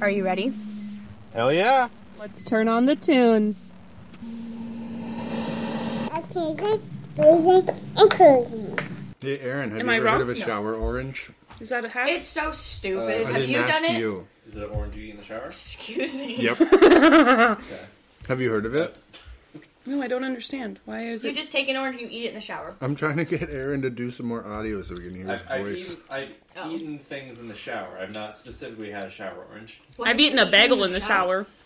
Are you ready? Hell yeah. Let's turn on the tunes. Accusing, breathing, and. Hey, Aaron, have Am you I ever wrong? heard of a No. shower orange? Is that a hat? It's so stupid. Uh, I Have didn't you ask done it? you. Is it an orange you eat in the shower? Excuse me. Yep. have you heard of it? That's no, I don't understand. Why is it? You it? just take an orange and you eat it in the shower. I'm trying to get Aaron to do some more audio so we can hear his I've, I've, voice. eaten, I've Oh. eaten things in the shower. I've not specifically had a shower orange. What I've eaten a bagel in the shower.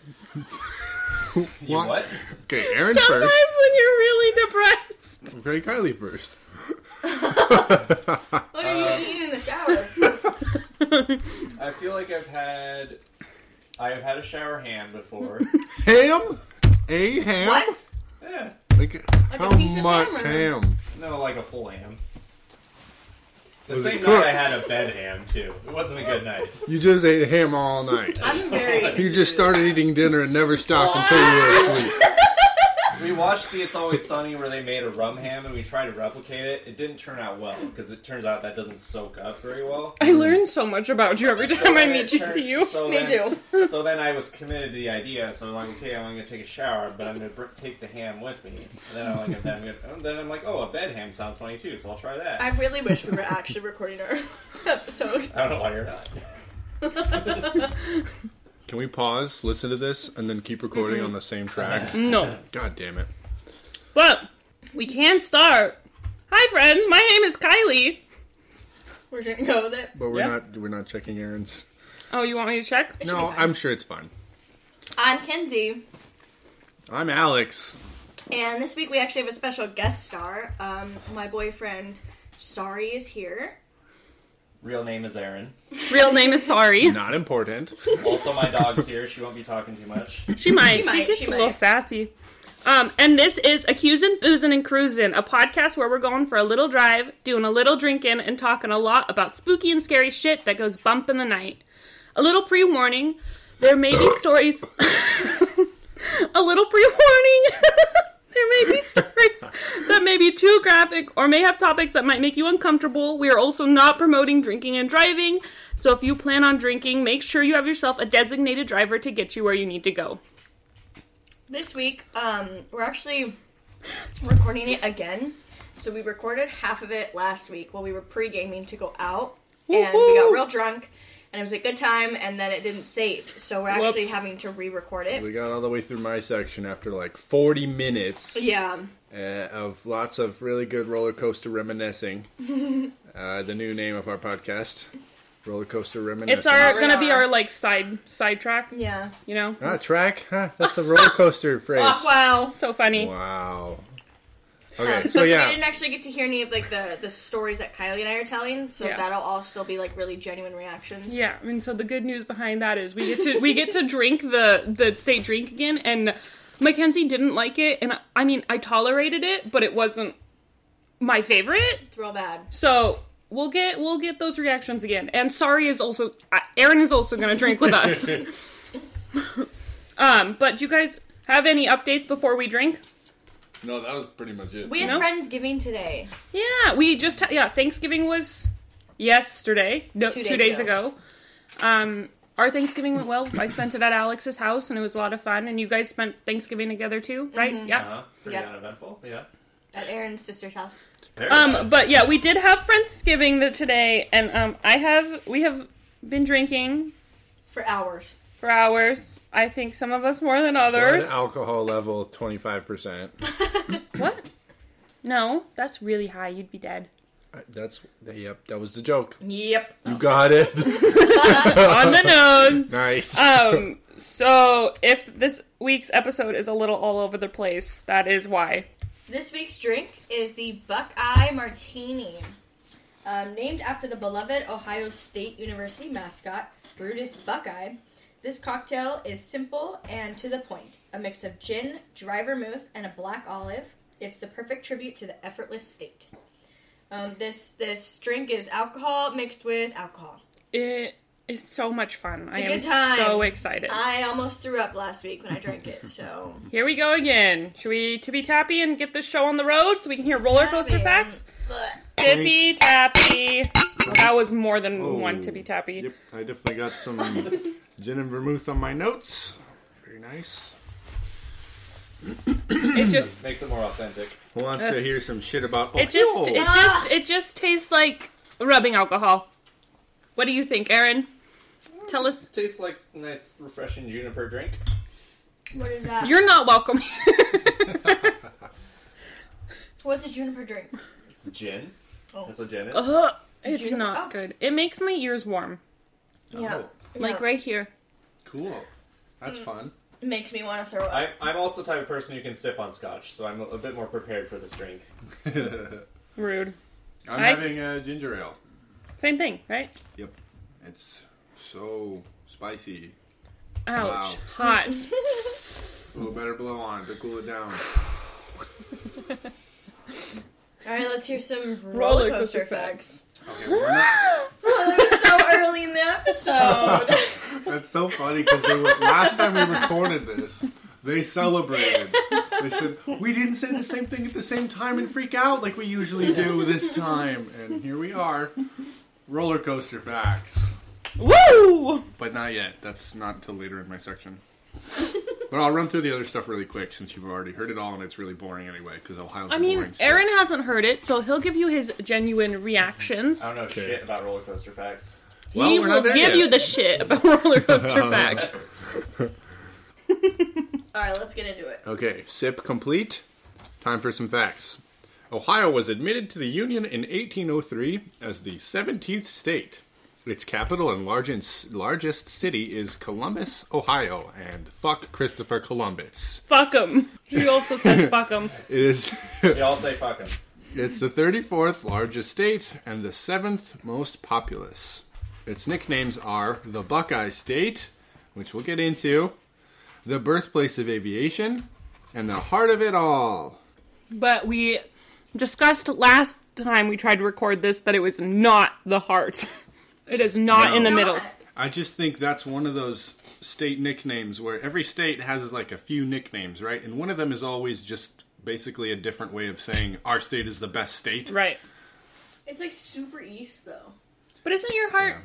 You What? what? Okay, Aaron Sometimes first. when you're really depressed. Okay, Kylie first. What are you Uh, eating in the shower? I feel like I've had. I have had a shower ham before. Ham? A ham? what? Yeah. Like, Like a how piece of much ham ham? No, like a full ham. The Was it same night cooked? I had a bed ham too. It wasn't a good night. You just ate ham all night. I'm very. You just started eating dinner and never stopped until you were asleep. We watched the It's Always Sunny where they made a rum ham and we tried to replicate it. It didn't turn out well because it turns out that doesn't soak up very well. I learn so much about you every So time I then meet it you turned- to you. So Me then, too. So then I was committed to the idea. So I'm like, okay, I'm going to take a shower, but I'm going to br- take the ham with me. And then I'm like, then I'm, gonna, then I'm like, oh, a bed ham sounds funny too, so I'll try that. I really wish we were actually recording our episode. I don't know why you're not. Can we pause, listen to this, and then keep recording on the same track? No. God damn it. But we can start. Hi friends, my name is Kylie. We're just gonna go with it. But we're Yeah. not we're not checking Aaron's. Oh, you want me to check? It should No, fine. I'm sure it's fine. I'm Kenzie, I'm Alex. and this week we actually have a special guest star. Um, my boyfriend Sari is here. Real name is Aaron. Real name is Sorry. Not important. Also, my dog's here. She won't be talking too much. She might. She She, might, gets she a little might. sassy. Um, and this is Accusing, Boozing, and Cruising, a podcast where we're going for a little drive, doing a little drinking, and talking a lot about spooky and scary shit that goes bump in the night. A little pre warning there may be stories. a little pre warning. there may be stories that may be too graphic or may have topics that might make you uncomfortable. We are also not promoting drinking and driving, so if you plan on drinking, make sure you have yourself a designated driver to get you where you need to go. This week, um, we're actually recording it again. So we recorded half of it last week while we were pre-gaming to go out, and we got real drunk, and it was a good time, and then it didn't save. So we're actually Whoops. having to re-record it. We got all the way through my section after like 40 minutes Yeah, uh, of lots of really good roller coaster reminiscing. uh, the new name of our podcast, Roller Coaster Reminiscing. It's our gonna be our like side sidetrack, yeah. you know. ah, track? Huh, that's a roller coaster phrase. Oh, wow. So funny. Wow. Um, Okay, but so we yeah. didn't actually get to hear any of like the the stories that Kylie and I are telling, so Yeah. that'll all still be like really genuine reactions. Yeah, I mean, so the good news behind that is we get to we get to drink the the state drink again, and Mackenzie didn't like it, and I mean, I tolerated it, but it wasn't my favorite. it's real bad. So we'll get we'll get those reactions again. And sorry is also uh, Aaron is also gonna drink with us. um, but do you guys have any updates before we drink? No, that was pretty much it. We had No? Friendsgiving today. Yeah, we just ha- yeah. Thanksgiving was yesterday. No, Two two days days, ago. Um, our Thanksgiving went well. I spent it at Alex's house, and it was a lot of fun. And you guys spent Thanksgiving together too, right? Mm-hmm. Yeah. Uh-huh. Pretty Yeah. uneventful. Yeah. At Aaron's sister's house. Very Um, nice. but yeah, we did have Friendsgiving the, today, and um, I have we have been drinking For hours. for hours. I think some of us more than Blood others. alcohol level 25%. What? No, that's really high. You'd be dead. Uh, That's, yep, that was the joke. Yep. You got it. On the nose. nice. Um, so if this week's episode is a little all over the place, that is why. This week's drink is the Buckeye Martini. Um, named after the beloved Ohio State University mascot, Brutus Buckeye, this cocktail is simple and to the point. A mix of gin, dry vermouth, and a black olive. It's the perfect tribute to the effortless state. Um, this this drink is alcohol mixed with alcohol. It is so much fun. I a am good time. so excited. I almost threw up last week when I drank it, so Here we go again. Should we tippy tappy and get this show on the road so we can hear roller coaster facts? Blech. Tippy tappy. That was more than Oh. one tippy tappy. Yep, I definitely got some Gin and vermouth on my notes. Very nice. It just Makes it more authentic. Who wants to hear some shit about? it just Ohio? it just it just tastes like rubbing alcohol. What do you think, Aaron? Tell us. Tastes like nice, refreshing juniper drink. What is that? You're not welcome. What's a juniper drink? It's gin. Oh. That's what gin is. Ugh, it's Juniper- not oh. good. It makes my ears warm, oh. Yeah. Oh, like Yeah. right here. cool. That's Mm. fun. Makes me want to throw up. I, I'm also the type of person who can sip on scotch, so I'm a, a bit more prepared for this drink. Rude. I'm I- having a ginger ale. Same thing, right? Yep. It's so spicy. Ouch. Wow. Hot. A little better blow on it to cool it down. All right, let's hear some Roller roller coaster coaster facts. Okay, we're not. Oh, that was so early in the episode. That's so funny because last time we recorded this, they celebrated. They said we didn't say the same thing at the same time and freak out like we usually do this time, and here we are. Roller coaster facts, Woo! but not yet. That's not until later in my section. But I'll run through the other stuff really quick since you've already heard it all, and it's really boring anyway because Ohio's I a mean, boring state. Aaron hasn't heard it, so he'll give you his genuine reactions. I don't know Okay. shit about roller coaster facts. Well, he we're will not there give yet. you the shit about roller coaster facts. All right, let's get into it. Okay, sip complete. Time for some facts. Ohio was admitted to the Union in 1803 as the 17th state. Its capital and largest, largest city is Columbus, Ohio, and fuck Christopher Columbus. Fuck him. He also says fuck him. It is They all say fuck him. it's the 34th largest state and the 7th most populous. Its nicknames are the Buckeye State, which we'll get into, the birthplace of aviation, and the heart of it all. But we discussed last time we tried to record this that it was not the heart. It is not No. in the Not- middle. I just think that's one of those state nicknames where every state has like a few nicknames, right? And one of them is always just basically a different way of saying our state is the best state. Right. It's like super east, though. But isn't your heart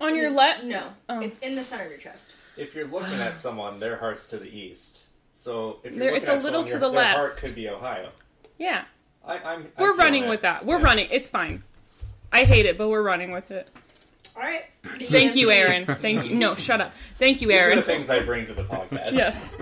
on your This- left? No, Oh. it's in the center of your chest. If you're looking at someone, their heart's to the east. So if you're There- looking it's a at little someone, to your, the their left. heart could be Ohio. Yeah. I, I'm. I We're feel running it. with that. We're Yeah. running. It's fine. I hate it, but we're running with it. All right. Thank you, Aaron. Thank you. No, shut up. Thank you, These are Aaron. the things I bring to the podcast. Yes.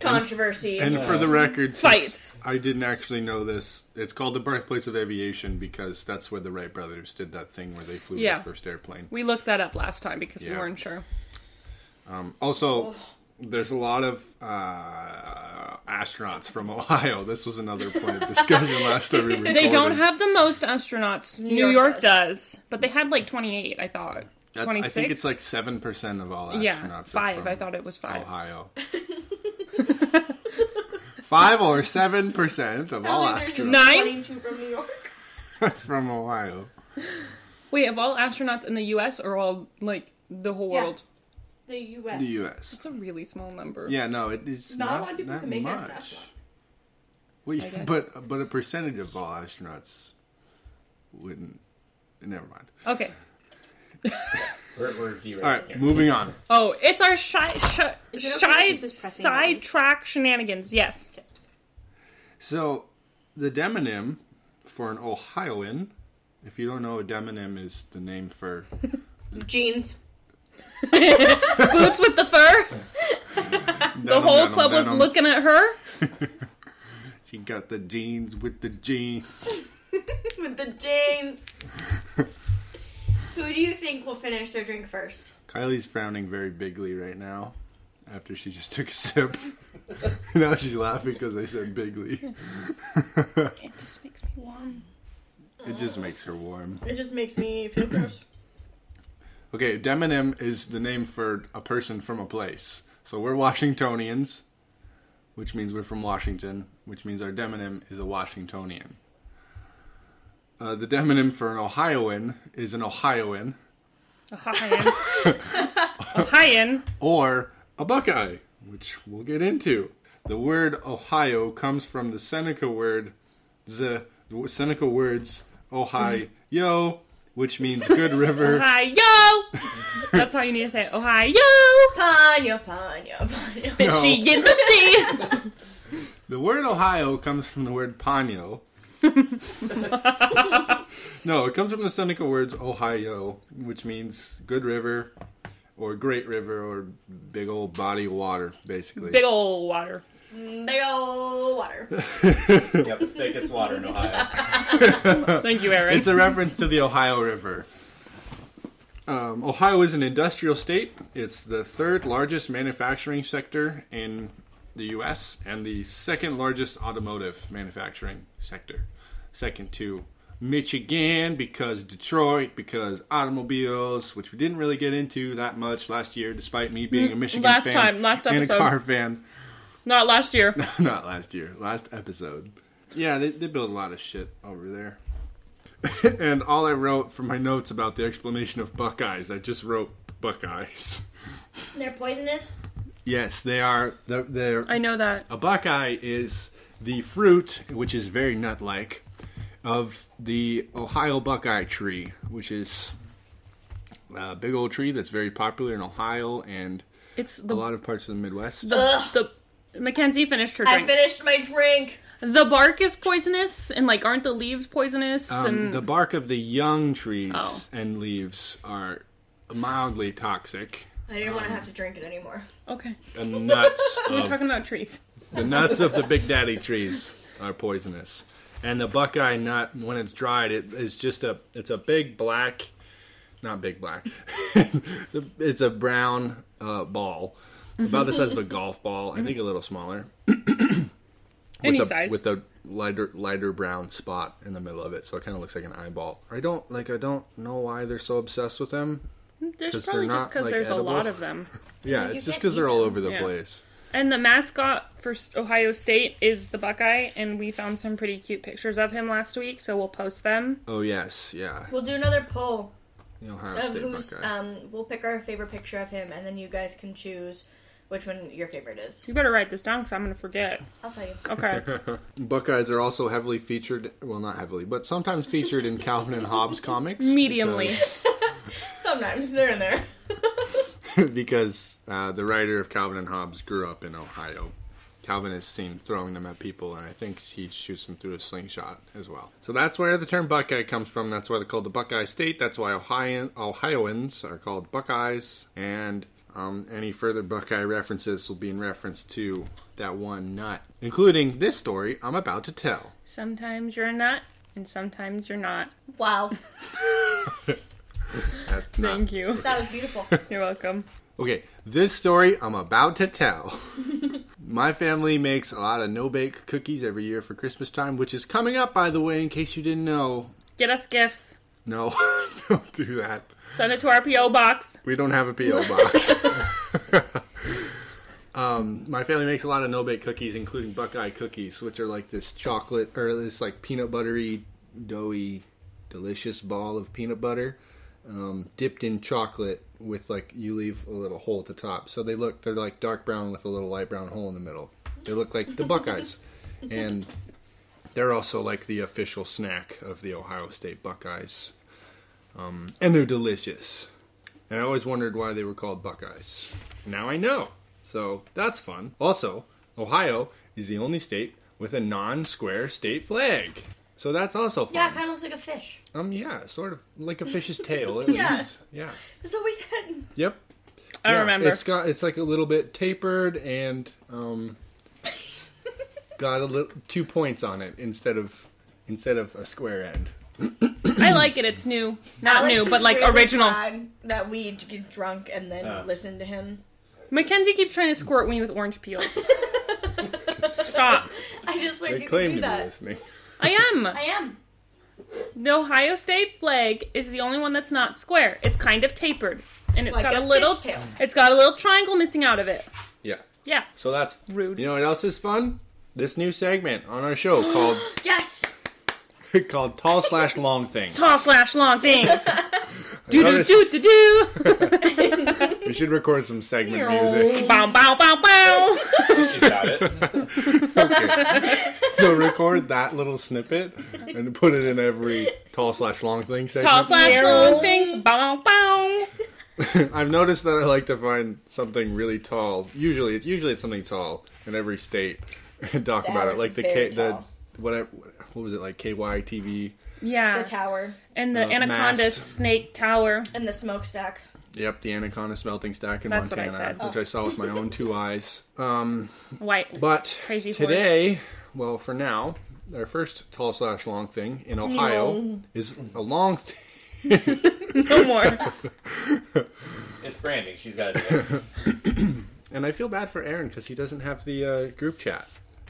Controversy. And for the record, since Fights. I didn't actually know this. It's called the birthplace of aviation because that's where the Wright brothers did that thing where they flew Yeah. their first airplane. We looked that up last time because we Yeah. weren't sure. Um, also, there's a lot of uh, astronauts from Ohio. This was another point of discussion last time we recorded. They don't have the most astronauts. New, York York, does. does. but they had like 28. I thought. That's, 26. I think it's like seven percent of all astronauts. yeah, are five. from I thought it was five. Ohio. five or seven percent of all Apparently there's astronauts Nine? from New York. from Ohio. Wait, of all astronauts in the U.S. or all like the whole Yeah. world? The U.S. The U.S. It's a really small number. Yeah, no, it is Not a lot of people that can make it as an much. astronaut. Well, yeah, but but a percentage of all astronauts wouldn't. Never mind. Okay. We're, we're derailing All right, here. moving on. Oh, it's our shy, shy, it okay shy if this is pressing buttons? sidetrack shenanigans. Yes. So, the demonym for an Ohioan, if you don't know, a demonym is the name for Jeans. Boots with the fur. The whole club was looking at her. She got the jeans with the jeans. With the jeans. Who do you think will finish their drink first? Kylie's frowning very bigly right now after she just took a sip. now she's laughing because I said bigly. It just makes me warm. It just makes her warm. It just makes me feel gross. Okay, demonym is the name for a person from a place. So we're Washingtonians, which means we're from Washington, which means our demonym is a Washingtonian. Uh, the demonym for an Ohioan is an Ohioan Ohioan. Ohioan. or a Buckeye, which we'll get into. The word Ohio comes from the Seneca word, the Seneca words Ohio, which means good river. Ohio. That's how you need to say it. Ohio. Ponyo, ponyo, ponyo. Fishy in the sea. The word Ohio comes from the word Ponyo. no, it comes from the Seneca words Ohio, which means good river, or great river, or big old body of water, basically. Big old water. Big ol' water. Yep, the thickest water in Ohio. Thank you, Aaron. It's a reference to the Ohio River. Um, Ohio is an industrial state. It's the third largest manufacturing sector in the U.S. and the second largest automotive manufacturing sector. Second to Michigan because Detroit, because automobiles, which we didn't really get into that much last year, despite me being a Michigan last fan time, last and a car fan. Not last year. Not last year, last episode. Yeah, they, they build a lot of shit over there. and all I wrote for my notes about the explanation of Buckeyes, I just wrote Buckeyes. They're poisonous. Yes, they are. They're, they're I know that. a Buckeye is the fruit, which is very nut-like, of the Ohio Buckeye tree, which is a big old tree that's very popular in Ohio and It's a lot of parts of the Midwest. the, the Mackenzie finished her drink. I finished my drink. the bark is poisonous, and like, aren't the leaves poisonous? Um, and the bark of the young trees Oh. and leaves are mildly toxic. I didn't want to have to drink it anymore. okay, The nuts we're of talking about trees. the nuts of the Big Daddy trees are poisonous, and the Buckeye nut, when it's dried, it is just a it's a big black, not big black, it's a brown uh, ball, about the size of a golf ball. I think a little smaller. Any with a, size. with a lighter lighter brown spot in the middle of it, so it kind of looks like an eyeball. I don't like. I don't know why they're so obsessed with them. There's 'Cause probably they're just not, because like, there's edible. a lot of them. Yeah, it's just because they're all over the Yeah. place. And the mascot for Ohio State is the Buckeye, and we found some pretty cute pictures of him last week, so we'll post them. Oh yes, yeah. We'll do another poll The Ohio of State who's. Buckeye. Um, we'll pick our favorite picture of him, and then you guys can choose which one your favorite is. You better write this down because I'm going to forget. I'll tell you. Okay. Buckeyes are also heavily featured. Well, not heavily, but sometimes featured in Calvin and Hobbes comics. Mediumly. Sometimes they're in there. Because, because uh, the writer of Calvin and Hobbes grew up in Ohio. Calvin is seen throwing them at people, and I think he shoots them through a slingshot as well. So that's where the term Buckeye comes from. That's why they're called the Buckeye State. That's why Ohio- Ohioans are called Buckeyes. And um, any further Buckeye references will be in reference to that one nut, including this story I'm about to tell. sometimes you're a nut, and sometimes you're not. Wow, That's not Thank you. that was beautiful. You're welcome. Okay, this story I'm about to tell. My family makes a lot of no bake cookies every year for Christmas time, which is coming up, by the way, in case you didn't know. Get us gifts. No, don't do that. Send it to our P.O. box. We don't have a P.O. box. um, my family makes a lot of no bake cookies, including Buckeye cookies, which are like this chocolate or this like peanut buttery, doughy, delicious ball of peanut butter um, dipped in chocolate with like you leave a little hole at the top. So they look they're like dark brown with a little light brown hole in the middle. They look like the Buckeyes, and they're also like the official snack of the Ohio State Buckeyes, um, and they're delicious. And I always wondered why they were called Buckeyes. Now I know. So that's fun. Also, Ohio is the only state with a non-square state flag. So that's also fun. yeah, it kind of looks like a fish. Um, yeah, sort of like a fish's tail at Yeah. least. Yeah. That's what we said. Yep. I Yeah, remember. It's got it's like a little bit tapered and um, got a little two points on it instead of instead of a square end. I like it. It's new. Not Alex new, but like really original. That we get drunk and then Oh. listen to him. Mackenzie keeps trying to squirt me with orange peels. Stop. I just learned They you claim can to do be that. listening. I am. I am. The Ohio State flag is the only one that's not square. It's kind of tapered, and it's Like got a, a little. fishtail. It's got a little triangle missing out of it. Yeah. Yeah, So that's rude. You know what else is fun? This new segment on our show called Yes. called Tall Slash Long Things. Tall slash long things. do do do do do. We should record some segment music. Bow bow bow bow. She's got it. Okay. So record that little snippet and put it in every Tall Slash Long Thing segment. Tall slash long things. Bow bow bow. I've noticed that I like to find something really tall. Usually, it's usually it's something tall in every state and talk Dallas about it. Like is the very K, the tall. Whatever. What was it like? KY TV. Yeah. The tower and the Uh, Anaconda mast. Snake Tower. and the smokestack. Yep, the Anaconda smelting stack in That's what I Montana, said. which I saw with my own two eyes. Um, White. but Crazy horse. today, well, for now, our first tall slash long thing in Ohio is a long. thing. No more. It's branding. She's got to do it. and I feel bad for Aaron because he doesn't have the uh, group chat.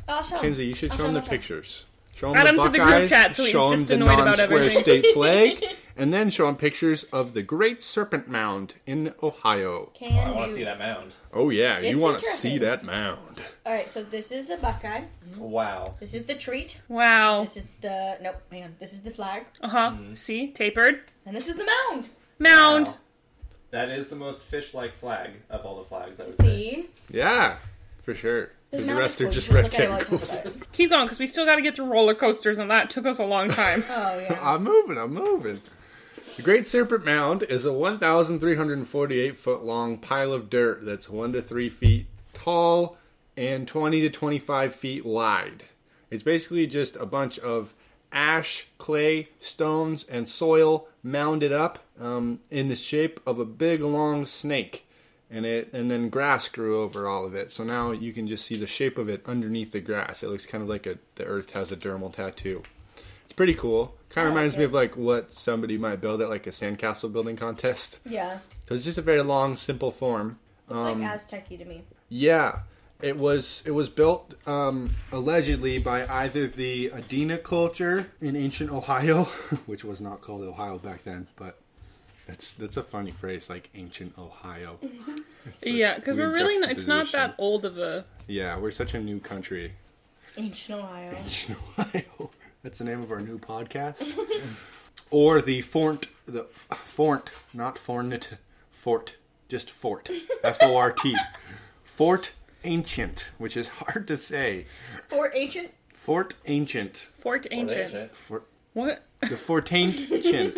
I'll show him. Kinsey, you should I'll show him the I'll pictures. Show him Add the him to the group Buckeyes, chat so he's show him just the annoyed about non-square everything. state flag, and then show him pictures of the Great Serpent Mound in Ohio. Can I want you- to see that mound. Oh yeah, you It's want to interesting. see that mound? All right, so this is a buckeye. Wow. This is the treat. Wow. This is the nope. Hang on. This is the flag, Uh huh. Mm-hmm. See? Tapered. and this is the mound. Mound. Wow. That is the most fish-like flag of all the flags. I would say. See, Yeah, for sure. This Because the rest are just should look at it while I talk rectangles. Keep going because we still got to get through roller coasters, and that took us a long time. Oh yeah. I'm moving. I'm moving. The Great Serpent Mound is a 1,348 foot long pile of dirt that's one to three feet tall and 20 to 25 feet wide. It's basically just a bunch of ash, clay, stones, and soil mounded up um, in the shape of a big long snake. And it and then grass grew over all of it. So now you can just see the shape of it underneath the grass. It looks kind of like a the earth has a dermal tattoo. It's pretty cool. Kind of like reminds me of like what somebody might build at like a sandcastle building contest. Yeah. So it's just a very long, simple form. Looks Um, like Aztec-y to me. Yeah, it was it was built um, allegedly by either the Adena culture in ancient Ohio, which was not called Ohio back then, but that's that's a funny phrase, like ancient Ohio. It's a yeah, because we're weird really not, it's not juxtaposition. that old of a. Yeah, we're such a new country. Ancient Ohio. Ancient Ohio. That's the name of our new podcast. or the Fort, the f- Fort, not Fornit, Fort, just Fort, F O R T, Fort Ancient, which is hard to say. Or ancient. Fort Ancient, Fort Ancient. Fort, What? the Fort Ancient,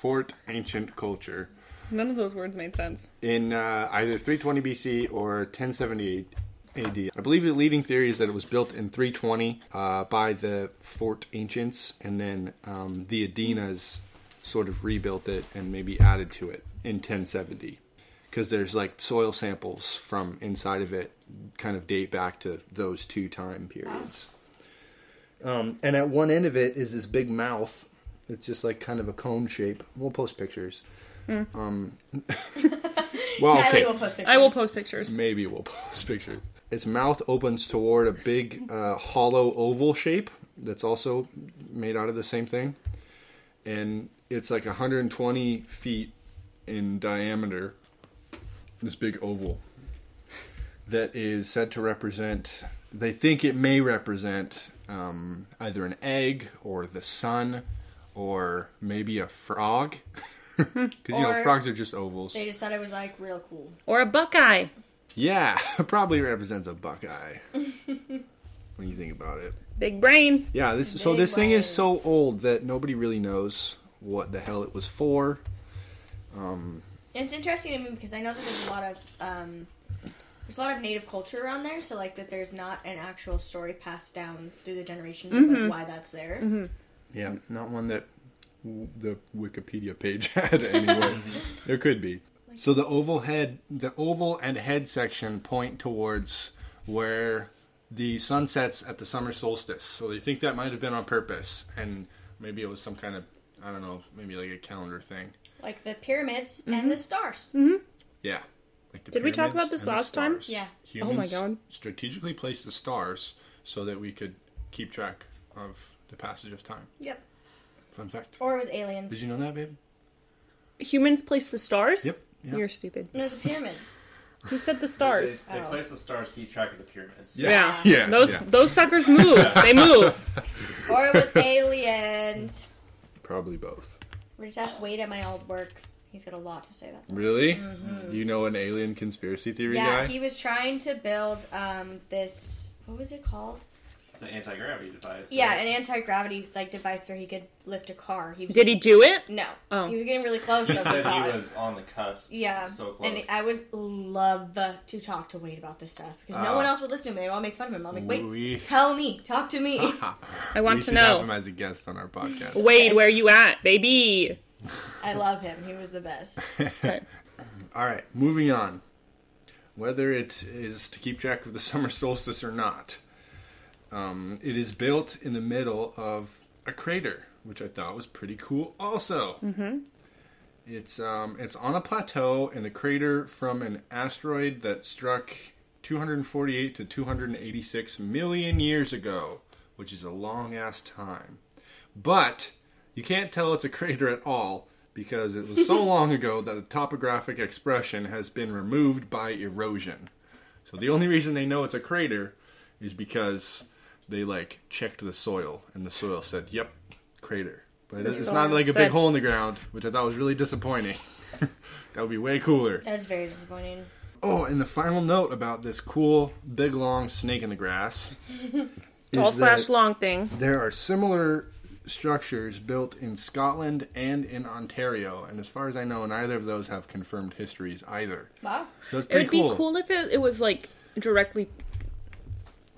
Fort Ancient culture None of those words made sense. in uh, either 320 BC or 1078 AD. I believe the leading theory is that it was built in 320 uh, by the Fort Ancients, and then um, the Adenas sort of rebuilt it and maybe added to it in 1070. Because there's like soil samples from inside of it kind of date back to those two time periods. Um, and at one end of it is this big mouth. It's just like kind of a cone shape. We'll post pictures. Um, well, Natalie okay. will post pictures. I will post pictures. Maybe we'll post pictures. Its mouth opens toward a big uh, hollow oval shape that's also made out of the same thing. And it's like 120 feet in diameter, this big oval that is said to represent, they think it may represent um, either an egg or the sun or maybe a frog. Because, you know, Or- frogs are just ovals. They just thought it was like real cool. Or a Buckeye. Yeah, probably represents a Buckeye. when you think about it. Big brain. Yeah, this so Big this thing is so old that nobody really knows what the hell it was for. And it's interesting to me because I know that there's a lot of um, there's a lot of native culture around there. So like that, there's not an actual story passed down through the generations of like mm-hmm. why that's there. Mm-hmm. Yeah, not one that the Wikipedia page had anyway. there could be. So the oval head, the oval and head section point towards where the sun sets at the summer solstice. So they think that might have been on purpose, and maybe it was some kind of I don't know, maybe like a calendar thing. Like the pyramids and the stars. Mm-hmm. Yeah. Like the Did we talk about this last time? stars. Yeah. Oh my God. strategically placed the stars so that we could keep track of the passage of time. Yep. Fun fact. Or it was aliens. Did you know that, babe? Humans place the stars? Yep. Yep. You're stupid. No, the pyramids. He said the It's, stars. they Oh. place the stars to keep track of the pyramids. Yeah. Yeah, Those yeah. those suckers move. they move. or it was aliens. Probably both. We just asked Wade at my old work. He's got a lot to say about that. Really? You know an alien conspiracy theory Mm-hmm. Yeah, guy? he was trying to build um, this. What was it called? It's an anti gravity device. Yeah, right? an anti gravity like device where he could lift a car. He was Did he do it? no. Oh. He was getting really close. He though, said thought. he was on the cusp. Yeah, so close. and I would love to talk to Wade about this stuff because no Ah. one else would listen to me. They all make fun of him. I'm like, wait, We- tell me, talk to me. I want we to should have know. him as a guest on our podcast. Wade, where you at, baby? I love him. He was the best. Okay. All right, moving on. Whether it is to keep track of the summer solstice or not, um, it is built in the middle of a crater, which I thought was pretty cool. Also, mm-hmm. it's um, it's on a plateau in the crater from an asteroid that struck 248 to 286 million years ago, which is a long ass time. But you can't tell it's a crater at all because it was so long ago that the topographic expression has been removed by erosion. So the only reason they know it's a crater is because they like checked the soil and the soil said, "Yep, crater." But it's, it's not like a big hole in the ground, which I thought was really disappointing. that would be way cooler. That is very disappointing. Oh, and the final note about this cool big long snake in the grass Tall slash long thing. there are similar structures built in Scotland and in Ontario, and as far as I know, neither of those have confirmed histories either. Wow. So It would cool. be cool if it, it was like directly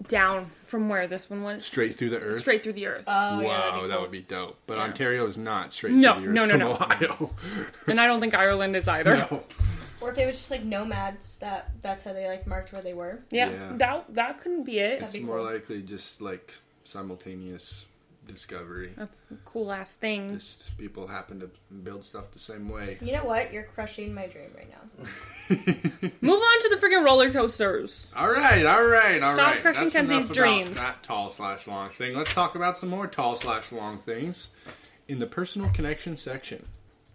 down from where this one was, Straight through the earth. straight through the earth. Oh wow, that'd be that would be dope. But Yeah. Ontario is not straight No, to the earth no, no, from no. Ohio. And I don't think Ireland is either. no. Or if it was just like nomads, that that's how they like marked where they were. Yeah, Yeah. that that couldn't be it. It's be more cool. likely just like simultaneous discovery. A cool ass thing. Just people happen to build stuff the same way. You know what? You're crushing my dream right now. Move on to the freaking roller coasters. All right, all right, all right. Stop crushing That's Kenzie's enough about dreams. That tall slash long thing. Let's talk about some more tall slash long things in the personal connection section,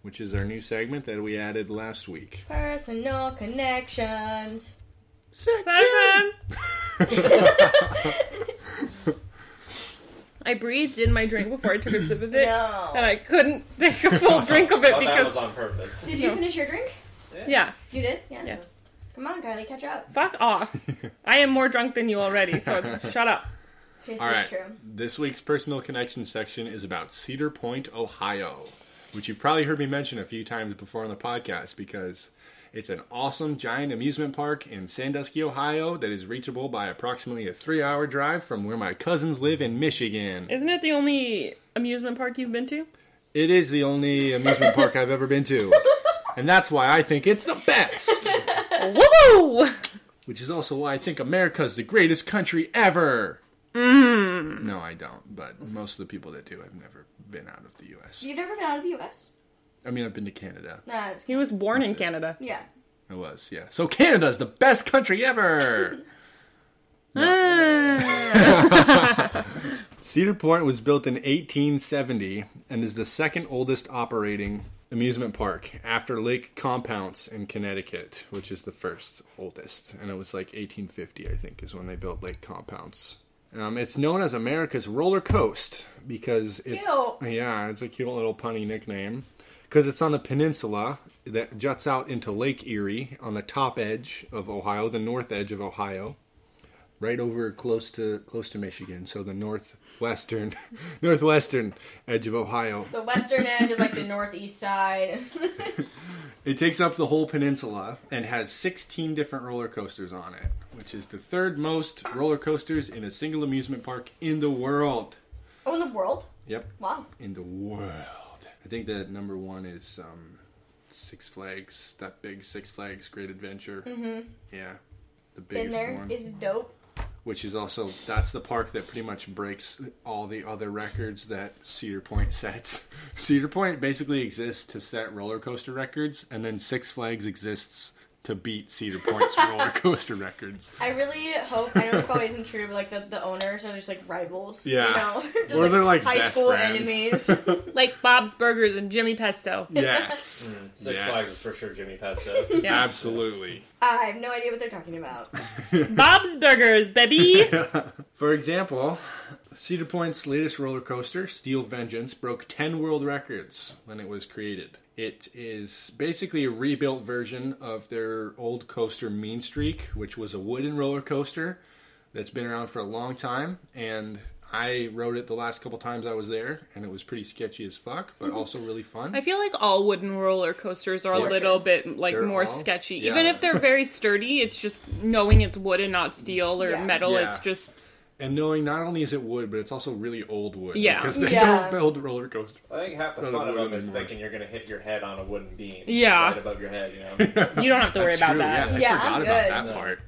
which is our new segment that we added last week. Personal connections. Seven. I breathed in my drink before I took a sip of it, No. and I couldn't take a full drink of it thought that was because on purpose. Did you finish your drink? yeah, You did? Yeah. Yeah. Come on, Kylie, catch up. fuck off. I am more drunk than you already, so shut up. This All is true. This week's personal connection section is about Cedar Point, Ohio, which you've probably heard me mention a few times before on the podcast because it's an awesome giant amusement park in Sandusky, Ohio that is reachable by approximately a three hour drive from where my cousins live in Michigan. Isn't it the only amusement park you've been to? It is the only amusement park I've ever been to. And that's why I think it's the best. Woo! Which is also why I think America's the greatest country ever. Mm-hmm. No, I don't. But most of the people that do have never been out of the U.S. You've never been out of the U.S.? I mean, I've been to Canada. Nah, it's He was born in it. Canada. yeah. I was, yeah. So Canada's the best country ever. Cedar Point was built in 1870 and is the second oldest operating amusement park after Lake Compounce in Connecticut, which is the first oldest. And it was like 1850, I think, is when they built Lake Compounce. Um, it's known as America's Roller Coast because it's Cute. yeah, it's a cute little punny nickname because it's on the peninsula that juts out into Lake Erie on the top edge of Ohio, the north edge of Ohio, right over close to close to Michigan. So the northwestern northwestern edge of Ohio. The western edge of like the northeast side. It takes up the whole peninsula and has 16 different roller coasters on it, which is the third most roller coasters in a single amusement park in the world. oh, in the world? Yep, Wow. in the world. I think that number one is um, Six Flags, that big Six Flags Great Adventure. Mm-hmm. Yeah, the Been biggest there one. is dope. which is also that's the park that pretty much breaks all the other records that Cedar Point sets. Cedar Point basically exists to set roller coaster records, and then Six Flags exists to beat Cedar Point's roller coaster records. I really hope. I know this probably isn't true, but like the, the owners are just like rivals. Yeah. You know? just, Or they're, like, high best school friends. enemies. Like Bob's Burgers and Jimmy Pesto. Yes, mm, Six Yes. Flags is for sure Jimmy Pesto. Yeah. absolutely. I have no idea what they're talking about. Bob's Burgers, baby. For example, Cedar Point's latest roller coaster, Steel Vengeance, broke 10 world records when it was created. It is basically a rebuilt version of their old coaster Mean Streak, which was a wooden roller coaster that's been around for a long time, and I rode it the last couple times I was there, and it was pretty sketchy as fuck, but mm-hmm. also really fun. I feel like all wooden roller coasters are a For little bit like They're more all- sketchy. yeah. Even if they're very sturdy, it's just knowing it's wood and not steel or Yeah. metal. Yeah. It's just and knowing not only is it wood, but it's also really old wood. Yeah. because they Yeah. don't build roller coasters. I think half the Not fun of them is anymore. thinking you're going to hit your head on a wooden beam. Yeah. Right above your head, you know? you don't have to worry That's about true, that. Yeah, I Yeah, forgot I'm about good. that No. part.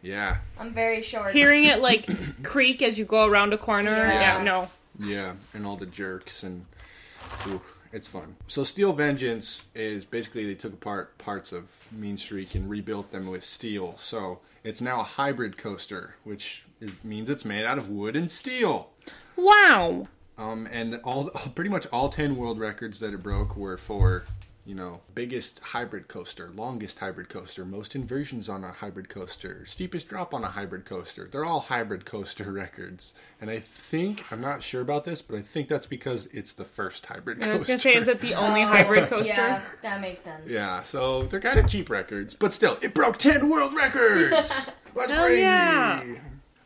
Yeah, I'm very short. Hearing it like creak as you go around a corner. Yeah. Yeah, no. yeah, and all the jerks and ooh, it's fun. So Steel Vengeance is basically they took apart parts of Mean Streak and rebuilt them with steel. So it's now a hybrid coaster, which is, means it's made out of wood and steel. Wow. Um, and all pretty much all ten world records that it broke were for you know biggest hybrid coaster, longest hybrid coaster, most inversions on a hybrid coaster, steepest drop on a hybrid coaster. They're all hybrid coaster records, and I think I'm not sure about this, but I think that's because it's the first hybrid coaster. I was gonna say, is it the only hybrid coaster? Yeah, that makes sense. Yeah, so they're kind of cheap records, but still, it broke 10 world records! Let's Hell bring yeah.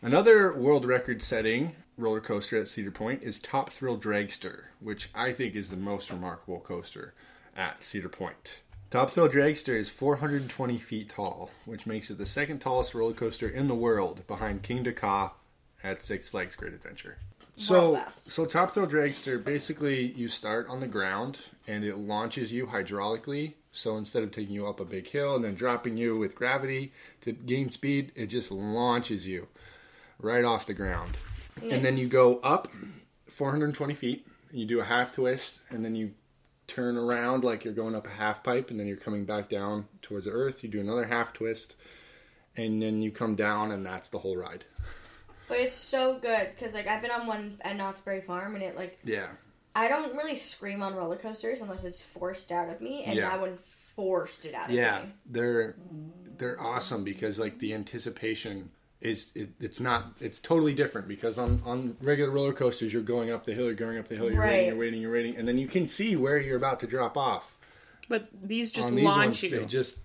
Another world record setting roller coaster at Cedar Point is Top Thrill Dragster, which I think is the most remarkable coaster at Cedar Point. Top Thrill Dragster is 420 feet tall, which makes it the second tallest roller coaster in the world behind Kingda Ka at Six Flags Great Adventure. So, so Top Thrill Dragster, basically, you start on the ground and it launches you hydraulically. So instead of taking you up a big hill and then dropping you with gravity to gain speed, it just launches you right off the ground. And then you go up 420 feet. You do a half twist, and then you turn around like you're going up a half pipe, and then you're coming back down towards the earth. You do another half twist, and then you come down, and that's the whole ride. But it's so good because like I've been on one at Knott's Berry Farm and it like Yeah. I don't really scream on roller coasters unless it's forced out of me, and Yeah. that one forced it out of Yeah, me. Yeah, they're they're awesome because like the anticipation is it, it's not it's totally different because on on regular roller coasters you're going up the hill, you're going up the hill, you're waiting, you're waiting, you're waiting, and then you can see where you're about to drop off. But these just on these launch ones, you. they just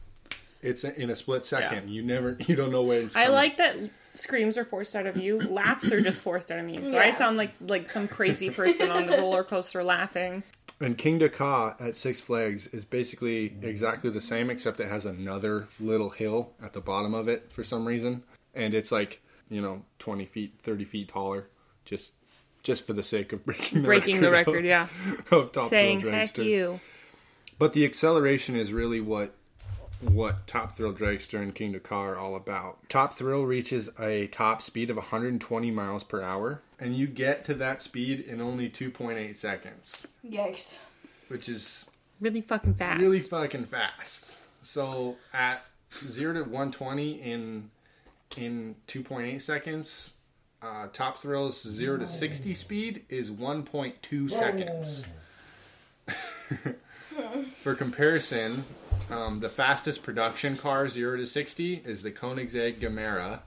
it's in a split second. You never you don't know where it's. I like that screams are forced out of you. Laughs are just forced out of me. So I sound like like some crazy person on the roller coaster laughing. And Kingda Ka at Six Flags is basically exactly the same, except it has another little hill at the bottom of it for some reason, and it's like you know twenty feet, thirty feet taller, just just for the sake of breaking the Breaking the record, of- yeah. of Top Saying Thrill heck you. But the acceleration is really what what Top Thrill Dragster and Kingda Ka are all about. Top Thrill reaches a top speed of 120 miles per hour, and you get to that speed in only 2.8 seconds, Yikes! which is Really fucking fast. really fucking fast. So at 0 to 120 in in 2.8 seconds, uh, Top Thrill's 0 to 60 speed is 1.2 seconds. For comparison, um, the fastest production car 0 to 60 is the Koenigsegg Gemera,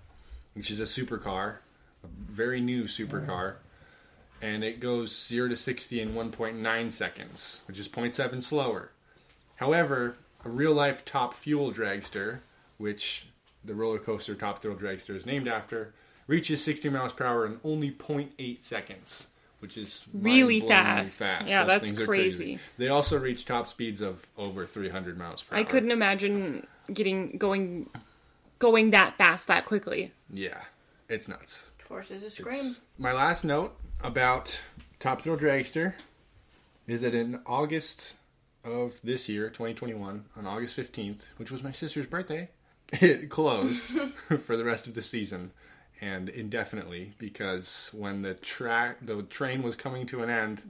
which is a supercar, a very new supercar. And it goes 0 to 60 in 1.9 seconds, which is 0.7 slower. However, a real life top fuel dragster, which the roller coaster Top Thrill Dragster is named after, reaches 60 miles per hour in only 0.8 seconds, which is Really mind-blowingly fast. Yeah, Those that's things are crazy. They also reach top speeds of over 300 miles per I hour. I couldn't imagine getting going going that fast that quickly. Yeah, it's nuts. Forces a scream. My last note about Top Thrill Dragster is that in August of this year, 2021, on August 15th, which was my sister's birthday, it closed for the rest of the season and indefinitely because when the track the train was coming to an end,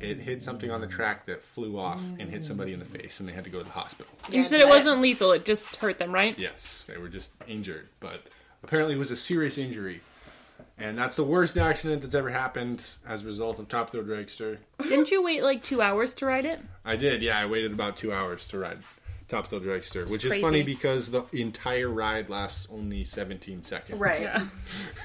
it hit something on the track that flew off and hit somebody in the face and they had to go to the hospital. You said it wasn't lethal, it just hurt them, right? Yes, they were just injured, but apparently it was a serious injury. And that's the worst accident that's ever happened as a result of Top Thrill Dragster. Didn't you wait like two hours to ride it? I did, yeah. I waited about two hours to ride Top Thrill Dragster, which is funny because the entire ride lasts only 17 seconds. Right. Yeah.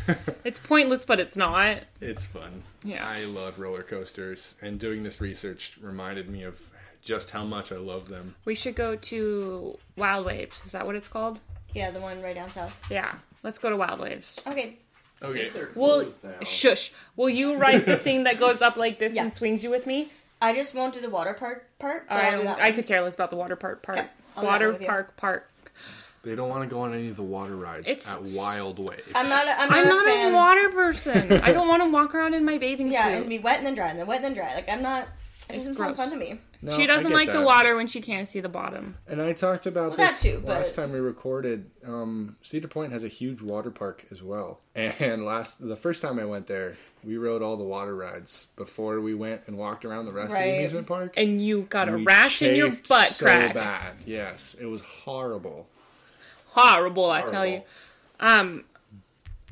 it's pointless, but it's not. It's fun. Yeah. I love roller coasters, and doing this research reminded me of just how much I love them. We should go to Wild Waves. Is that what it's called? Yeah, the one right down south. Yeah. Let's go to Wild Waves. Okay. Okay. Well, shush. Will you write the thing that goes up like this Yeah. and swings you with me? I just won't do the water park part. But I, I'll do that I could care less about the water park part. Okay, I'll do that water one with you. park park. They don't want to go on any of the water rides It's- at Wild Waves. I'm not. A, I'm not, I'm a, not fan. a water person. I don't want to walk around in my bathing Yeah, suit. it'd be wet and then dry, and then wet and then dry. Like I'm not. It doesn't sound fun to me. No, she doesn't get like the water when she can't see the bottom. And I talked about Well, that this too, last but- time we recorded. Um, Cedar Point has a huge water park as well. And last the first time I went there, we rode all the water rides before we went and walked around the rest of the amusement park. And you got a We rash in your chafed butt so crack. bad. Yes, it was horrible. Horrible, I tell you. Um,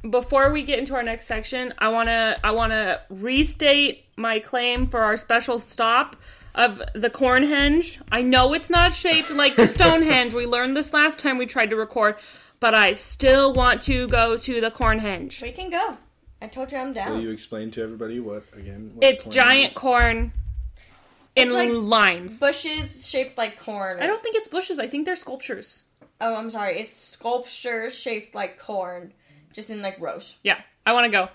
before we get into our next section, I wanna I wanna restate my claim for our special stop of the Cornhenge. I know it's not shaped like the Stonehenge. we learned this last time we tried to record, but I still want to go to the Cornhenge. We can go. I told you I'm down. Will you explain to everybody what again? what It's corn giant is? corn in It's like- lines. Bushes shaped like corn. I don't think it's bushes. I think they're sculptures. Oh, I'm sorry. It's sculptures shaped like corn, just in like rows. Yeah, I want to go.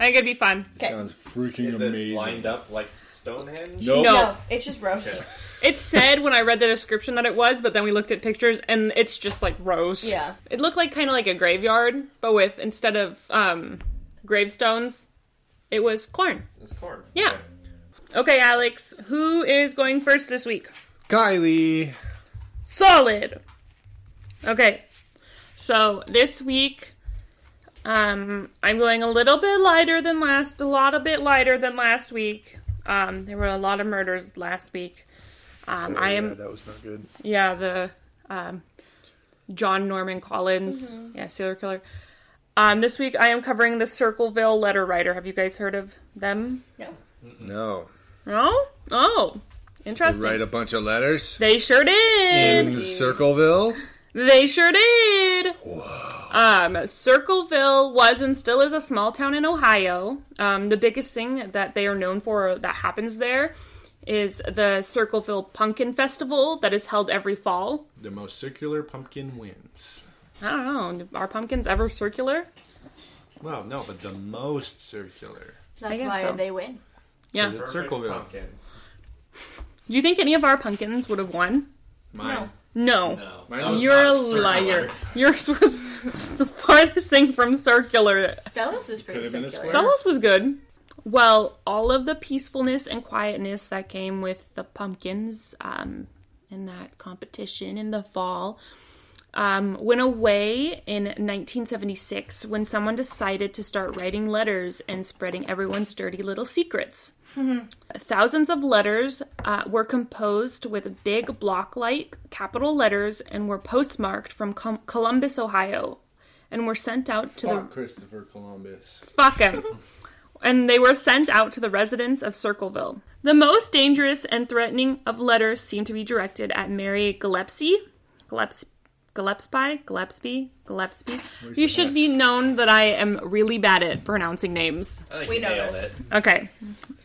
I think it'd be fun. Okay. Sounds freaking Is amazing. it lined up like Stonehenge? Nope. No. No, it's just rows. Okay. It said when I read the description that it was, but then we looked at pictures and it's just like rows. Yeah. It looked like kind of like a graveyard, but with instead of um, gravestones, it was corn. It's corn. Yeah. Okay, Alex, who is going first this week? Kylie. Solid. Okay. So this week, um, I'm going a little bit lighter than last, a lot a bit lighter than last week. Um, there were a lot of murders last week. Um, I am Yeah, that was not good. Yeah, the um, John Norman Collins, Mm-hmm. yeah, serial killer. Um, this week I am covering the Circleville letter writer. Have you guys heard of them? No. No. No? Oh, They interesting. write a bunch of letters They sure did. in Circleville. They sure did. Um, Circleville was and still is a small town in Ohio. Um, the biggest thing that they are known for that happens there is the Circleville Pumpkin Festival that is held every fall. The most circular pumpkin wins. I don't know. Are pumpkins ever circular? Well, no, but the most circular. That's guess why so. they win. Yeah. Is it Perfect Circleville? pumpkin. Do you think any of our pumpkins would have won? Mine. No. No. Mine was You're a not circular. liar. Yours was the farthest thing from circular. Stella's was pretty Could've been a circular. square. Stella's was good. Well, all of the peacefulness and quietness that came with the pumpkins um, in that competition in the fall um, went away in 1976 when someone decided to start writing letters and spreading everyone's dirty little secrets. Thousands of letters uh, were composed with big block-like capital letters and were postmarked from Com- Columbus, Ohio, and were sent out to the Christopher Columbus. Fuck him. and they were sent out to the residents of Circleville. The most dangerous and threatening of letters seemed to be directed at Mary Gillispie. Gillispie. Gillispie? Gillispie? Gillispie? You should be known that I am really bad at pronouncing names. I think We you know nailed this. it. Okay.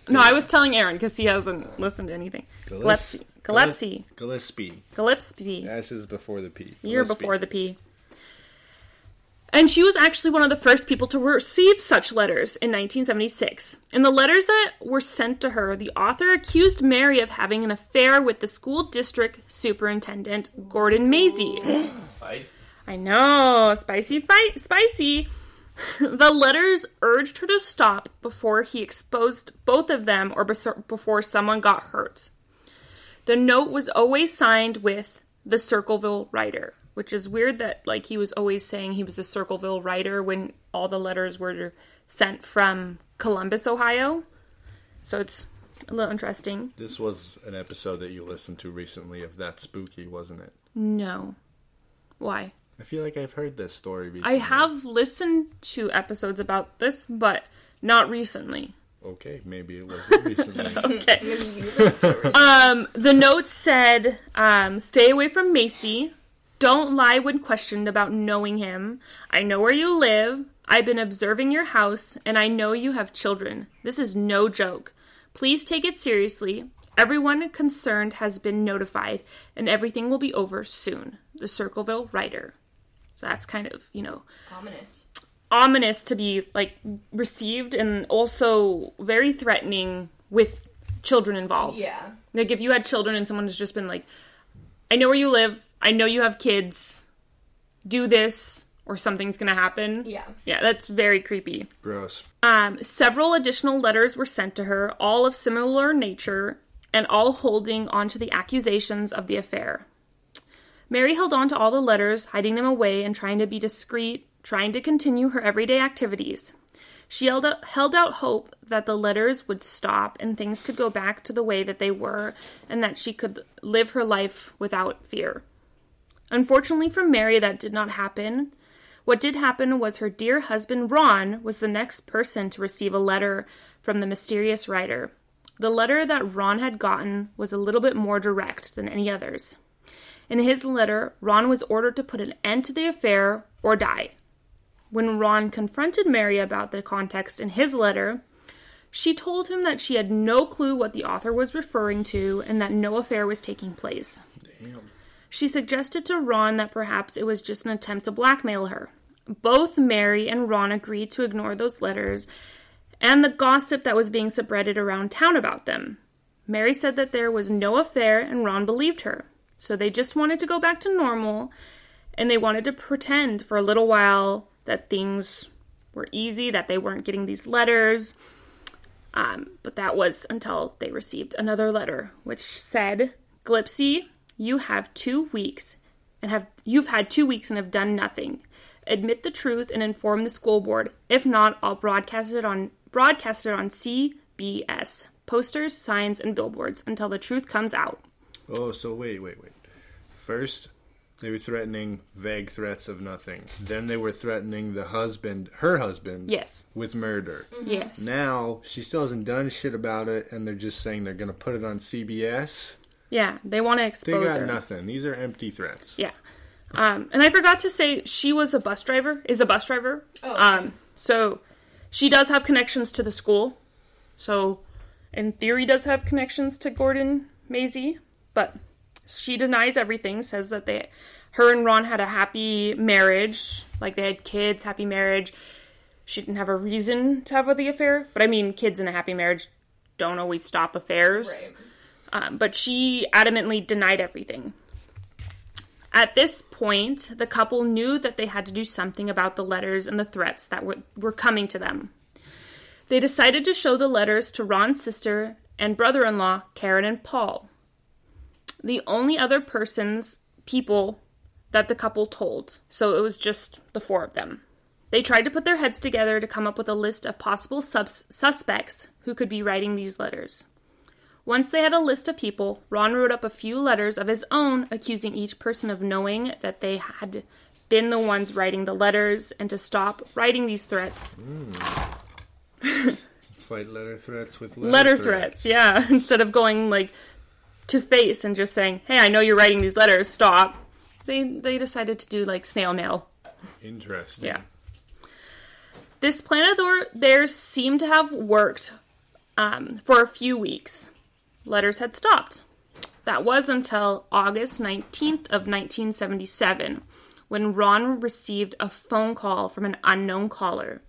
No, I was telling Aaron because he hasn't listened to anything. Gillispie. Gillispie. Gillispie. Gillispie. S is before the P. year Gillispie. before the P. And she was actually one of the first people to receive such letters in 1976. In the letters that were sent to her, the author accused Mary of having an affair with the school district superintendent, Gordon Maisie. Spice. I know, spicy fight, spicy. the letters urged her to stop before he exposed both of them or before someone got hurt. The note was always signed with the Circleville writer, which is weird that like he was always saying he was a Circleville writer when all the letters were sent from Columbus, Ohio. So it's a little interesting. This was an episode that you listened to recently of That Spooky, wasn't it? No. Why? I feel like I've heard this story recently. I have listened to episodes about this, but not recently. Okay, maybe it wasn't recently. Um, the note said, um, "Stay away from Macy. Don't lie when questioned about knowing him. I know where you live. I've been observing your house, and I know you have children. This is no joke. Please take it seriously. Everyone concerned has been notified, and everything will be over soon." The Circleville writer. So that's kind of you know Ominous. ominous to be like received and also very threatening with children involved. Yeah. Like if you had children and someone has just been like, I know where you live, I know you have kids, do this or something's gonna happen. Yeah. Yeah, that's very creepy. Gross. Um, several additional letters were sent to her, all of similar nature, and all holding onto the accusations of the affair. Mary held on to all the letters, hiding them away and trying to be discreet, trying to continue her everyday activities. She held out, held out hope that the letters would stop and things could go back to the way that they were, and that she could live her life without fear. Unfortunately for Mary, that did not happen. What did happen was her dear husband Ron was the next person to receive a letter from the mysterious writer. The letter that Ron had gotten was a little bit more direct than any others. In his letter, Ron was ordered to put an end to the affair or die. When Ron confronted Mary about the context in his letter, she told him that she had no clue what the author was referring to and that no affair was taking place. She suggested to Ron that perhaps it was just an attempt to blackmail her. Both Mary and Ron agreed to ignore those letters and the gossip that was being spreaded around town about them. Mary said that there was no affair and Ron believed her. So they just wanted to go back to normal and they wanted to pretend for a little while that things were easy, that they weren't getting these letters. Um, but that was until they received another letter, which said, Glipsy, you have two weeks and have you've had two weeks and have done nothing. Admit the truth and inform the school board. If not, I'll broadcast it on broadcast it on CBS, posters, signs, and billboards until the truth comes out. Oh, so wait, wait, wait. First, they were threatening vague threats of nothing. Then they were threatening the husband, her husband, Yes. with murder. Mm-hmm. Yes. Now she still hasn't done shit about it, and they're just saying they're gonna put it on CBS. Yeah, they want to expose They got her. nothing. These are empty threats. Yeah. Um, and I forgot to say she was a bus driver, is a bus driver. Oh. Um, so she does have connections to the school. So in theory does have connections to Gordon Maisie, but she denies everything, says that they her and Ron had a happy marriage, like they had kids, happy marriage. She didn't have a reason to have the affair, but I mean kids in a happy marriage don't always stop affairs. Right. Um, but she adamantly denied everything. At this point, the couple knew that they had to do something about the letters and the threats that were, were coming to them. They decided to show the letters to Ron's sister and brother in law, Karen and Paul. The only other persons, people that the couple told, so it was just the four of them. They tried to put their heads together to come up with a list of possible subs- suspects who could be writing these letters. Once they had a list of people, Ron wrote up a few letters of his own accusing each person of knowing that they had been the ones writing the letters and to stop writing these threats. Fight letter threats with letter, Letter threats, yeah. Instead of going like to face and just saying, "Hey, I know you're writing these letters. Stop." They they decided to do like snail mail. Interesting. Yeah. This plan of their- theirs seemed to have worked um, for a few weeks. Letters had stopped. That was until August 19th of 1977, when Ron received a phone call from an unknown caller.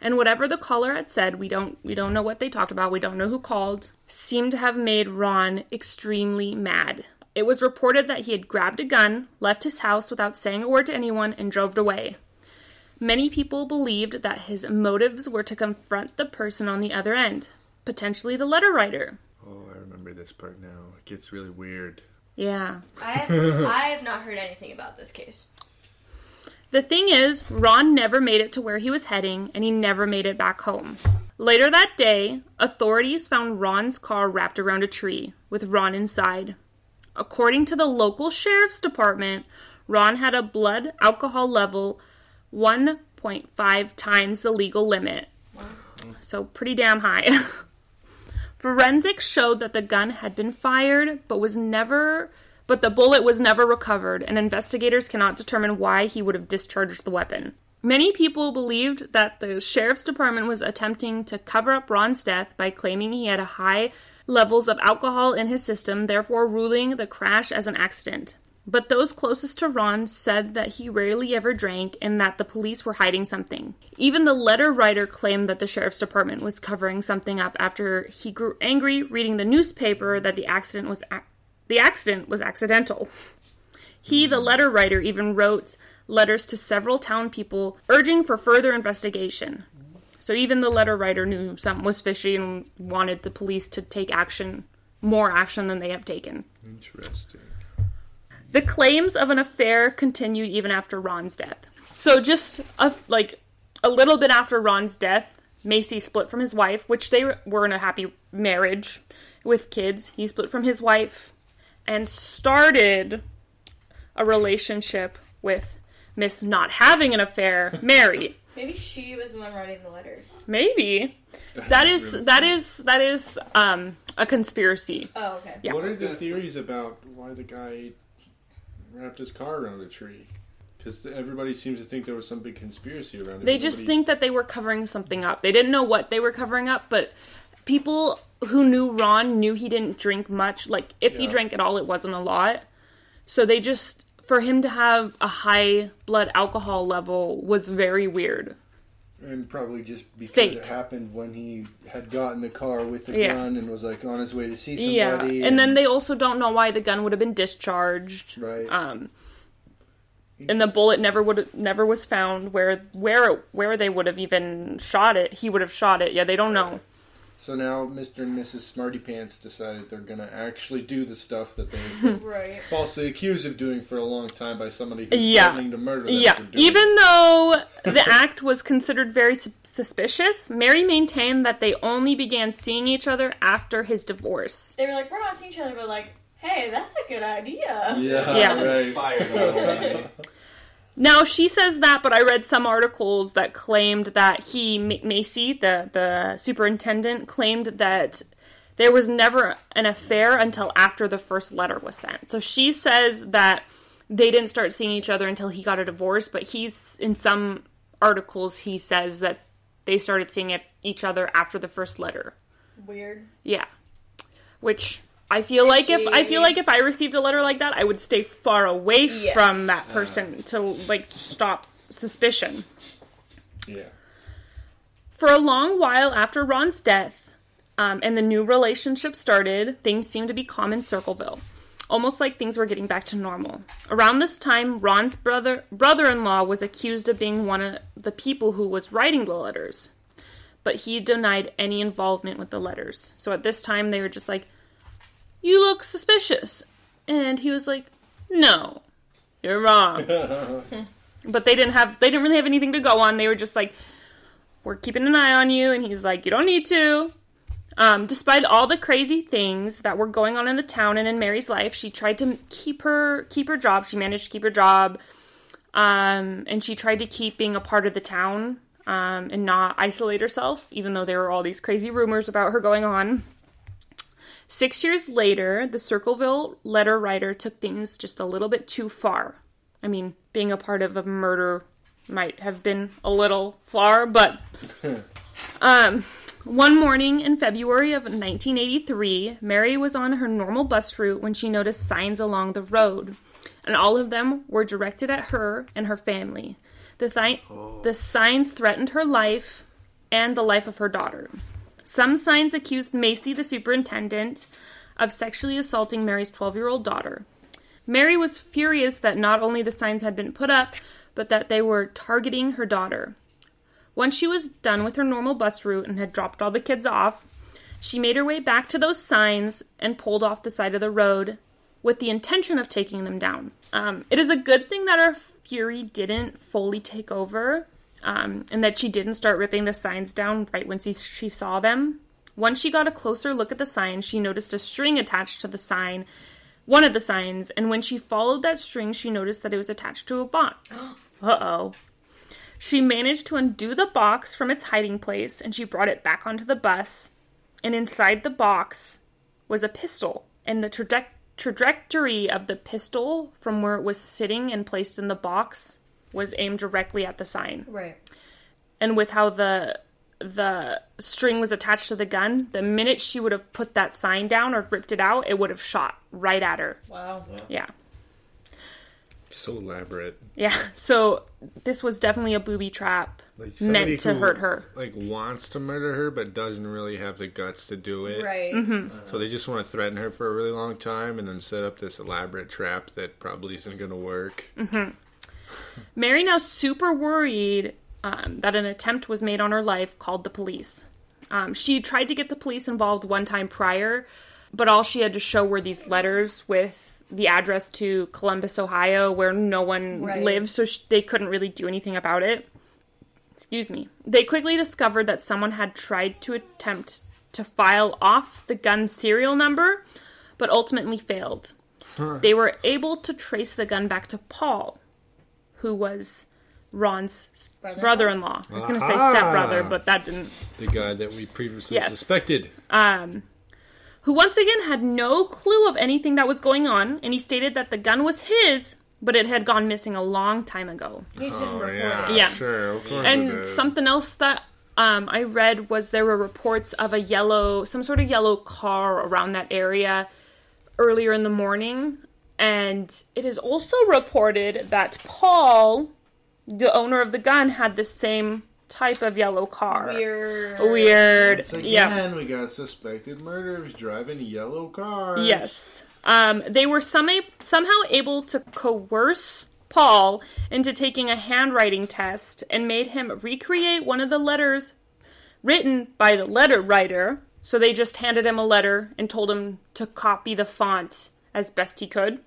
And whatever the caller had said, we don't we don't know what they talked about. We don't know who called. Seemed to have made Ron extremely mad. It was reported that he had grabbed a gun, left his house without saying a word to anyone, and drove away. Many people believed that his motives were to confront the person on the other end, potentially the letter writer. I remember this part now. It gets really weird. Yeah. I have, I have not heard anything about this case. The thing is, Ron never made it to where he was heading, and he never made it back home. Later that day, authorities found Ron's car wrapped around a tree, with Ron inside. According to the local sheriff's department, Ron had a blood alcohol level 1.5 times the legal limit. So, pretty damn high. Forensics showed that the gun had been fired, but was never but the bullet was never recovered, and investigators cannot determine why he would have discharged the weapon. Many people believed that the sheriff's department was attempting to cover up Ron's death by claiming he had high levels of alcohol in his system, therefore ruling the crash as an accident. But those closest to Ron said that he rarely ever drank and that the police were hiding something. Even the letter writer claimed that the sheriff's department was covering something up after he grew angry reading the newspaper that the accident was the accident was accidental. He, the letter writer, even wrote letters to several town people urging for further investigation. So even the letter writer knew something was fishy and wanted the police to take action, more action than they have taken. Interesting. The claims of an affair continued even after Ron's death. So just a, like a little bit after Ron's death, Macy split from his wife, which they were in a happy marriage with kids. He split from his wife and started a relationship with Miss not having an affair, Mary. Maybe she was the one writing the letters. Maybe that is really that is that is um a conspiracy. Oh, okay. Yeah. What are the theories about why the guy wrapped his car around a tree? Because everybody seems to think there was some big conspiracy around it. They just nobody- think that they were covering something up. They didn't know what they were covering up, but people who knew Ron knew he didn't drink much. Like if he drank at all, it wasn't a lot. So they just for him to have a high blood alcohol level was very weird. And probably just because Fake. it happened when he had gotten the car with the Yeah. gun and was like on his way to see somebody. Yeah, somebody. and then they also don't know why the gun would have been discharged. right. Um, and the bullet never would never was found where where where they would have even shot it. He would have shot it. Yeah, they don't know. So now Mr. and Mrs. Smarty Pants decided they're gonna actually do the stuff that they've been Right. falsely accused of doing for a long time by somebody who's Yeah. threatening to murder them. Yeah, for doing even though the act was considered very su- suspicious, Mary maintained that they only began seeing each other after his divorce. They were like, we're not seeing each other, but like, hey, that's a good idea. Yeah, Yeah. right. Inspired by the whole thing. Now she says that, but I read some articles that claimed that he, Macy, the the superintendent, claimed that there was never an affair until after the first letter was sent. So she says that they didn't start seeing each other until he got a divorce, but he's in some articles he says that they started seeing it, each other after the first letter. Weird. Yeah. Which I feel like if I feel like if I received a letter like that, I would stay far away Yes. from that person to like stop suspicion. Yeah. For a long while after Ron's death, um, and the new relationship started, things seemed to be calm in Circleville, almost like things were getting back to normal. Around this time, Ron's brother brother-in-law was accused of being one of the people who was writing the letters, but he denied any involvement with the letters. So at this time, they were just like, "You look suspicious," and he was like, "No, you're wrong." but they didn't have they didn't really have anything to go on. They were just like, we're keeping an eye on you. And he's like you don't need to. Um, despite all the crazy things that were going on in the town and in mary's life she tried to keep her keep her job. She managed to keep her job. Um, and she tried to keep being a part of the town um, and not isolate herself even though there were all these crazy rumors about her going on six years later the circleville letter writer took things just a little bit too far i mean being a part of a murder might have been a little far, but um, one morning in February of 1983, Mary was on her normal bus route when she noticed signs along the road, and all of them were directed at her and her family. The, thi- the signs threatened her life and the life of her daughter. Some signs accused Macy, the superintendent, of sexually assaulting Mary's 12 year old daughter. Mary was furious that not only the signs had been put up, but that they were targeting her daughter. Once she was done with her normal bus route and had dropped all the kids off, she made her way back to those signs and pulled off the side of the road with the intention of taking them down. Um, it is a good thing that her fury didn't fully take over um, and that she didn't start ripping the signs down right when she, she saw them. Once she got a closer look at the sign, she noticed a string attached to the sign, one of the signs, and when she followed that string, she noticed that it was attached to a box. Uh oh. She managed to undo the box from its hiding place and she brought it back onto the bus. And inside the box was a pistol. And the traje- trajectory of the pistol from where it was sitting and placed in the box was aimed directly at the sign. Right. And with how the the string was attached to the gun, the minute she would have put that sign down or ripped it out, it would have shot right at her. Wow. Yeah. So elaborate. Yeah, so this was definitely a booby trap Like meant to who, hurt her. Like wants to murder her, but doesn't really have the guts to do it. Right. Mm-hmm. So they just want to threaten her for a really long time, and then set up this elaborate trap that probably isn't going to work. Mary, now super worried um, that an attempt was made on her life, called the police. Um, she tried to get the police involved one time prior, but all she had to show were these letters with the address to Columbus, Ohio, where no one Right. lives, so sh- they couldn't really do anything about it. Excuse me. They quickly discovered that someone had tried to attempt to file off the gun's serial number, but ultimately failed. They were able to trace the gun back to Paul, who was Ron's Brother-in-law? brother-in-law. I was going to say Ah. stepbrother, but that didn't. The guy that we previously Yes. suspected. Um, who once again had no clue of anything that was going on, and he stated that the gun was his, but it had gone missing a long time ago. He just Oh, yeah. Yeah. sure. Of And something else that um, I read was there were reports of a yellow, some sort of yellow car around that area earlier in the morning. And it is also reported that Paul, the owner of the gun, had the same type of yellow car. Weird. Weird. Once again, Yeah. we got suspected murderers driving yellow cars. Yes. Um, they were some, somehow able to coerce Paul into taking a handwriting test and made him recreate one of the letters written by the letter writer. So they just handed him a letter and told him to copy the font as best he could,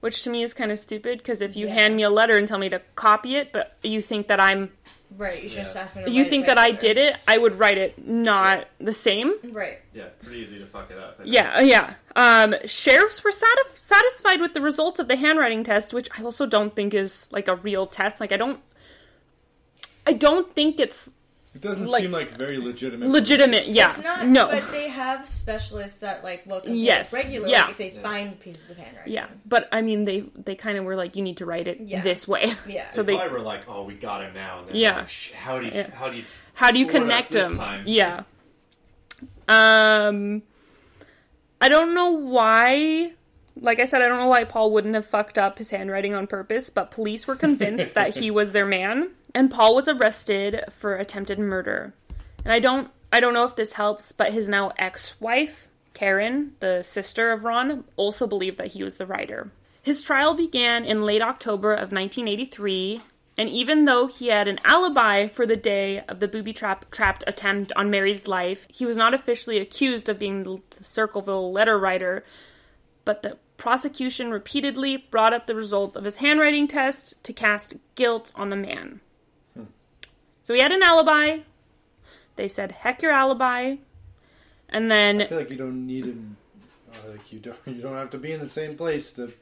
which to me is kind of stupid because if you Yeah. hand me a letter and tell me to copy it, but you think that I'm Right. You just asked me to you think it that I did it, I would write it not the same. Right. Yeah, pretty easy to fuck it up. Yeah, yeah. Um, sheriffs were satis- satisfied with the results of the handwriting test, which I also don't think is like a real test. Like I don't, I don't think it's It doesn't Like- seem like very legitimate. legitimate. Yeah, It's not. no. But they have specialists that like look at Yes, regularly yeah. if they find pieces of handwriting. yeah, but I mean, they they kind of were like, you need to write it Yeah. this way. Yeah. So they they, were like, "Oh, we got him now." And then Yeah. like, how do you? Yeah. How do you? how do you connect them? Yeah. Um, I don't know why. Like I said, I don't know why Paul wouldn't have fucked up his handwriting on purpose, but police were convinced that he was their man, and Paul was arrested for attempted murder. And I don't, I don't know if this helps, but his now ex-wife, Karen, the sister of Ron, also believed that he was the writer. His trial began in late October of 1983, and even though he had an alibi for the day of the booby trap trapped attempt on Mary's life, he was not officially accused of being the Circleville letter writer, but the prosecution repeatedly brought up the results of his handwriting test to cast guilt on the man. So he had an alibi. They said, "Heck your alibi," and then I feel like you don't need him. Uh, like you don't. You don't have to be in the same place to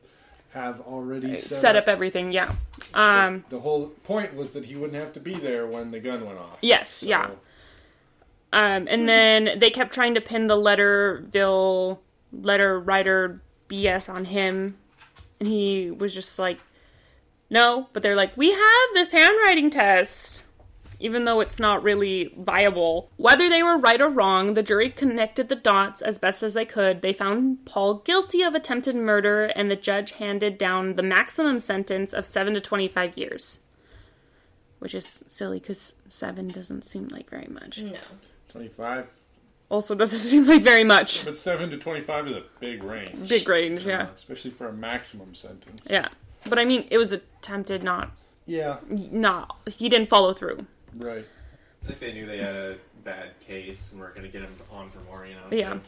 have already set, set up everything. Yeah. Um. The whole point was that he wouldn't have to be there when the gun went off. Yes. So, Yeah. Um, and then they kept trying to pin the letterville letter writer BS on him, and he was just like, "No," but they're like, "We have this handwriting test." Even though it's not really viable. Whether they were right or wrong, the jury connected the dots as best as they could. They found Paul guilty of attempted murder, and the judge handed down the maximum sentence of 7 to 25 years. Which is silly because 7 doesn't seem like very much No. Twenty-five, also doesn't seem like very much. but seven to twenty-five is a big range. Big range, Uh, yeah. especially for a maximum sentence. Yeah. But I mean, it was attempted, not, Yeah. not, he didn't follow through. Right. I think they knew they had a bad case and were going to get him on for more. You know. Yeah.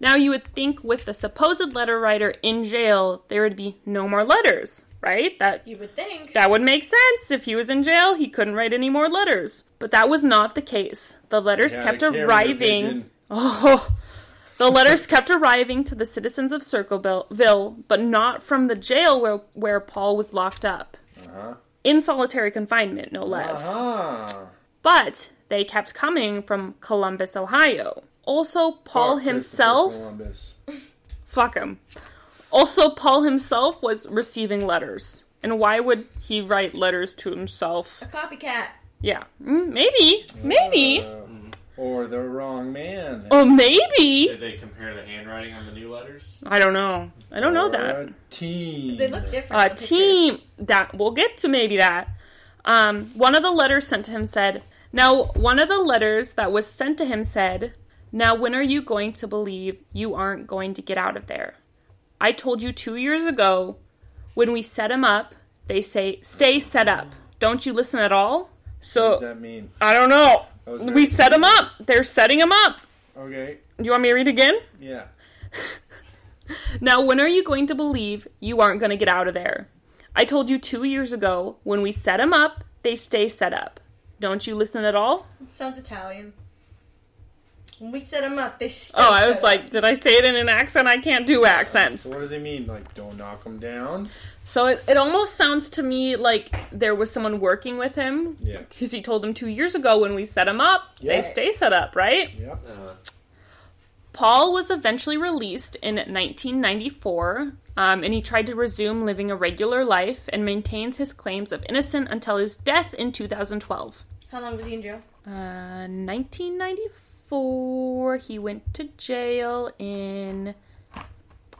Now you would think with the supposed letter writer in jail, there would be no more letters, right? That You would think. that would make sense. If he was in jail, he couldn't write any more letters. But that was not the case. The letters Yeah, kept arriving. Oh, the letters kept arriving to the citizens of Circleville, but not from the jail where, where Paul was locked up. Uh-huh. In solitary confinement, no less. Ah. But they kept coming from Columbus, Ohio. Also, Paul Fuck himself. Columbus. Fuck him. Also, Paul himself was receiving letters. And why would he write letters to himself? A copycat. Yeah, Mm, maybe, maybe. Uh, Or the wrong man. Oh, maybe. Did they compare the handwriting on the new letters? I don't know. I don't know Or that. A team. They look different. A pictures. team that we'll get to maybe that. Um, one of the letters sent to him said, "Now one of the letters that was sent to him said, "Now when are you going to believe you aren't going to get out of there? I told you 2 years ago when we set him up, they say stay set up. Don't you listen at all?" What does So that mean? I don't know. That was very We set them up. They're setting them up. Okay. Do you want me to read again? Yeah. Now, when are you going to believe you aren't going to get out of there? I told you two years ago when we set them up, they stay set up. Don't you listen at all? Sounds Italian. When we set them up, they. Stay Oh, I set was up. like, did I say it in an accent? I can't do accents. So what does he mean? Like, don't knock them down? So it, it almost sounds to me like there was someone working with him Yeah. because he told them two years ago when we set them up, they stay set up, right? Yep. Uh, Paul was eventually released in 1994, um, and he tried to resume living a regular life and maintains his claims of innocent until his death in 2012. How long was he in jail? Uh, 1994, he went to jail in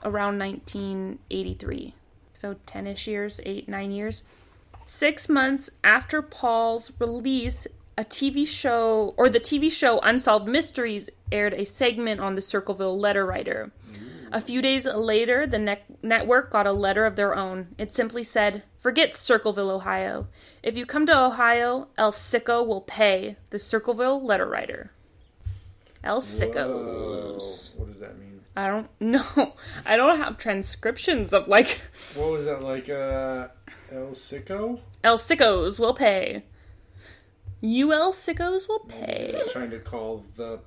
around 1983. So 10 ish years, 8, 9 years. Six months after Paul's release, a TV show, or the TV show Unsolved Mysteries, aired a segment on the Circleville letter writer. A few days later, the ne- network got a letter of their own. It simply said, Forget Circleville, Ohio. If you come to Ohio, El Sicko will pay. The Circleville letter writer. El Whoa. Sickos. What does that mean? I don't know. I don't have transcriptions of like What was that like? Uh, El Sicko? El Sickos will pay. You El Sickos will pay. Just trying to call the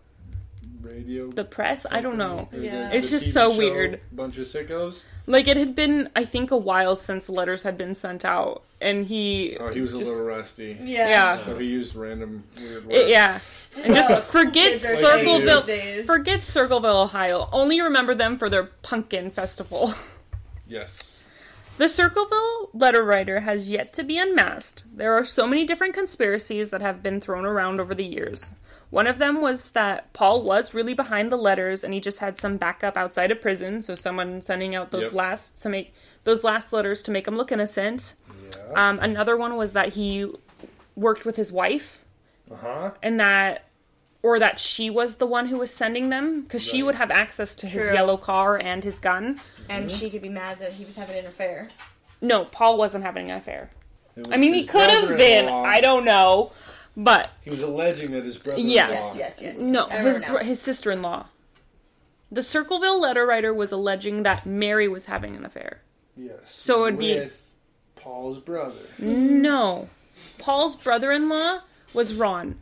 radio. The press? I don't know. Or the- Yeah. the It's just TV so weird. Bunch of sickos. Like it had been, I think, a while since letters had been sent out, and he. Oh, he was a little rusty. Yeah. Yeah. So he used random weird words. It- yeah, and just Well, forget Circleville. these days. Forget Circleville, Ohio. Only remember them for their pumpkin festival. Yes. The Circleville letter writer has yet to be unmasked. There are so many different conspiracies that have been thrown around over the years. One of them was that Paul was really behind the letters and he just had some backup outside of prison, so someone sending out those Yep. last to make those last letters to make him look innocent. Yeah. Um, another one was that he worked with his wife Uh huh. and that or that she was the one who was sending them because she would have access to his True. yellow car and his gun. And she could be mad that he was having an affair. No, Paul wasn't having an affair. I mean, he could have been. I don't know, but He was alleging that his brother. Yes. Yes, yes, yes. no, I his br- his sister in law. The Circleville letter writer was alleging that Mary was having an affair. Yes. So it would be- Paul's brother. No, Paul's brother-in-law was Ron,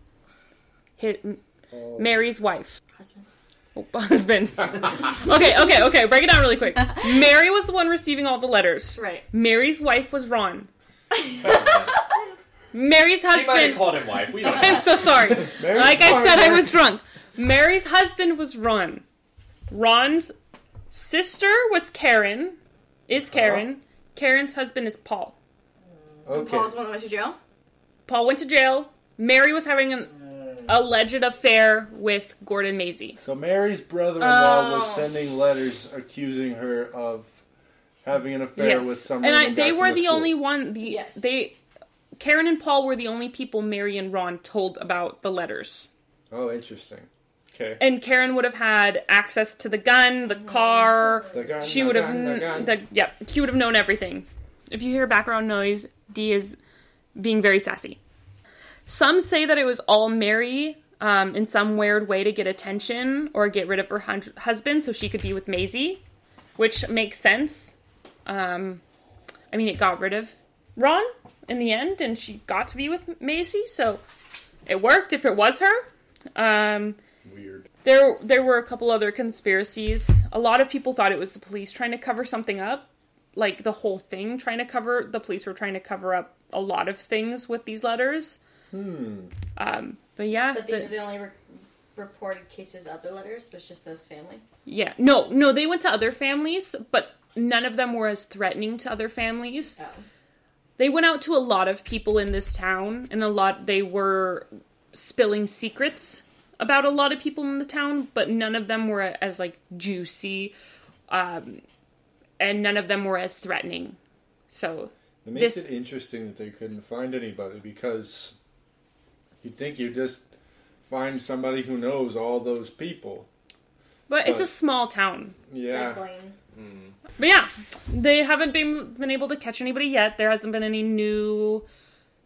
his, Oh. Mary's wife. Husband. Oh, husband. okay, okay, okay. Break it down really quick. Mary was the one receiving all the letters. Right. Mary's wife was Ron. Mary's she might have husband. called him wife. We don't I'm know. so sorry. Mary's like I said, I was drunk. Mary's husband was Ron. Ron's sister was Karen. Is Karen. Karen's husband is Paul. Okay. Paul's the one that went to jail? Paul went to jail. Mary was having an uh. alleged affair with Gordon Maisie. So Mary's brother-in-law was Oh. sending letters accusing her of having an affair Yes. with some and I, they were the the school. only one. The Yes. they, Karen and Paul were the only people Mary and Ron told about the letters. Oh, interesting. Okay. And Karen would have had access to the gun, the car. The gun, she the would have, gun, the gun. the, yeah, she would have known everything. If you hear background noise, Dee is being very sassy. Some say that it was all Mary um, in some weird way to get attention or get rid of her hun- husband so she could be with Maisie, which makes sense. Um, I mean, it got rid of Ron in the end, and she got to be with Maisie, so it worked if it was her. Um, Weird. there, there were a couple other conspiracies. A lot of people thought it was the police trying to cover something up, like the whole thing trying to cover. The police were trying to cover up a lot of things with these letters. Hmm. Um, but yeah, But these the- are the only re- reported cases of the letters, was just those family. yeah, no, no, they went to other families, but none of them were as threatening to other families. Oh. They went out to a lot of people in this town, and a lot they were spilling secrets about a lot of people in the town, but none of them were as like juicy, um, and none of them were as threatening. So It makes This- it interesting that they couldn't find anybody because you'd think you'd just find somebody who knows all those people. But it's a small town. Yeah. Blaine. But yeah, they haven't been been able to catch anybody yet. There hasn't been any new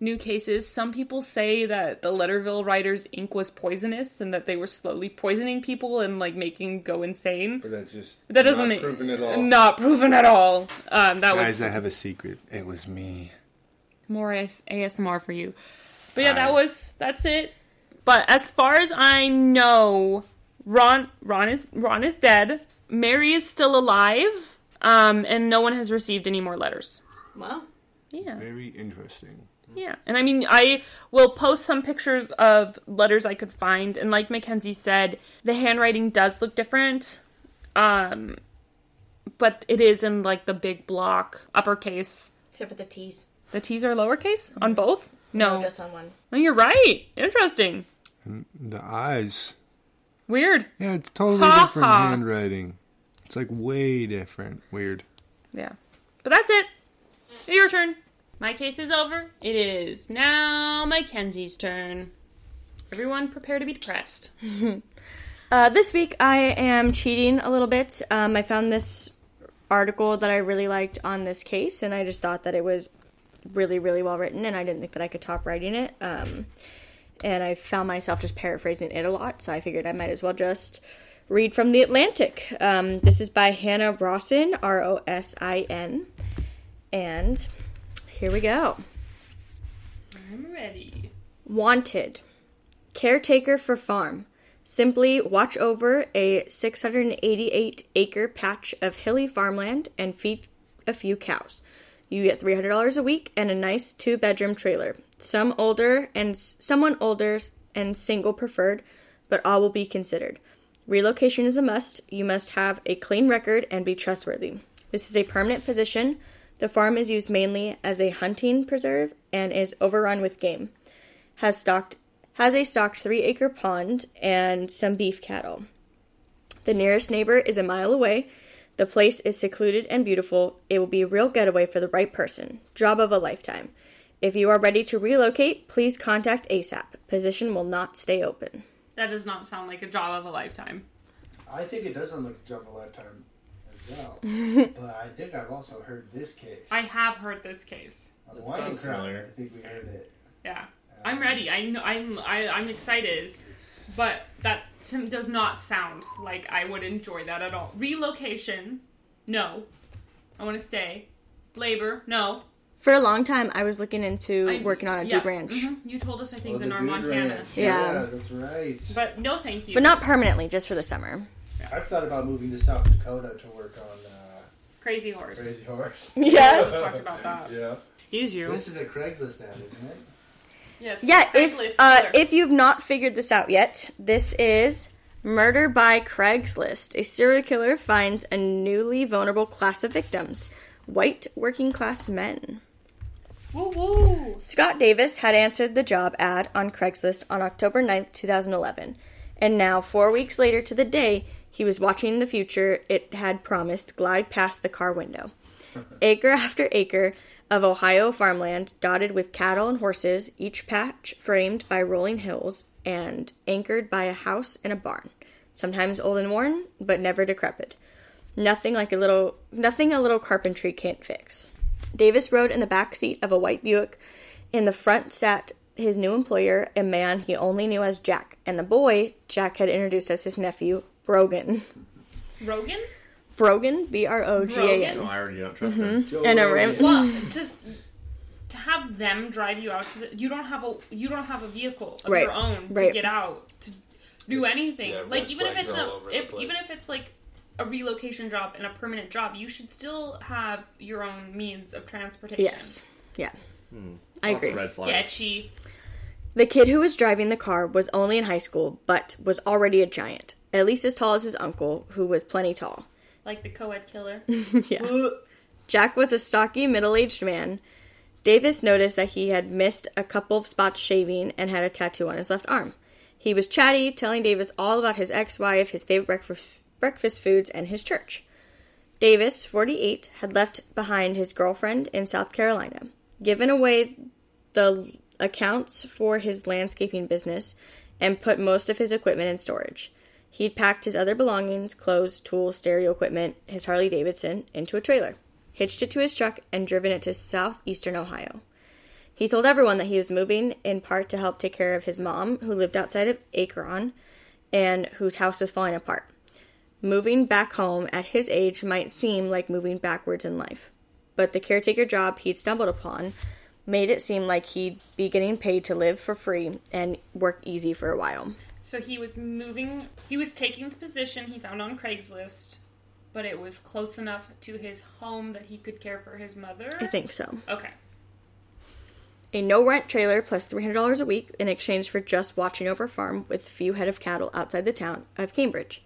new cases. Some people say that the Letterville writers' ink was poisonous and that they were slowly poisoning people and like making go insane. But that's just That doesn't not proven at all. Not proven at all. Um, that was Guys, I have a secret. It was me. more AS- ASMR for you. But yeah, that was that's it. But as far as I know, Ron Ron is Ron is dead. Mary is still alive. Um, and no one has received any more letters. Well, Yeah. Very interesting. Yeah. And I mean, I will post some pictures of letters I could find. And like Mackenzie said, the handwriting does look different. Um, but it is in like the big block, uppercase. except for the T's. The T's are lowercase on both? No. just on one. Oh, you're right. Interesting. The eyes. Weird. Yeah, it's totally Ha different ha. handwriting. It's like way different. Weird. Yeah. But that's it. Your turn. My case is over. It is now Mackenzie's turn. Everyone prepare to be depressed. Uh, this week I am cheating a little bit. Um, I found this article that I really liked on this case, and I just thought that it was really, really well written, and I didn't think that I could top writing it. Um, and I found myself just paraphrasing it a lot, so I figured I might as well just read from The Atlantic. Um, this is by Hannah Rosin, R O S I N. And here we go. I'm ready. Wanted. Caretaker for farm. Simply watch over a 688 acre patch of hilly farmland and feed a few cows. You get $300 a week and a nice two bedroom trailer. Some older and someone older and single preferred, but all will be considered. Relocation is a must. You must have a clean record and be trustworthy. This is a permanent position. The farm is used mainly as a hunting preserve and is overrun with game has stocked has a stocked three acre pond and some beef cattle. The nearest neighbor is a mile away. The place is secluded and beautiful. It will be a real getaway for the right person. Job of a lifetime. If you are ready to relocate, please contact ASAP. Position will not stay open. That does not sound like a job of a lifetime. I think it does sound like a job of a lifetime as well. but I think I've also heard this case. I have heard this case. On That Wine sounds Crown, familiar. I think we heard it. Yeah. Um, I'm ready. I know, I'm I, I'm excited. But that to does not sound like I would enjoy that at all. Relocation? No. I want to stay. Labor? No. For a long time, I was looking into I- working on a yeah, dude ranch, mhm. You told us I think Oh, in the our Montana. Ranch. Yeah. that's right. But no thank you. but not permanently, just for the summer. I've thought about moving to South Dakota to work on uh, Crazy horse. Crazy Horse. Yeah. We talked about that. yeah. Excuse you. This is a Craigslist ad, isn't it? Yeah, it's Yeah, if uh, if you've not figured this out yet, this is Murder by Craigslist. A serial killer finds a newly vulnerable class of victims: white working class men. Woo woo. Scott Davis had answered the job ad on Craigslist on October 9th, 2011, and now, four weeks later to the day, he was watching the future it had promised glide past the car window. Acre after acre of Ohio farmland dotted with cattle and horses, each patch framed by rolling hills and anchored by a house and a barn, sometimes old and worn, but never decrepit. Nothing like a little nothing a little carpentry can't fix. Davis rode in the back seat of a white Buick. In the front sat his new employer, a man he only knew as Jack, and the boy Jack had introduced as his nephew, Brogan. Rogan? Brogan, B R O G A No, N. Oh, I already don't trust him. Mm-hmm. Joe And a Rogan. rim. Well, just to have them drive you out to the, you don't have a you don't have a vehicle of Right, your own to right. get out to do It's- anything. yeah, like red even if flags it's all a over the if, place. even if it's like a relocation job and a permanent job, you should still have your own means of transportation. Yes. Yeah. I agree. Red. Sketchy. The kid who was driving the car was only in high school, but was already a giant, at least as tall as his uncle, who was plenty tall. Like the co-ed killer. yeah. Jack was a stocky, middle aged man. Davis noticed that he had missed a couple of spots shaving and had a tattoo on his left arm. He was chatty, telling Davis all about his ex wife, his favorite breakfast, breakfast foods, and his church. Davis, 48, had left behind his girlfriend in South Carolina, given away the accounts for his landscaping business, and put most of his equipment in storage. He'd packed his other belongings, clothes, tools, stereo equipment, his Harley Davidson, into a trailer, hitched it to his truck, and driven it to southeastern Ohio. He told everyone that he was moving in part to help take care of his mom, who lived outside of Akron and whose house was falling apart. Moving back home at his age might seem like moving backwards in life, but the caretaker job he'd stumbled upon made it seem like he'd be getting paid to live for free and work easy for a while. So he was moving. He was taking the position he found on Craigslist, but it was close enough to his home that he could care for his mother. I think so. Okay. A no rent trailer plus $300 a week in exchange for just watching over a farm with a few head of cattle outside the town of Cambridge.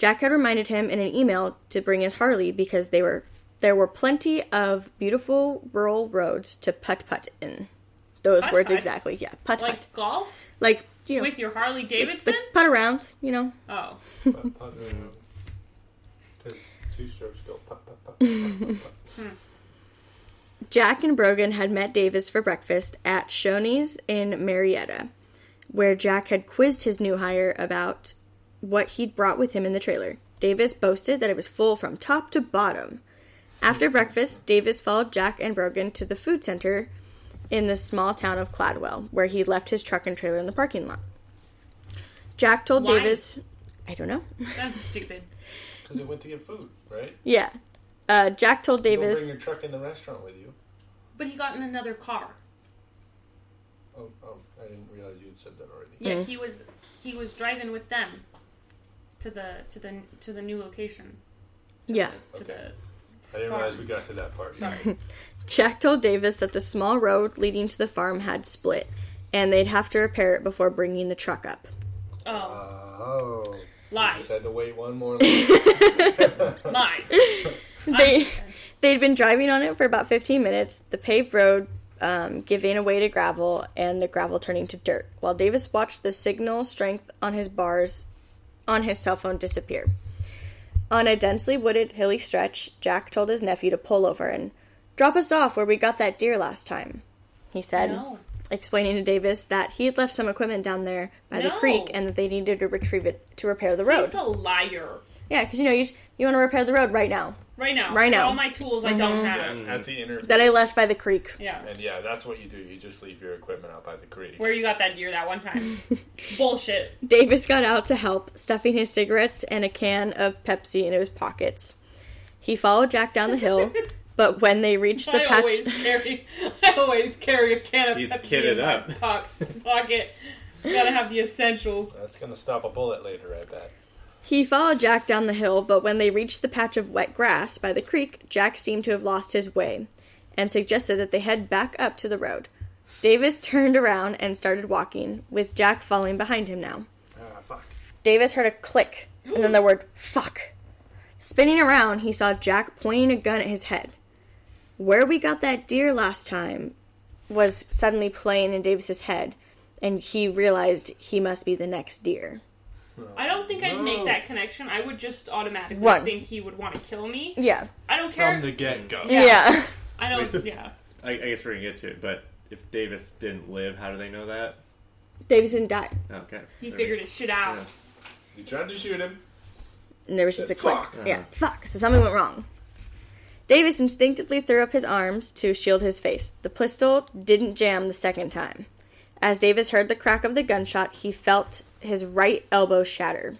Jack had reminded him in an email to bring his Harley because they were there were plenty of beautiful rural roads to putt putt in. Those Putt words exactly, yeah, putt putt. Like golf Like you know, with your Harley Davidson. like putt around, you know. Oh, Putt, putt, uh, two strokes go putt, putt, putt, putt, putt, putt. Jack and Brogan had met Davis for breakfast at Shoney's in Marietta, where Jack had quizzed his new hire about what he'd brought with him in the trailer. Davis boasted that it was full from top to bottom. After breakfast, Davis followed Jack and Brogan to the food center in the small town of Caldwell, where he left his truck and trailer in the parking lot. Jack told Why? Davis, I don't know. that's stupid. Because it went to get food, right? Yeah. Uh, Jack told Davis. You Don't Davis. bring your truck in the restaurant with you. But he got in another car. Oh, oh, I didn't realize you had said that already. Yeah, Mm. he was he was driving with them to the to the to the new location. To Yeah. the, to Okay. I didn't realize we got to that part. sorry. Jack told Davis that the small road leading to the farm had split, and they'd have to repair it before bringing the truck up. Oh, Oh. You lies, just had to wait one more. lies. they they'd been driving on it for about 15 minutes. The paved road um, giving away to gravel, and the gravel turning to dirt. While Davis watched the signal strength on his bars on his cell phone disappear. On a densely wooded hilly stretch, Jack told his nephew to pull over and drop us off where we got that deer last time. He said. No. explaining to Davis that he had left some equipment down there by the creek and that they needed to retrieve it to repair the road. He's a liar. Yeah, because you know you just, you want to repair the road right now Right now. Right For now. All my tools I don't have. At the interview. that I left by the creek. Yeah. And yeah, that's what you do. You just leave your equipment out by the creek. Where you got that deer that one time. Bullshit. Davis got out to help, stuffing his cigarettes and a can of Pepsi into his pockets. He followed Jack down the hill, but when they reached the I patch, always carry I always carry a can of He's Pepsi kitted in my up. pox- pocket. Gotta have the essentials. That's gonna stop a bullet later, I bet. He followed Jack down the hill, but when they reached the patch of wet grass by the creek, Jack seemed to have lost his way and suggested that they head back up to the road. Davis turned around and started walking, with Jack following behind him now. Ah, fuck. Davis heard a click and then the word fuck. Spinning around, he saw Jack pointing a gun at his head. Where we got that deer last time was suddenly playing in Davis's head, and he realized he must be the next deer. I don't think I'd make that connection. I would just automatically Run. think he would want to kill me. Yeah. I don't care. From the get go. Yeah. Yeah. I don't. Yeah. I, I guess we're gonna get to it, but if Davis didn't live, how do they know that? Davis didn't die. Okay. He There figured his shit out. Yeah. You tried to shoot him. And there was just a click. Fuck. Yeah. Fuck. So something went wrong. Davis instinctively threw up his arms to shield his face. The pistol didn't jam the second time. As Davis heard the crack of the gunshot, he felt his right elbow shatter.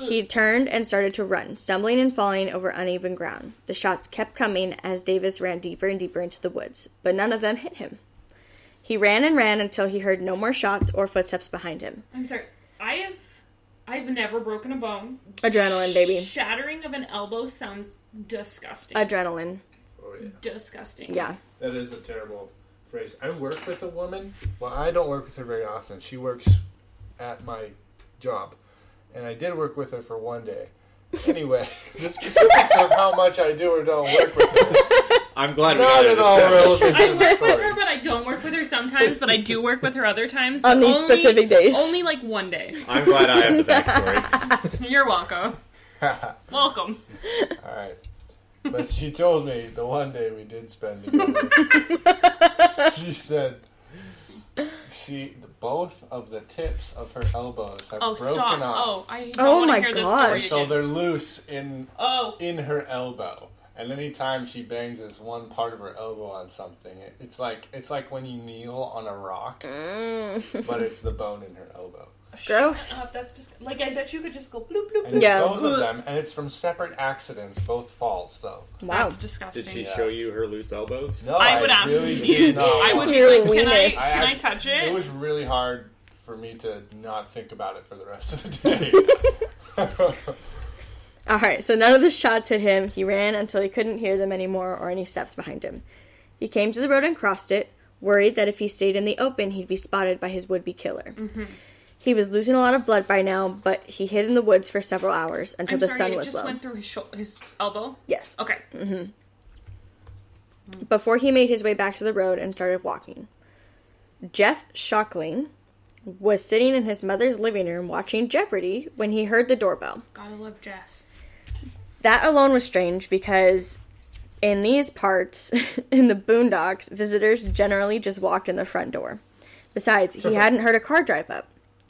He turned and started to run, stumbling and falling over uneven ground. The shots kept coming as Davis ran deeper and deeper into the woods, but none of them hit him. He ran and ran until he heard no more shots or footsteps behind him. I'm sorry. I have. I've never broken a bone. Adrenaline, baby. Shattering of an elbow sounds disgusting. Adrenaline. Oh yeah. disgusting. Yeah. That is a terrible phrase. I work with a woman. Well, I don't work with her very often. She works at my job, and I did work with her for one day. Anyway, the specifics of how much I do or don't work with her I'm glad we not got at all relevant I to the work with story. her, but I don't don't work with her sometimes, but I do work with her other times. On these only- specific days. Only like one day. I'm glad I have the backstory. You're welcome. welcome. All right. But she told me the one day we did spend together. she said she both of the tips of her elbows have Oh, broken stop. off. Oh, I don't Oh want my to hear this story So again. they're loose in Oh, in her elbow. And anytime she bangs this one part of her elbow on something, it, it's like it's like when you kneel on a rock, mm. but it's the bone in her elbow. Gross. uh, that's just like I bet you could just go bloop bloop And bloop. it's Yeah. both of them, and it's from separate accidents, both falls though. Wow. That's disgusting. Did she Yeah. show you her loose elbows? No, I would ask really to see did it. not. I would be Your like, can I, weenus. can I act- touch it? It was really hard for me to not think about it for the rest of the day. All right, so none of the shots hit him. He ran until he couldn't hear them anymore or any steps behind him. He came to the road and crossed it, worried that if he stayed in the open, he'd be spotted by his would be killer. Mm-hmm. He was losing a lot of blood by now, but he hid in the woods for several hours until I'm the sorry, sun it was just low. went through his shou- his elbow. Yes. Okay. Before he made his way back to the road and started walking. Jeff Schockling was sitting in his mother's living room watching Jeopardy when he heard the doorbell. Gotta love Jeff. That alone was strange because in these parts, in the boondocks, visitors generally just walked in the front door. Besides, he hadn't heard a car drive up.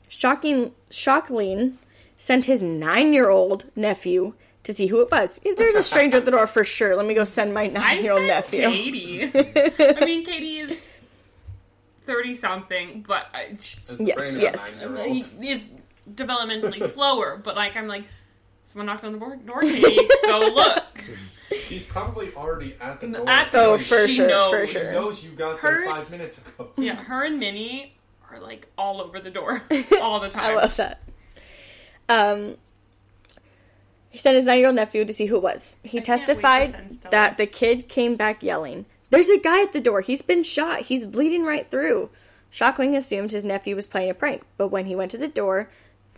Shocking, Schockling sent his nine year old nephew to see who it was. There's a stranger at the door for sure. Let me go send my nine year old said nephew. Katie. I mean, Katie is thirty something, but I, It's Yes, brain of a yes. nine-year-old. he is developmentally slower. But like, I'm like, someone knocked on the door. door Katie, go look. She's probably already at the door. At the Oh, door, for she sure, knows. for She knows you got Her- there five minutes ago. Yeah, her and Minnie are like all over the door all the time. I love that. Um, he sent his nine year old nephew to see who it was. He I can't wait to testified that the kid came back yelling, There's a guy at the door. He's been shot. He's bleeding right through. Schockling assumed his nephew was playing a prank, but when he went to the door,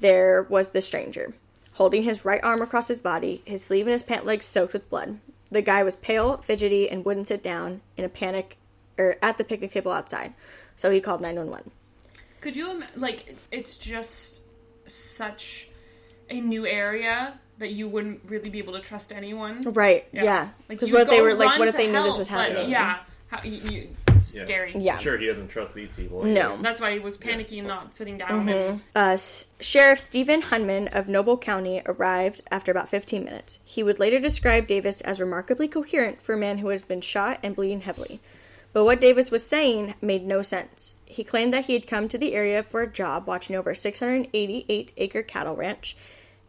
there was the stranger, holding his right arm across his body, his sleeve and his pant legs soaked with blood. The guy was pale, fidgety, and wouldn't sit down in a panic or at the picnic table outside. So he called 911. Could you ima- like? It's just such a new area that you wouldn't really be able to trust anyone. Right. Yeah. Like Because you what if they were like? What if they knew this was happening? yeah, how, you, you, it's Yeah. scary. Yeah. Sure, he doesn't trust these people. No. That's why he was panicking, and not sitting down. Mm-hmm. And Uh, S- Sheriff Stephen Hannum of Noble County arrived after about 15 minutes. He would later describe Davis as remarkably coherent for a man who has been shot and bleeding heavily. But what Davis was saying made no sense. He claimed that he had come to the area for a job watching over a 688 acre cattle ranch,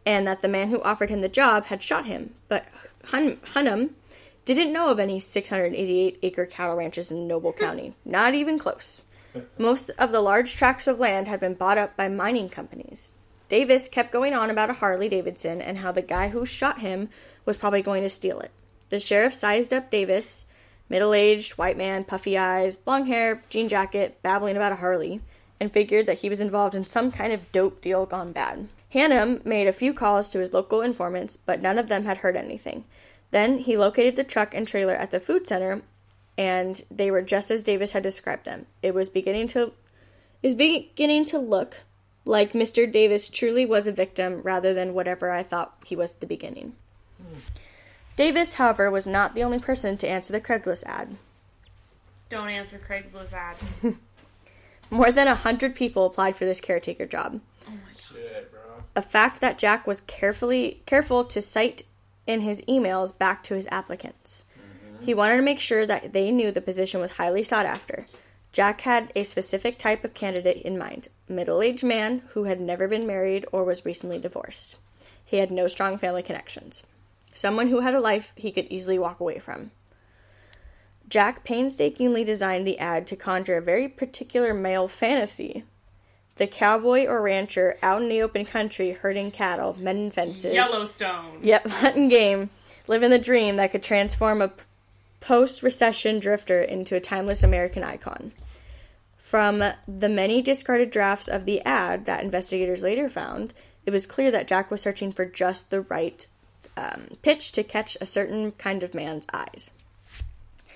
and that the man who offered him the job had shot him. But Hun- Hannum didn't know of any 688 acre cattle ranches in Noble County. Not even close. Most of the large tracts of land had been bought up by mining companies. Davis kept going on about a Harley Davidson and how the guy who shot him was probably going to steal it. The sheriff sized up Davis, middle aged, white man, puffy eyes, blonde hair, jean jacket, babbling about a Harley, and figured that he was involved in some kind of dope deal gone bad. Hannum made a few calls to his local informants, but none of them had heard anything. Then he located the truck and trailer at the food center, and they were just as Davis had described them. It was beginning to it was beginning to look like Mr. Davis truly was a victim rather than whatever I thought he was at the beginning. Davis, however, was not the only person to answer the Craigslist ad. don't answer Craigslist ads. More than a hundred people applied for this caretaker job. Oh my Shit, bro. a fact that Jack was carefully careful to cite in his emails back to his applicants. Mm-hmm. He wanted to make sure that they knew the position was highly sought after. Jack had a specific type of candidate in mind middle aged man who had never been married or was recently divorced. He had no strong family connections. Someone who had a life he could easily walk away from. Jack painstakingly designed the ad to conjure a very particular male fantasy the cowboy or rancher out in the open country herding cattle, mending fences. Yellowstone. Yep, hunting game, living the dream that could transform a post recession drifter into a timeless American icon. From the many discarded drafts of the ad that investigators later found, it was clear that Jack was searching for just the right um, pitch to catch a certain kind of man's eyes.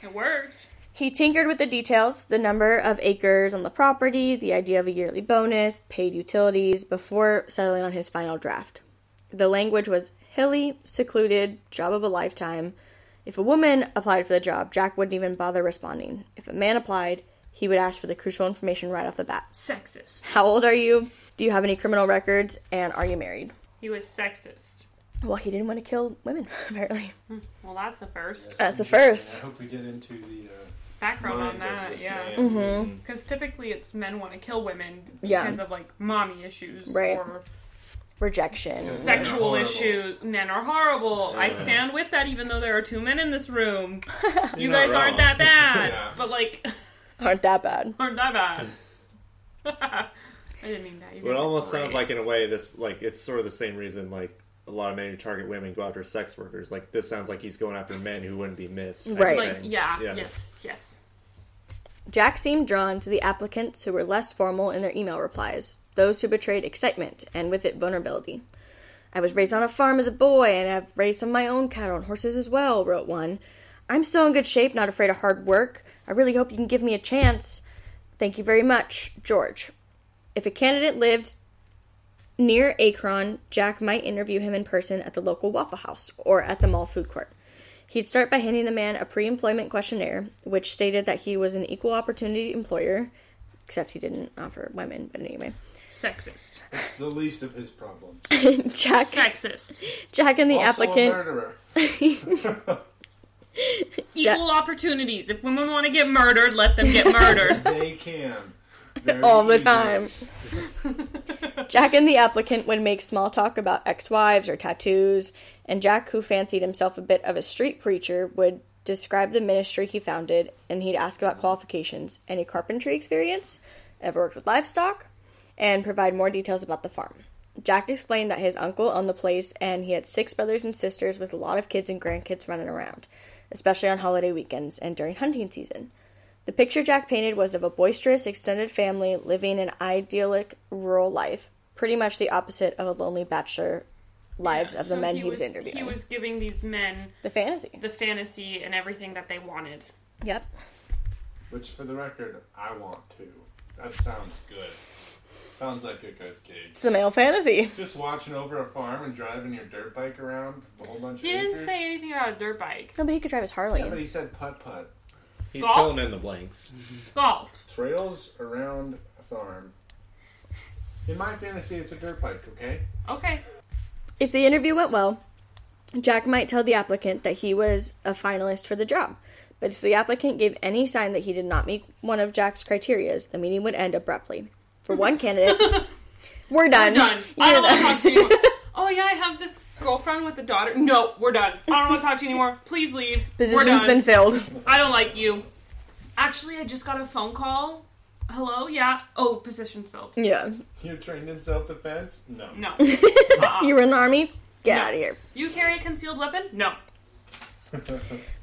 It worked. He tinkered with the details, the number of acres on the property, the idea of a yearly bonus, paid utilities, before settling on his final draft. The language was hilly, secluded, job of a lifetime. If a woman applied for the job, Jack wouldn't even bother responding. If a man applied, he would ask for the crucial information right off the bat. Sexist. How old are you? Do you have any criminal records? And are you married? He was sexist. Well, he didn't want to kill women, apparently. Well, that's a first. That's a first. I hope we get into the uh, Background on mind of that, yeah. man. Mm-hmm. Because typically it's men want to kill women Yeah. because of like mommy issues Right. or Rejection. sexual horrible. issues. Men are horrible. I stand with that, even though there are two men in this room. You not guys aren't that bad, Yeah. but like Aren't that bad. aren't that bad. I didn't mean that. You But it almost great. sounds like, in a way, this like it's sort of the same reason like a lot of men who target women go after sex workers. Like this sounds like he's going after men who wouldn't be missed. Right. like yeah, Yeah. yes, yes. Jack seemed drawn to the applicants who were less formal in their email replies, those who betrayed excitement and with it vulnerability. I was raised on a farm as a boy, and I've raised some of my own cattle and horses as well, wrote one. I'm still in good shape, not afraid of hard work. I really hope you can give me a chance. Thank you very much, George. If a candidate lived near Akron, Jack might interview him in person at the local Waffle House or at the mall food court. He'd start by handing the man a pre employment questionnaire, which stated that he was an equal opportunity employer, except he didn't offer women, but anyway. Sexist. It's the least of his problems. Jack, Sexist. Jack and the also applicant. a murderer. Equal opportunities. If women want to get murdered, let them get murdered. They can. All the easy. time. Jack and the applicant would make small talk about ex wives or tattoos, and Jack, who fancied himself a bit of a street preacher, would describe the ministry he founded and he'd ask about qualifications, any carpentry experience, ever worked with livestock, and provide more details about the farm. Jack explained that his uncle owned the place and he had six brothers and sisters with a lot of kids and grandkids running around, especially on holiday weekends and during hunting season. The picture Jack painted was of a boisterous extended family living an idyllic rural life, pretty much the opposite of a lonely bachelor lives of the So men he was, He interviewing. He was giving these men the fantasy. the fantasy and everything that they wanted. Yep. Which, for the record, I want to. That sounds good. Sounds like a good gig. It's the male fantasy. Just watching over a farm and driving your dirt bike around a whole bunch He of didn't acres. say anything about a dirt bike. No, but he could drive his Harley. Yeah, but he said putt putt. He's Golf? filling in the blanks. Golf. Trails around a farm. In my fantasy, it's a dirt bike, okay? Okay. If the interview went well, Jack might tell the applicant that he was a finalist for the job. But if the applicant gave any sign that he did not meet one of Jack's criterias, the meeting would end abruptly. For one candidate, we're done. We're done. I You're don't want to talk to you anymore. Oh yeah, I have this girlfriend with a daughter. No, we're done. I don't want to talk to you anymore. Please leave. we're Position's been filled. I don't like you. Actually, I just got a phone call. Hello? Yeah. Oh, position's filled. Yeah. You're trained in self defense? No. No. Uh-uh. You were in the army? Get No. out of here. You carry a concealed weapon? No.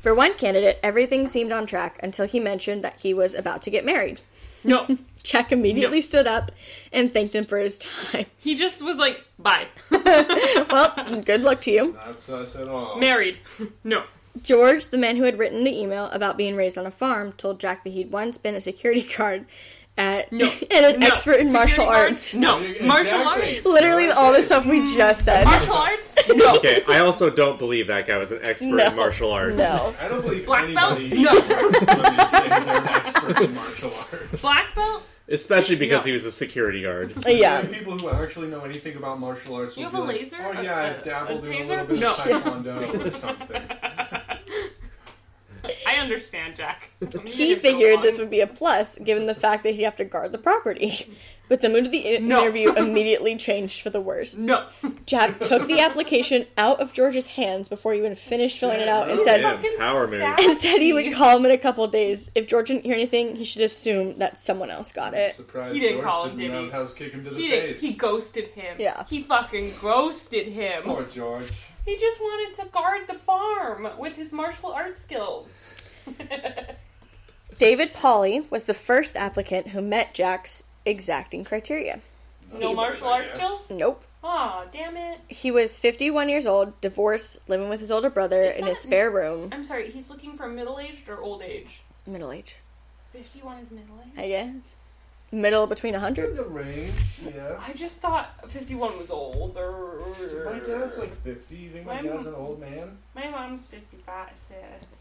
For one candidate, everything seemed on track until he mentioned that he was about to get married. No. Jack immediately No. stood up and thanked him for his time. He just was like, bye. Well, good luck to you. Not sus at all. Married. No. George, the man who had written the email about being raised on a farm, told Jack that he'd once been a security guard at No. and an No. expert in Security martial guard? arts. No. Exactly. Martial arts? Literally That's all the stuff we just said. Martial arts? No. Okay, I also don't believe that guy was an expert No. in martial arts. No. I don't believe Black belt? anybody No. they're an expert in martial arts. Black belt? Especially because No. he was a security guard. Uh, yeah. The people who actually know anything about martial arts will You have be a like, laser? Oh yeah, a- I've dabbled a in a little bit No. of taekwondo or something. I understand, Jack. He figured this would be a plus, given the fact that he'd have to guard the property. But the mood of the in- No. interview immediately changed for the worse. No. Jack took the application out of George's hands before he even finished filling it out and said, Damn, power move. and said he would call him in a couple days. If George didn't hear anything, he should assume that someone else got it. Surprised He didn't George call him, didn't did he? roundhouse kick him to the He did. face. He ghosted him. Yeah. He fucking ghosted him. Poor George. He just wanted to guard the farm with his martial arts skills. David Pauley was the first applicant who met Jack's exacting criteria. no martial arts skills? Nope. Aw, damn it. He was 51 years old, divorced, living with his older brother Is in that- his spare room. I'm sorry, he's looking for middle aged or old age? Middle age, 51 is middle age. I guess. Middle between In 100? the range, yeah. I just thought 51 was older. My dad's like 50. You think my My dad's an old man? My mom's 55. So,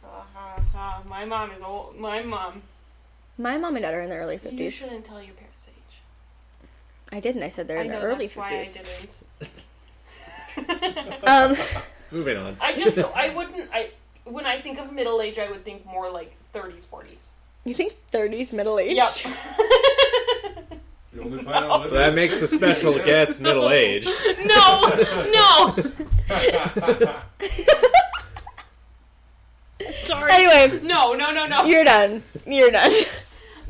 uh, uh, my mom is old. My mom. My mom and dad are in their early 50s. You shouldn't tell your parents' age. I didn't. I said they're I in know their early that's why I 50s. didn't. Um, Moving on. I just, I wouldn't, I, when I think of middle age, I would think more like 30s, 40s. you think 30s middle age? Yep. The only planet on That makes the special guest middle aged. no, no. Sorry. Anyway, No, no, no, no. you're done. You're done.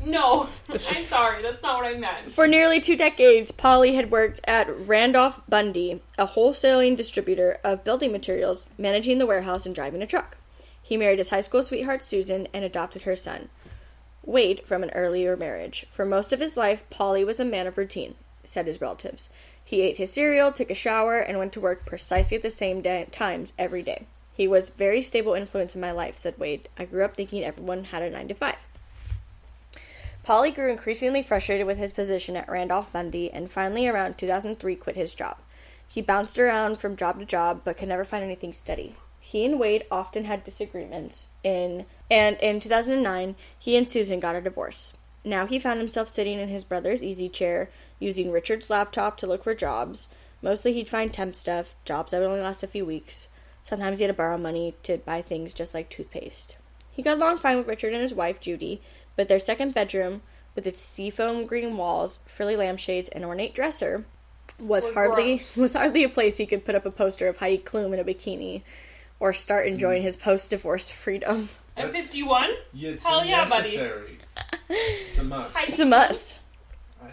No. I'm sorry. That's not what I meant. For nearly two decades, Pauley had worked at Randolph Bundy, a wholesaling distributor of building materials, managing the warehouse and driving a truck. He married his high school sweetheart Susan and adopted her son, Wade, from an earlier marriage. For most of his life, Pauley was a man of routine, said his relatives. He ate his cereal, took a shower, and went to work precisely at the same day- times every day. He was very stable influence in my life, said Wade. I grew up thinking everyone had a 9 to 5. Pauley grew increasingly frustrated with his position at Randolph Bundy and finally around 2003 quit his job. He bounced around from job to job but could never find anything steady. He and Wade often had disagreements in and in 2009 he and Susan got a divorce. Now he found himself sitting in his brother's easy chair using Richard's laptop to look for jobs. Mostly he'd find temp stuff, jobs that would only last a few weeks. Sometimes he had to borrow money to buy things just like toothpaste. He got along fine with Richard and his wife, Judy, but their second bedroom, with its seafoam green walls, frilly lampshades, and ornate dresser, was Was hardly was hardly a place he could put up a poster of Heidi Klum in a bikini, or start enjoying his post-divorce freedom. I'm 51. Yeah, it's Hell yeah, buddy. necessary. It's a must. Hi. It's a must. I,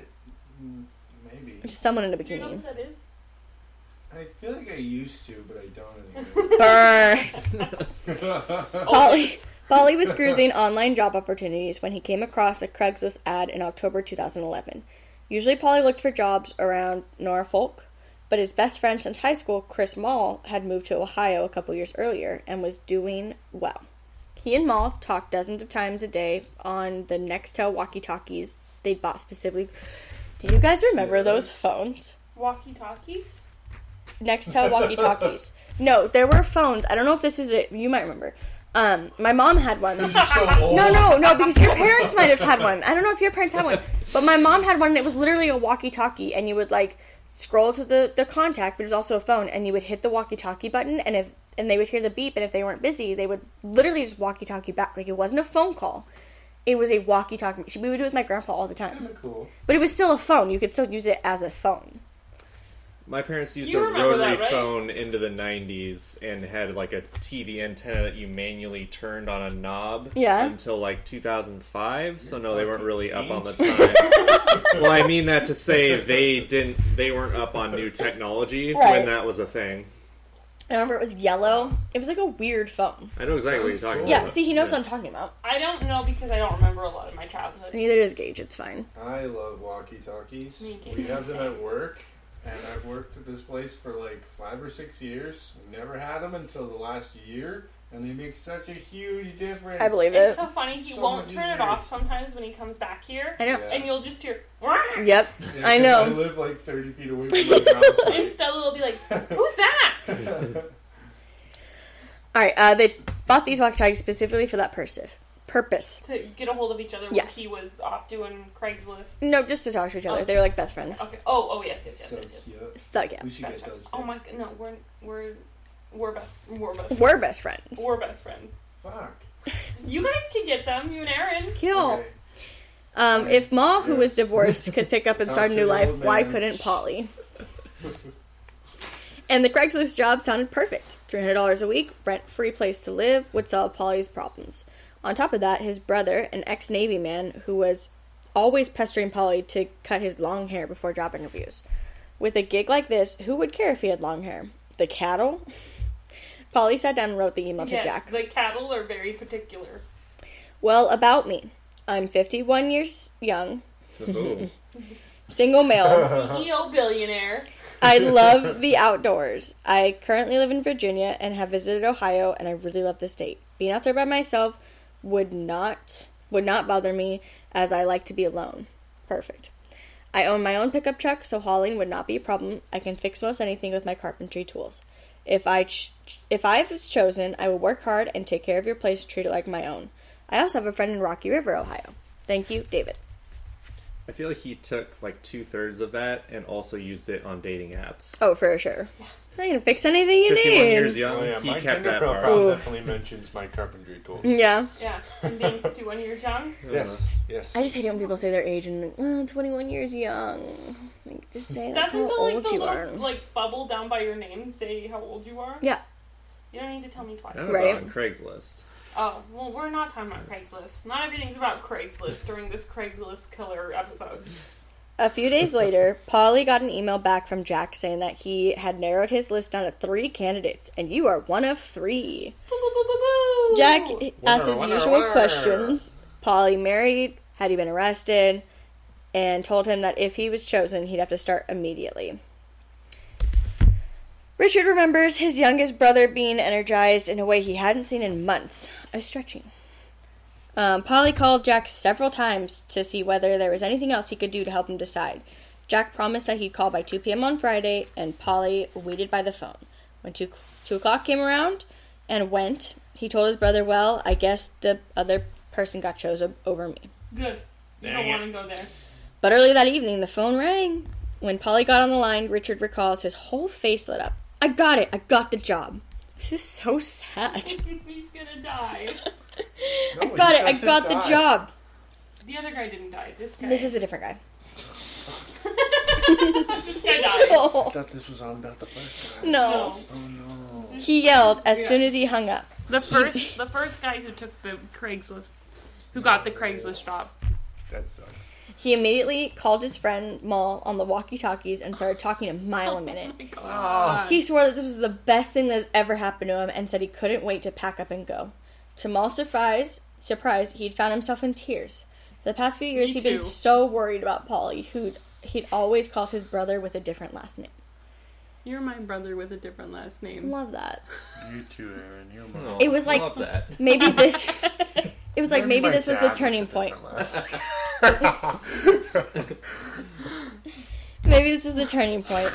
mm, maybe. Just someone in a Do you know bikini. what that is? I feel like I used to, but I don't anymore. Burn. Pauley, Pauley was cruising online job opportunities when he came across a Craigslist ad in October 2011. Usually, Pauley looked for jobs around Norfolk, but his best friend since high school, Chris Mall, had moved to Ohio a couple years earlier and was doing well. He and Mall talked dozens of times a day on the Nextel walkie talkies they'd bought specifically. Do you guys remember those phones? Walkie talkies? Nextel walkie talkies. No, there were phones. I don't know if this is it. You might remember. Um, my mom had one. so. No, no, no, because your parents might have had one. I don't know if your parents had one, but my mom had one. and It was literally a walkie-talkie, and you would like scroll to the the contact, but it was also a phone, and you would hit the walkie-talkie button, and if and they would hear the beep, and if they weren't busy, they would literally just walkie-talkie back. Like it wasn't a phone call. It was a walkie-talkie. We would do it with my grandpa all the time, cool. but it was still a phone. You could still use it as a phone. My parents used You a rotary that, right? phone into the 90s and had like a TV antenna that you manually turned on a knob Yeah. until like 2005. So no, they weren't really up on the time. well, I mean that to say they didn't they weren't up on new technology Right. when that was a thing. I remember it was yellow. It was like a weird phone. I know exactly what you're talking cool. Yeah, see, he knows Yeah. what I'm talking about. I don't know because I don't remember a lot of my childhood. Neither does Gage. It's fine. I love walkie talkies. Me too. We have them at work, and I've worked at this place for like five or six years. We never had them until the last year, and they make such a huge difference. I believe It's it. so funny. He So won't much turn it easier. off sometimes when he comes back here, I know. Yeah. and you'll just hear. "Wah!" Yep. Yeah, I 'cause know. I live like 30 feet away from my job And site. Stella will be like, "Who's that?" All right. Uh, they bought these walkie-talkies specifically for that purpose. Purpose. To get a hold of each other when Yes. he was off doing Craigslist. No, just to talk to each other. Oh. They were like best friends. Okay. Oh, oh yes, yes, yes, so yes, yes. cute. So yeah, We should Best get friends. those. Oh my god, no, we're we're we're best we're best friends. we're best friends. We're best friends. Fuck. You guys can get them, you and Aaron. Kill. Okay. Um, if Ma, who Yeah. was divorced, could pick up and start a new life, the why couldn't Pauley? And the Craigslist job sounded perfect. $300 a week, rent free place to live, would solve Pauley's problems. On top of that, his brother, an ex Navy man who was always pestering Pauley to cut his long hair before job interviews. With a gig like this, who would care if he had long hair? The cattle? Pauley sat down and wrote the email to yes, Jack. the cattle are very particular. Well, about me. I'm 51 years young, single male. CEO billionaire. I love the outdoors. I currently live in Virginia and have visited Ohio, and I really love the state. Being out there by myself would not would not bother me as I like to be alone. Perfect. I own my own pickup truck, so hauling would not be a problem. I can fix most anything with my carpentry tools. If I ch- if I was chosen, I will work hard and take care of your place, treat it like my own. I also have a friend in Rocky River, Ohio. Thank you, David. I feel like he took like two thirds of that and also used it on dating apps. Oh, for sure. I can fix anything you 51 need. years young, Oh yeah, he my kept Tinder that profile part. Ooh. definitely mentions my carpentry tools. Yeah. Yeah, and being 51 years young. Yes, uh-huh. yes. I just hate it when people say their age and oh, 21 years young. Like, just say that's Doesn't how the like old the you little are. like bubble down by your name say how old you are? Yeah. You don't need to tell me twice. That was Right. on Craigslist. Oh well, we're not talking about Craigslist. Not everything's about Craigslist during this Craigslist killer episode. A few days later, Pauley got an email back from Jack saying that he had narrowed his list down to three candidates, and you are one of three. Jack asked his winner, usual winner. questions. Pauley married, had he been arrested, and told him that if he was chosen, he'd have to start immediately. Richard remembers his youngest brother being energized in a way he hadn't seen in months. I was stretching. Um, Pauley called Jack several times to see whether there was anything else he could do to help him decide. Jack promised that he'd call by 2 p.m. on Friday, and Pauley waited by the phone. When 2, 2 o'clock came around and went, he told his brother, Well, I guess the other person got chosen over me. Good. You don't want to go there. But early that evening, the phone rang. When Pauley got on the line, Richard recalls his whole face lit up. I got it. I got the job. This is so sad. He's gonna die. I got it. I doesn't got the die. job. The other guy didn't die. This guy. This is a different guy. this guy died. I thought this was on about the first guy. No. No. Oh no. He yelled as soon as he hung up. The first, the first guy who took the Craigslist, who got the Craigslist job. That sucks. He immediately called his friend Maul on the walkie-talkies and started talking a mile a minute. Oh my ah. God. He swore that this was the best thing that ever happened to him and said he couldn't wait to pack up and go. To Maul's surprise, surprise, he'd found himself in tears. For the past few years, Me he'd been so worried about Pauley, who he'd always called his brother with a different last name. You're my brother with a different last name. Love that. You too, Aaron. You're my. Aw, It was like- love that. Maybe this. It was like Maybe maybe my this was the dad turning with a point. different last name. Maybe this was the turning point,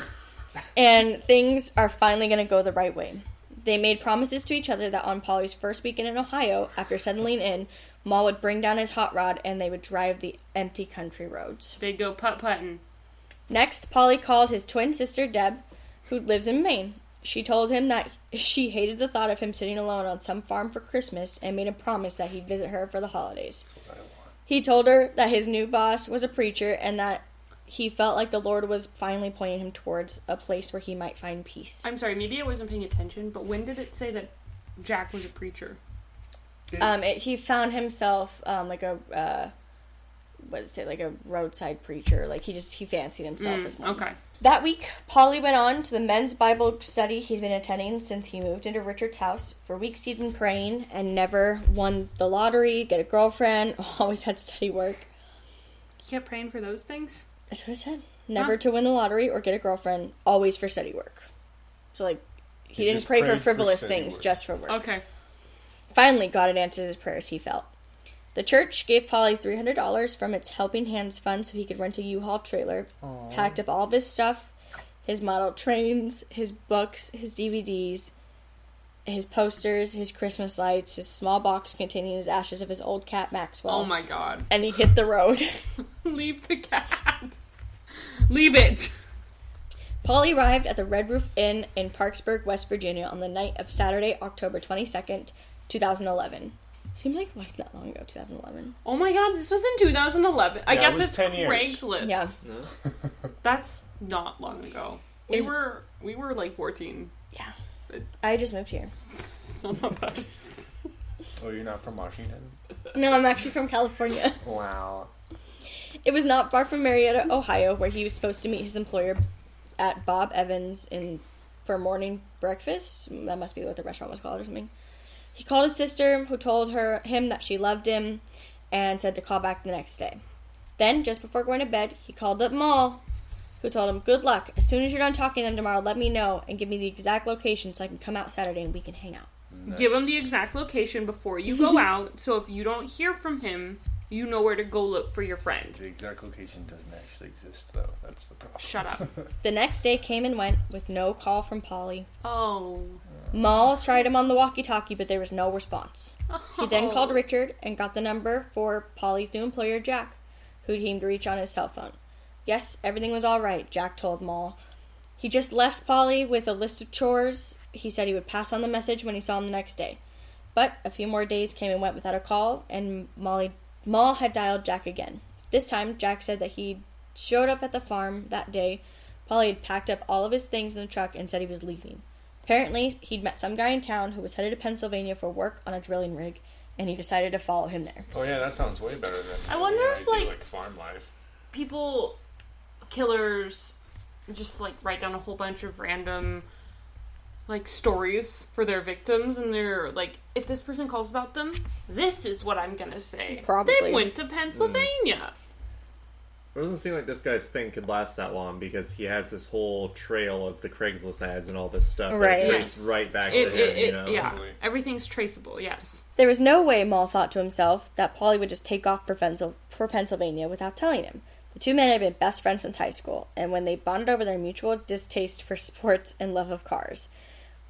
and things are finally going to go the right way. They made promises to each other that on Pauley's first weekend in Ohio, after settling in, Ma would bring down his hot rod and they would drive the empty country roads. They'd go putt putting. Next, Pauley called his twin sister Deb, who lives in Maine. She told him that she hated the thought of him sitting alone on some farm for Christmas and made a promise that he'd visit her for the holidays. He told her that his new boss was a preacher and that he felt like the Lord was finally pointing him towards a place where he might find peace. I'm sorry, maybe I wasn't paying attention, but when did it say that Jack was a preacher? Um, it, he found himself um, like a uh, what did it say, like a roadside preacher. Like he just he fancied himself as one. Okay. That week, Pauley went on to the men's Bible study he'd been attending since he moved into Richard's house. For weeks, he'd been praying and never won the lottery, get a girlfriend, always had steady work. He kept praying for those things? That's what it said. Never Huh. to win the lottery or get a girlfriend, always for steady work. So, like, he, He didn't pray for prayed for frivolous things, work. just for work. Okay. Finally, God had answered his prayers, he felt. The church gave Pauley $300 from its Helping Hands fund so he could rent a U-Haul trailer, Aww. packed up all of his stuff, his model trains, his books, his DVDs, his posters, his Christmas lights, his small box containing his ashes of his old cat Maxwell. Oh my god. And he hit the road. Leave the cat. Leave it. Pauley arrived at the Red Roof Inn in Parkersburg, West Virginia on the night of Saturday, October 22nd, 2011. Seems like it wasn't that long ago, 2011. Oh my god, this was in 2011. I Yeah, it guess was it's 10 years. Craigslist. Yeah. That's not long ago. We Is- were we were like 14. Yeah. I just moved here. Some of us. Oh, you're not from Washington? No, I'm actually from California. Wow. It was not far from Marietta, Ohio, where he was supposed to meet his employer at Bob Evans in for morning breakfast. That must be what the restaurant was called or something. He called his sister, who told her him that she loved him, and said to call back the next day. Then, just before going to bed, he called up Maul, who told him, "Good luck. As soon as you're done talking to them tomorrow, let me know and give me the exact location so I can come out Saturday and we can hang out." Give him the exact location before you go out, so if you don't hear from him, you know where to go look for your friend. The exact location doesn't actually exist, though. That's the problem. Shut up. The next day came and went with no call from Pauley. Oh. Maul tried him on the walkie-talkie, but there was no response. He then Oh. called Richard and got the number for Pauley's new employer, Jack, who he aimed to reach on his cell phone. Yes, everything was all right, Jack told Maul. He just left Pauley with a list of chores. He said he would pass on the message when he saw him the next day. But a few more days came and went without a call, and Molly Maul had dialed Jack again. This time, Jack said that he showed up at the farm that day. Pauley had packed up all of his things in the truck and said he was leaving. Apparently, he'd met some guy in town who was headed to Pennsylvania for work on a drilling rig, and he decided to follow him there. Oh yeah, that sounds way better than. I wonder if, like- like farm life. People, killers, just like write down a whole bunch of random like stories for their victims and they're like if this person calls about them this is what i'm gonna say Probably. they went to pennsylvania It doesn't seem like this guy's thing could last that long because he has this whole trail of the Craigslist ads and all this stuff Right. that Yes. right back It- to him. it- you know, yeah Totally. everything's traceable yes There was no way Maul thought to himself that Pauley would just take off for, Pensil- for Pennsylvania without telling him. The two men had been best friends since high school, and when they bonded over their mutual distaste for sports and love of cars.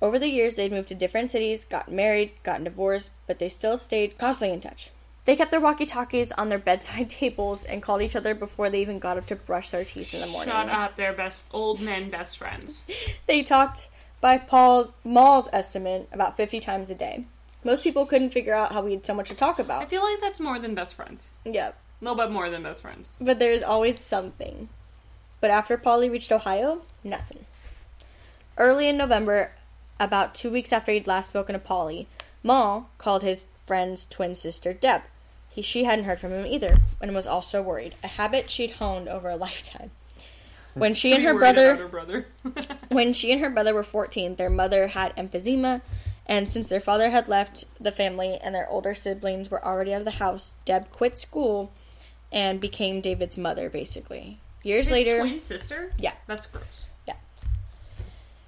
Over the years, they'd moved to different cities, gotten married, gotten divorced, but they still stayed constantly in touch. They kept their walkie talkies on their bedside tables and called each other before they even got up to brush their teeth in the morning. shut up they're best old men best friends They talked, by Paul's Maul's estimate, about 50 times a day. Most people couldn't figure out how we had so much to talk about. i feel like that's more than best friends Yep. a little bit more than best friends But there's always something. But after Pauley reached Ohio, nothing. Early in November, about two weeks after he'd last spoken to Pauley, Maul called his friend's twin sister Deb. He, she hadn't heard from him either, and was also worried, a habit she'd honed over a lifetime. When she and her brother her brother when she and her brother were 14, their mother had emphysema, and since their father had left the family and their older siblings were already out of the house, Deb quit school and became David's mother, basically. Years His later, twin sister Yeah. that's gross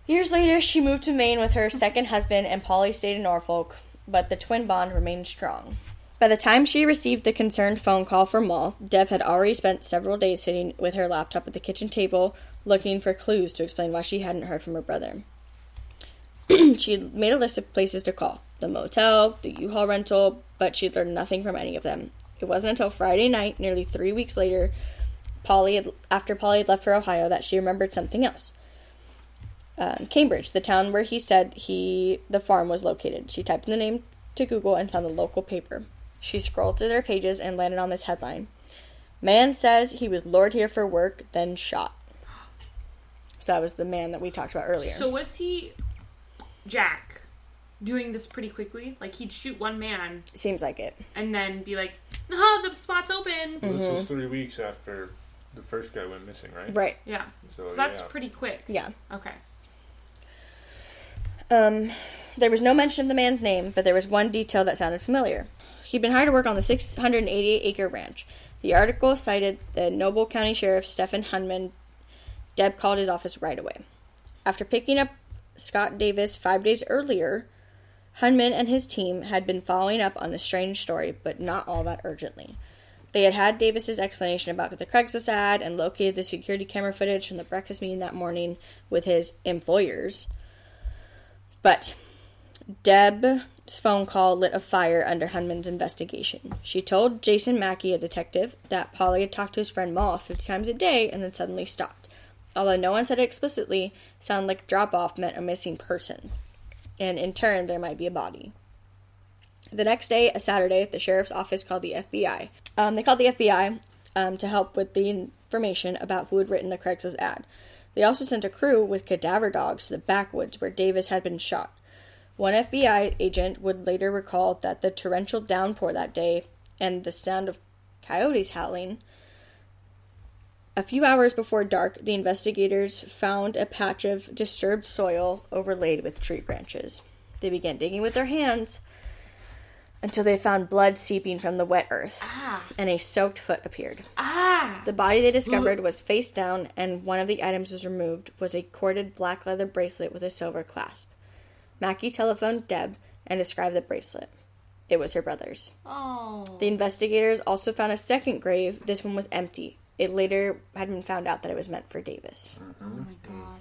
years later, she moved to Maine with her second husband, and Pauley stayed in Norfolk, but the twin bond remained strong. By the time she received the concerned phone call from Maul, Deb had already spent several days sitting with her laptop at the kitchen table, looking for clues to explain why she hadn't heard from her brother. she had made a list of places to call the motel, the U Haul rental, but she'd learned nothing from any of them. It wasn't until Friday night, nearly three weeks later, Pauley had, after Pauley had left for Ohio, that she remembered something else. Um, Cambridge, the town where he said he the farm was located. She typed in the name to Google and found the local paper. She scrolled through their pages and landed on this headline: "Man says he was lured here for work, then shot." So that was the man that we talked about earlier. So was he Jack doing this pretty quickly? Like he'd shoot one man Seems like it. and then be like, "Ah, the spot's open." This was three weeks after the first guy went missing, right? Right. Yeah. So, So that's yeah. pretty quick. Yeah. Okay. Um, there was no mention of the man's name, but there was one detail that sounded familiar. He'd been hired to work on the 688 acre ranch. The article cited the Noble County Sheriff Stephen Hannum. Deb called his office right away. After picking up Scott Davis five days earlier, Hannum and his team had been following up on the strange story, but not all that urgently. They had had Davis's explanation about the Craigslist ad and located the security camera footage from the breakfast meeting that morning with his employers. But Deb's phone call lit a fire under Hannum's investigation. She told Jason Mackey, a detective, that Polly had talked to his friend Maul 50 times a day and then suddenly stopped. Although no one said it explicitly, sounded like drop off meant a missing person. And in turn, there might be a body. The next day, a Saturday, the sheriff's office called the FBI. Um, they called the FBI um, to help with the information about who had written the Craigslist ad. They also sent a crew with cadaver dogs to the backwoods where Davis had been shot. One FBI agent would later recall that the torrential downpour that day and the sound of coyotes howling. A few hours before dark, the investigators found a patch of disturbed soil overlaid with tree branches. They began digging with their hands until they found blood seeping from the wet earth, and a soaked foot appeared. Ah. The body they discovered was face down, and one of the items was removed was a corded black leather bracelet with a silver clasp. Mackie telephoned Deb, and described the bracelet. It was her brother's. Oh. The investigators also found a second grave. This one was empty. It later had been found out that it was meant for Davis. Oh my god.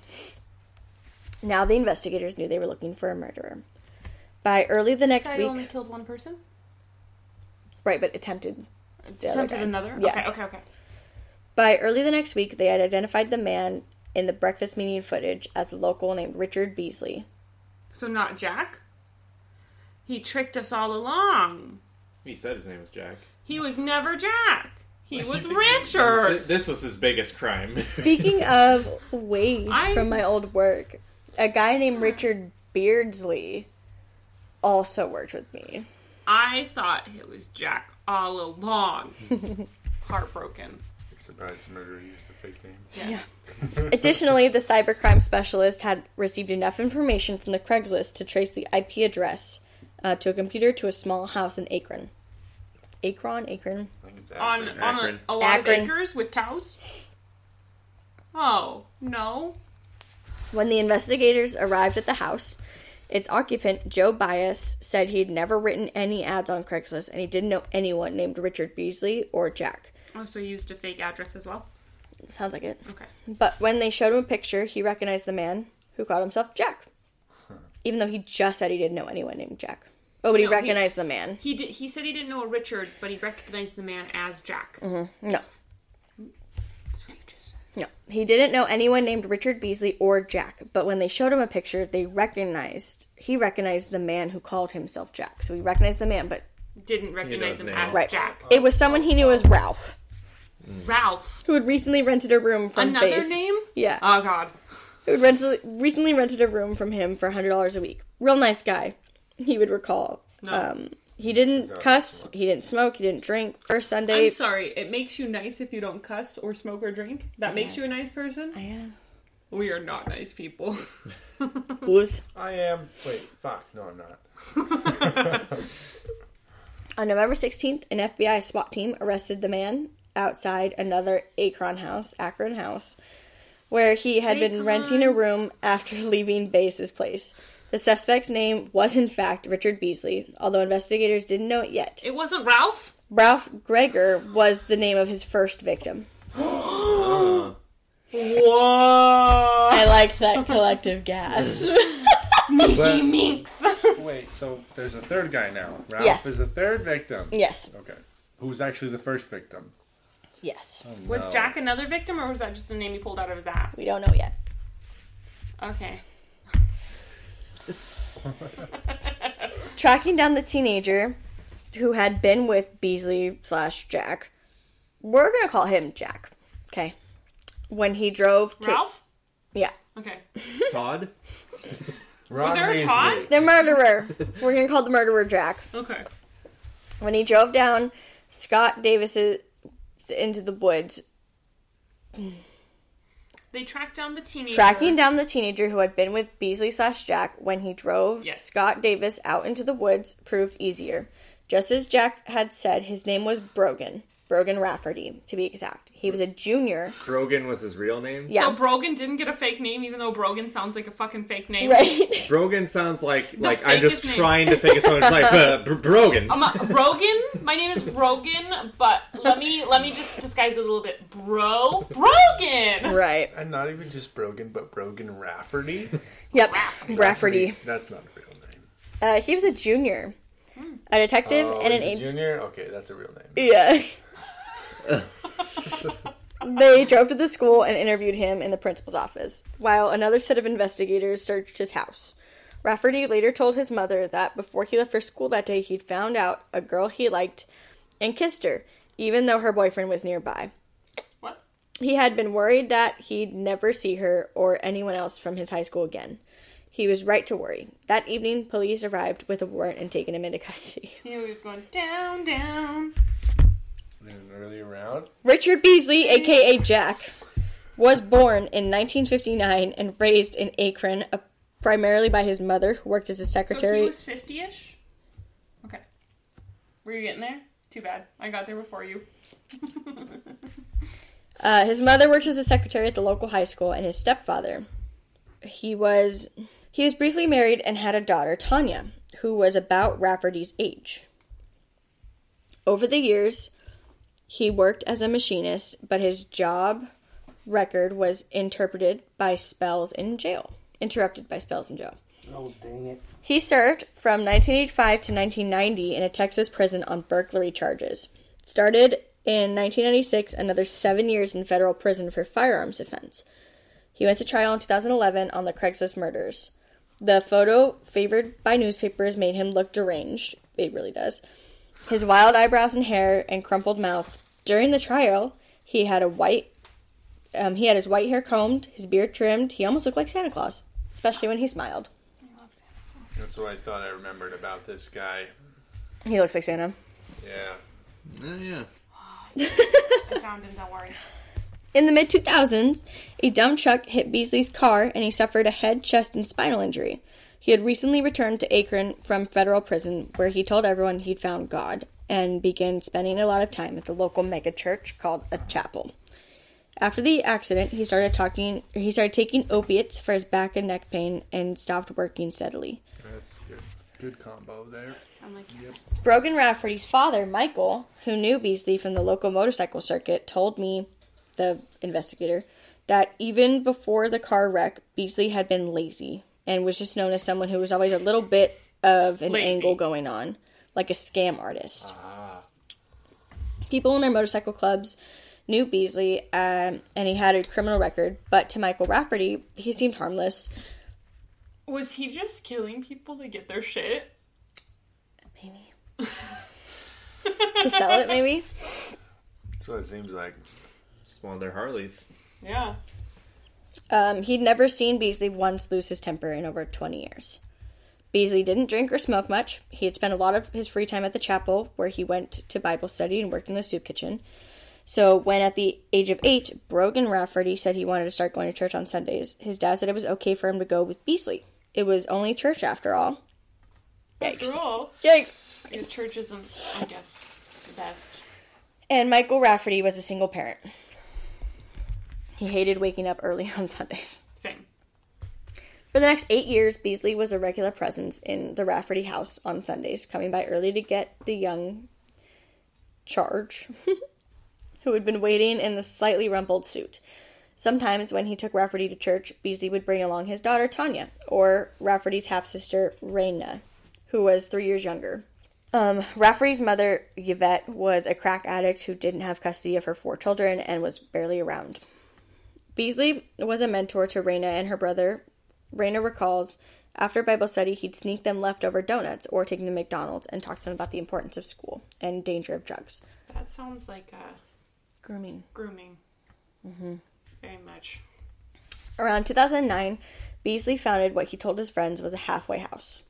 Now the investigators knew they were looking for a murderer. By early the next Guy week, only killed one person? right, but attempted. Attempted another? Yeah. Okay, okay, okay. By early the next week, they had identified the man in the breakfast meeting footage as a local named Richard Beasley. So not Jack? He tricked us all along. He said his name was Jack. He was never Jack. He was Th- Richard. This was his biggest crime. Speaking of Wade I- from my old work, a guy named Richard Beardsley also worked with me. I thought it was Jack all along. Heartbroken. Surprise the murderer used a fake name. Yes. Additionally, the cybercrime specialist had received enough information from the Craigslist to trace the IP address uh, to a computer to a small house in Akron. Akron, Akron. I think it's On Akron. on a, a lot Akron. of acres with cows? Oh, no. When the investigators arrived at the house, its occupant, Joe Bais, said he'd never written any ads on Craigslist and he didn't know anyone named Richard Beasley or Jack. Oh, so you used a fake address as well? Sounds like it. Okay. But when they showed him a picture, he recognized the man who called himself Jack. Even though he just said he didn't know anyone named Jack. Oh, but he No, he- recognized the man. He did. He said he didn't know a Richard, but he recognized the man as Jack. Mm-hmm. No. That's what you just said. No. He didn't know anyone named Richard Beasley or Jack, but when they showed him a picture, they recognized he recognized the man who called himself Jack. So he recognized the man, but Didn't recognize his him as Right. Jack. it was someone he knew as Ralph, Ralph. who had recently rented a room from Another base. name? Yeah. Oh God. who had rented, recently rented a room from him for $100 a week. Real nice guy, he would recall. No. Um, he didn't cuss, he didn't smoke, he didn't drink. First Sunday. I'm sorry. It makes you nice if you don't cuss or smoke or drink. That makes you a nice person. Yeah. We are not nice people. Booth. I am. Wait, fuck. No, I'm not. On November 16th, an FBI SWAT team arrested the man outside another Akron house, Akron house, where he had been renting a room after leaving Bais's place. The suspect's name was in fact Richard Beasley, although investigators didn't know it yet. It wasn't Ralph. Ralph Greger was the name of his first victim. Whoa! I like that collective gas. Sneaky minx. Wait, so there's a third guy now. Ralph Yes. is the third victim. yes, Okay. Who was actually the first victim? yes. Was No. Jack another victim, or was that just a name he pulled out of his ass? We don't know yet. Okay. Tracking down the teenager who had been with Beasley slash Jack, we're gonna call him Jack. Okay. When he drove to Ralph. yeah Okay. Todd? Ron there a Weasley. Todd? the murderer, we're gonna call the murderer Jack. Okay. When he drove down Scott Davis's into the woods, They tracked down the teenager. tracking down the teenager who had been with Beasley slash Jack when he drove Yes. Scott Davis out into the woods proved easier. Just as Jack had said, his name was Brogan. Brogan Rafferty, to be exact. He was a junior. Brogan was his real name? Yeah. So Brogan didn't get a fake name, even though Brogan sounds like a fucking fake name. right? Brogan sounds like like I'm just name. trying to think of someone. It's like uh, Br- Brogan. I'm a, Brogan. My name is Brogan, but let me let me just disguise it a little bit. Bro, Brogan. right. And not even just Brogan, but Brogan Rafferty. Yep. Rafferty. That's not a real name. Uh, he was a junior. A detective Oh, and an he's agent. junior. Okay, that's a real name. Yeah. they drove to the school and interviewed him in the principal's office, while another set of investigators searched his house. Rafferty later told his mother that before he left for school that day, he'd found out a girl he liked and kissed her, even though her boyfriend was nearby. What? He had been worried that he'd never see her or anyone else from his high school again. He was right to worry. That evening, police arrived with a warrant and taken him into custody. He was going down, down. In an earlier round. Richard Beasley, aka Jack, was born in 1959 and raised in Akron, uh, primarily by his mother, who worked as a secretary. So secretary. he was fifty-ish. Okay. Were you getting there? Too bad. I got there before you. Uh, his mother worked as a secretary at the local high school, and his stepfather. He was he was briefly married and had a daughter, Tanya, who was about Rafferty's age. Over the years, he worked as a machinist, but his job record was interpreted by spells in jail. Interrupted by spells in jail. Oh, dang it. He served from 1985 to 1990 in a Texas prison on burglary charges. Started in 1996, another seven years in federal prison for firearms offense. He went to trial in 2011 on the Craigslist murders. The photo favored by newspapers made him look deranged. It really does. His wild eyebrows and hair and crumpled mouth. During the trial, he had a white um, he had his white hair combed, his beard trimmed. He almost looked like Santa Claus, especially when he smiled. That's what I thought I remembered about this guy. He looks like Santa. Yeah. Oh, yeah. I found him, don't worry. In the mid 2000s, a dump truck hit Beasley's car and he suffered a head, chest, and spinal injury. He had recently returned to Akron from federal prison where he told everyone he'd found God and began spending a lot of time at the local megachurch called a chapel. After the accident, he started talking he started taking opiates for his back and neck pain and stopped working steadily. That's good. Good combo there. Sound like Brogan Rafferty's father, Michael, who knew Beasley from the local motorcycle circuit, told me, the investigator, that even before the car wreck, Beasley had been lazy and was just known as someone who was always a little bit of an Lazy. angle going on, like a scam artist. People in their motorcycle clubs knew Beasley, um, and he had a criminal record, but to Michael Rafferty, he seemed harmless. Was he just killing people to get their shit? Maybe. to sell it, maybe? So it seems like. Just one of their Harleys. Yeah. Um, he'd never seen Beasley once lose his temper in over 20 years. Beasley didn't drink or smoke much. He had spent a lot of his free time at the chapel, where he went to Bible study and worked in the soup kitchen. So, when at the age of eight, Brogan Rafferty said he wanted to start going to church on Sundays, his dad said it was okay for him to go with Beasley. It was only church after all. Yikes. After all, Yikes. your church isn't, I guess, the best. And Michael Rafferty was a single parent. He hated waking up early on Sundays. Same. For the next eight years, Beasley was a regular presence in the Rafferty house on Sundays, coming by early to get the young charge, who had been waiting in the slightly rumpled suit. Sometimes, when he took Rafferty to church, Beasley would bring along his daughter Tanya, or Rafferty's half sister Raina, who was three years younger. Um, Rafferty's mother, Yvette, was a crack addict who didn't have custody of her four children and was barely around. Beasley was a mentor to Raina and her brother. Raina recalls after Bible study, he'd sneak them leftover donuts or take them to McDonald's and talk to them about the importance of school and danger of drugs. That sounds like uh, Grooming. grooming. Mm-hmm. Very much. Around 2009, Beasley founded what he told his friends was a halfway house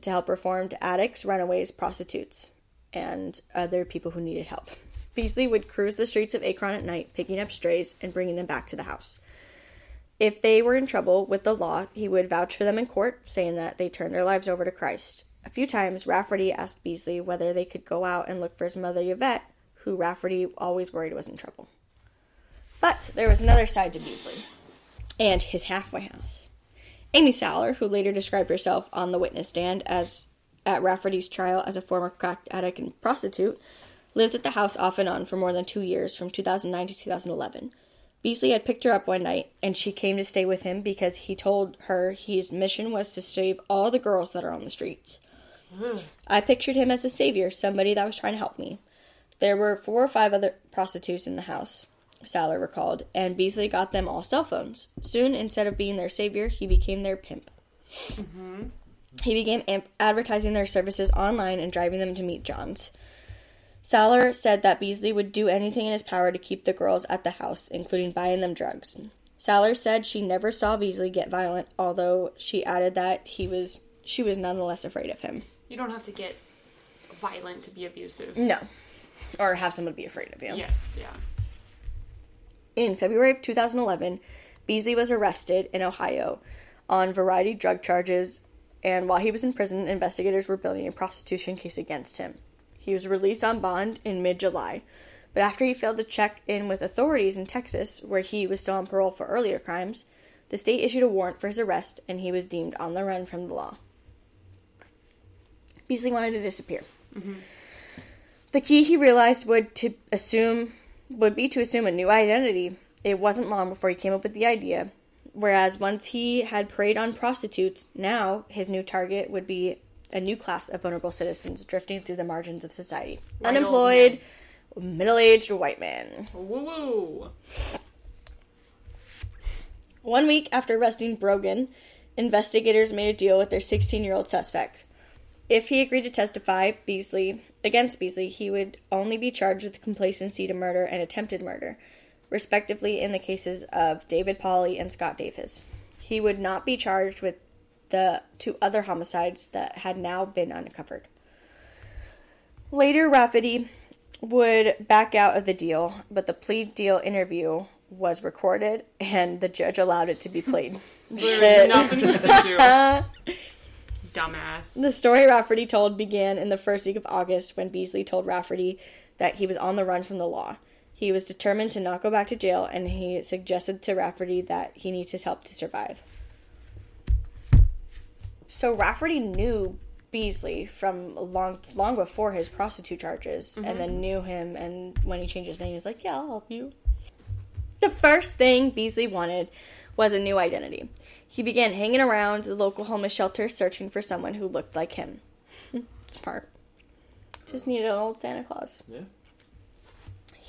to help reformed addicts, runaways, prostitutes, and other people who needed help. Beasley would cruise the streets of Akron at night, picking up strays and bringing them back to the house. If they were in trouble with the law, he would vouch for them in court, saying that they turned their lives over to Christ. A few times, Rafferty asked Beasley whether they could go out and look for his mother Yvette, who Rafferty always worried was in trouble. But there was another side to Beasley and his halfway house. Amy Saller, who later described herself on the witness stand as at Rafferty's trial as a former crack addict and prostitute, lived at the house off and on for more than two years, from 2009 to 2011. Beasley had picked her up one night, and she came to stay with him because he told her his mission was to save all the girls that are on the streets. Mm. I pictured him as a savior, somebody that was trying to help me. There were four or five other prostitutes in the house, Saller recalled, and Beasley got them all cell phones. Soon, instead of being their savior, he became their pimp. Mm-hmm. He began amp- advertising their services online and driving them to meet Johns. Saller said that Beasley would do anything in his power to keep the girls at the house, including buying them drugs. Saller said she never saw Beasley get violent, although she added that he was she was nonetheless afraid of him. You don't have to get violent to be abusive. No. Or have someone be afraid of you. Yes, yeah. In February of 2011, Beasley was arrested in Ohio on variety drug charges, and while he was in prison, investigators were building a prostitution case against him. He was released on bond in mid July, but after he failed to check in with authorities in Texas, where he was still on parole for earlier crimes, the state issued a warrant for his arrest and he was deemed on the run from the law. Beasley wanted to disappear. Mm-hmm. The key he realized would to assume would be to assume a new identity. It wasn't long before he came up with the idea. Whereas once he had preyed on prostitutes, now his new target would be a new class of vulnerable citizens drifting through the margins of society. White Unemployed, middle aged white man. Woo woo. One week after arresting Brogan, investigators made a deal with their 16 year old suspect. If he agreed to testify Beasley against Beasley, he would only be charged with complacency to murder and attempted murder, respectively in the cases of David Pauley and Scott Davis. He would not be charged with the two other homicides that had now been uncovered. Later, Rafferty would back out of the deal, but the plea deal interview was recorded and the judge allowed it to be played. There's nothing you can do. Dumbass. The story Rafferty told began in the first week of August when Beasley told Rafferty that he was on the run from the law. He was determined to not go back to jail, and he suggested to Rafferty that he needs his help to survive. So Rafferty knew Beasley from long, long before his prostitute charges, and mm-hmm. then knew him. And when he changed his name, he was like, "Yeah, I'll help you." The first thing Beasley wanted was a new identity. He began hanging around the local homeless shelter searching for someone who looked like him. Smart. Just needed an old Santa Claus. Yeah.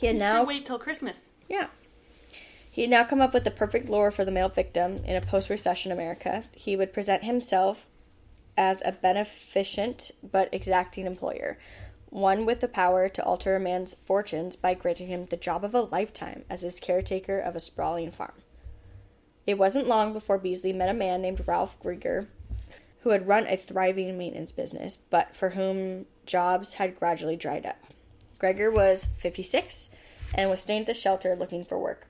He had Now now wait till Christmas. yeah. He had now come up with the perfect lure for the male victim in a post recession America. He would present himself as a beneficent but exacting employer, one with the power to alter a man's fortunes by granting him the job of a lifetime as his caretaker of a sprawling farm. It wasn't long before Beasley met a man named Ralph Grieger, who had run a thriving maintenance business, but for whom jobs had gradually dried up. Gregor was 56 and was staying at the shelter looking for work.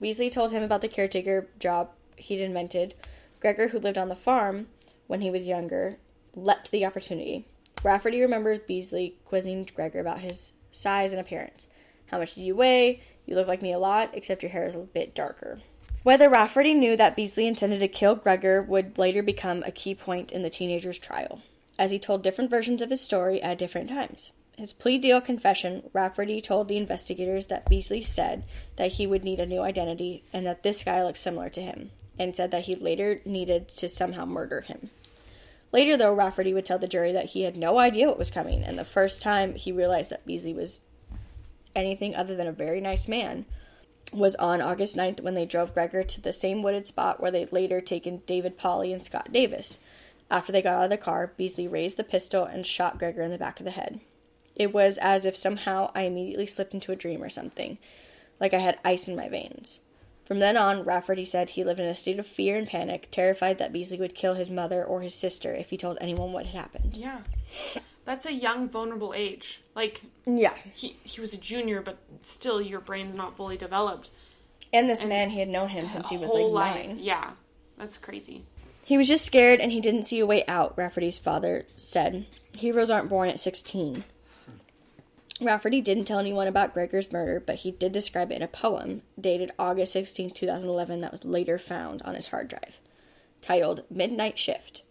Beasley told him about the caretaker job he'd invented. Gregor, who lived on the farm when he was younger, leapt the opportunity. Rafferty remembers Beasley quizzing Gregor about his size and appearance. How much do you weigh? You look like me a lot, except your hair is a bit darker. Whether Rafferty knew that Beasley intended to kill Gregor would later become a key point in the teenager's trial, as he told different versions of his story at different times. His plea deal confession, Rafferty told the investigators that Beasley said that he would need a new identity and that this guy looked similar to him, and said that he later needed to somehow murder him. Later, though, Rafferty would tell the jury that he had no idea what was coming, and the first time he realized that Beasley was anything other than a very nice man was on August 9th when they drove Gregor to the same wooded spot where they'd later taken David Pauley and Scott Davis. After they got out of the car, Beasley raised the pistol and shot Gregor in the back of the head. It was as if somehow I immediately slipped into a dream or something, like I had ice in my veins. From then on, Rafferty said he lived in a state of fear and panic, terrified that Beasley would kill his mother or his sister if he told anyone what had happened. Yeah. That's a young, vulnerable age. Like, Yeah. he, he was a junior, but still, your brain's not fully developed. And this man, he had known him since he was like Whole nine. Yeah. That's crazy. He was just scared and he didn't see a way out, Rafferty's father said. Heroes aren't born at 16. Rafferty didn't tell anyone about Gregor's murder, but he did describe it in a poem dated August 16, 2011, that was later found on his hard drive, titled Midnight Shift.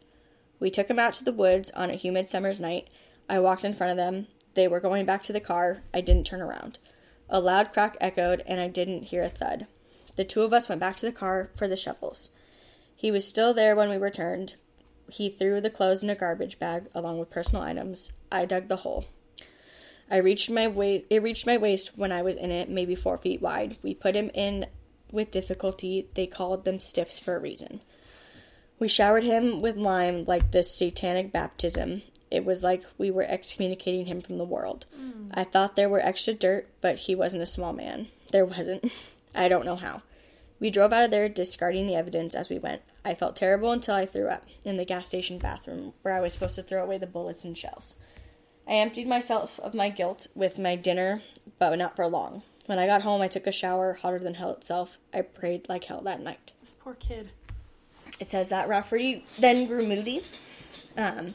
We took him out to the woods on a humid summer's night. I walked in front of them. They were going back to the car. I didn't turn around. A loud crack echoed, and I didn't hear a thud. The two of us went back to the car for the shovels. He was still there when we returned. He threw the clothes in a garbage bag along with personal items. I dug the hole. I reached my waist. It reached my waist when I was in it, maybe four feet wide. We put him in with difficulty. They called them stiffs for a reason. We showered him with lime like this satanic baptism. It was like we were excommunicating him from the world. Mm. I thought there were extra dirt, but he wasn't a small man. There wasn't. I don't know how. We drove out of there, discarding the evidence as we went. I felt terrible until I threw up in the gas station bathroom, where I was supposed to throw away the bullets and shells. I emptied myself of my guilt with my dinner, but not for long. When I got home, I took a shower, hotter than hell itself. I prayed like hell that night. This poor kid. It says that Rafferty then grew moody um,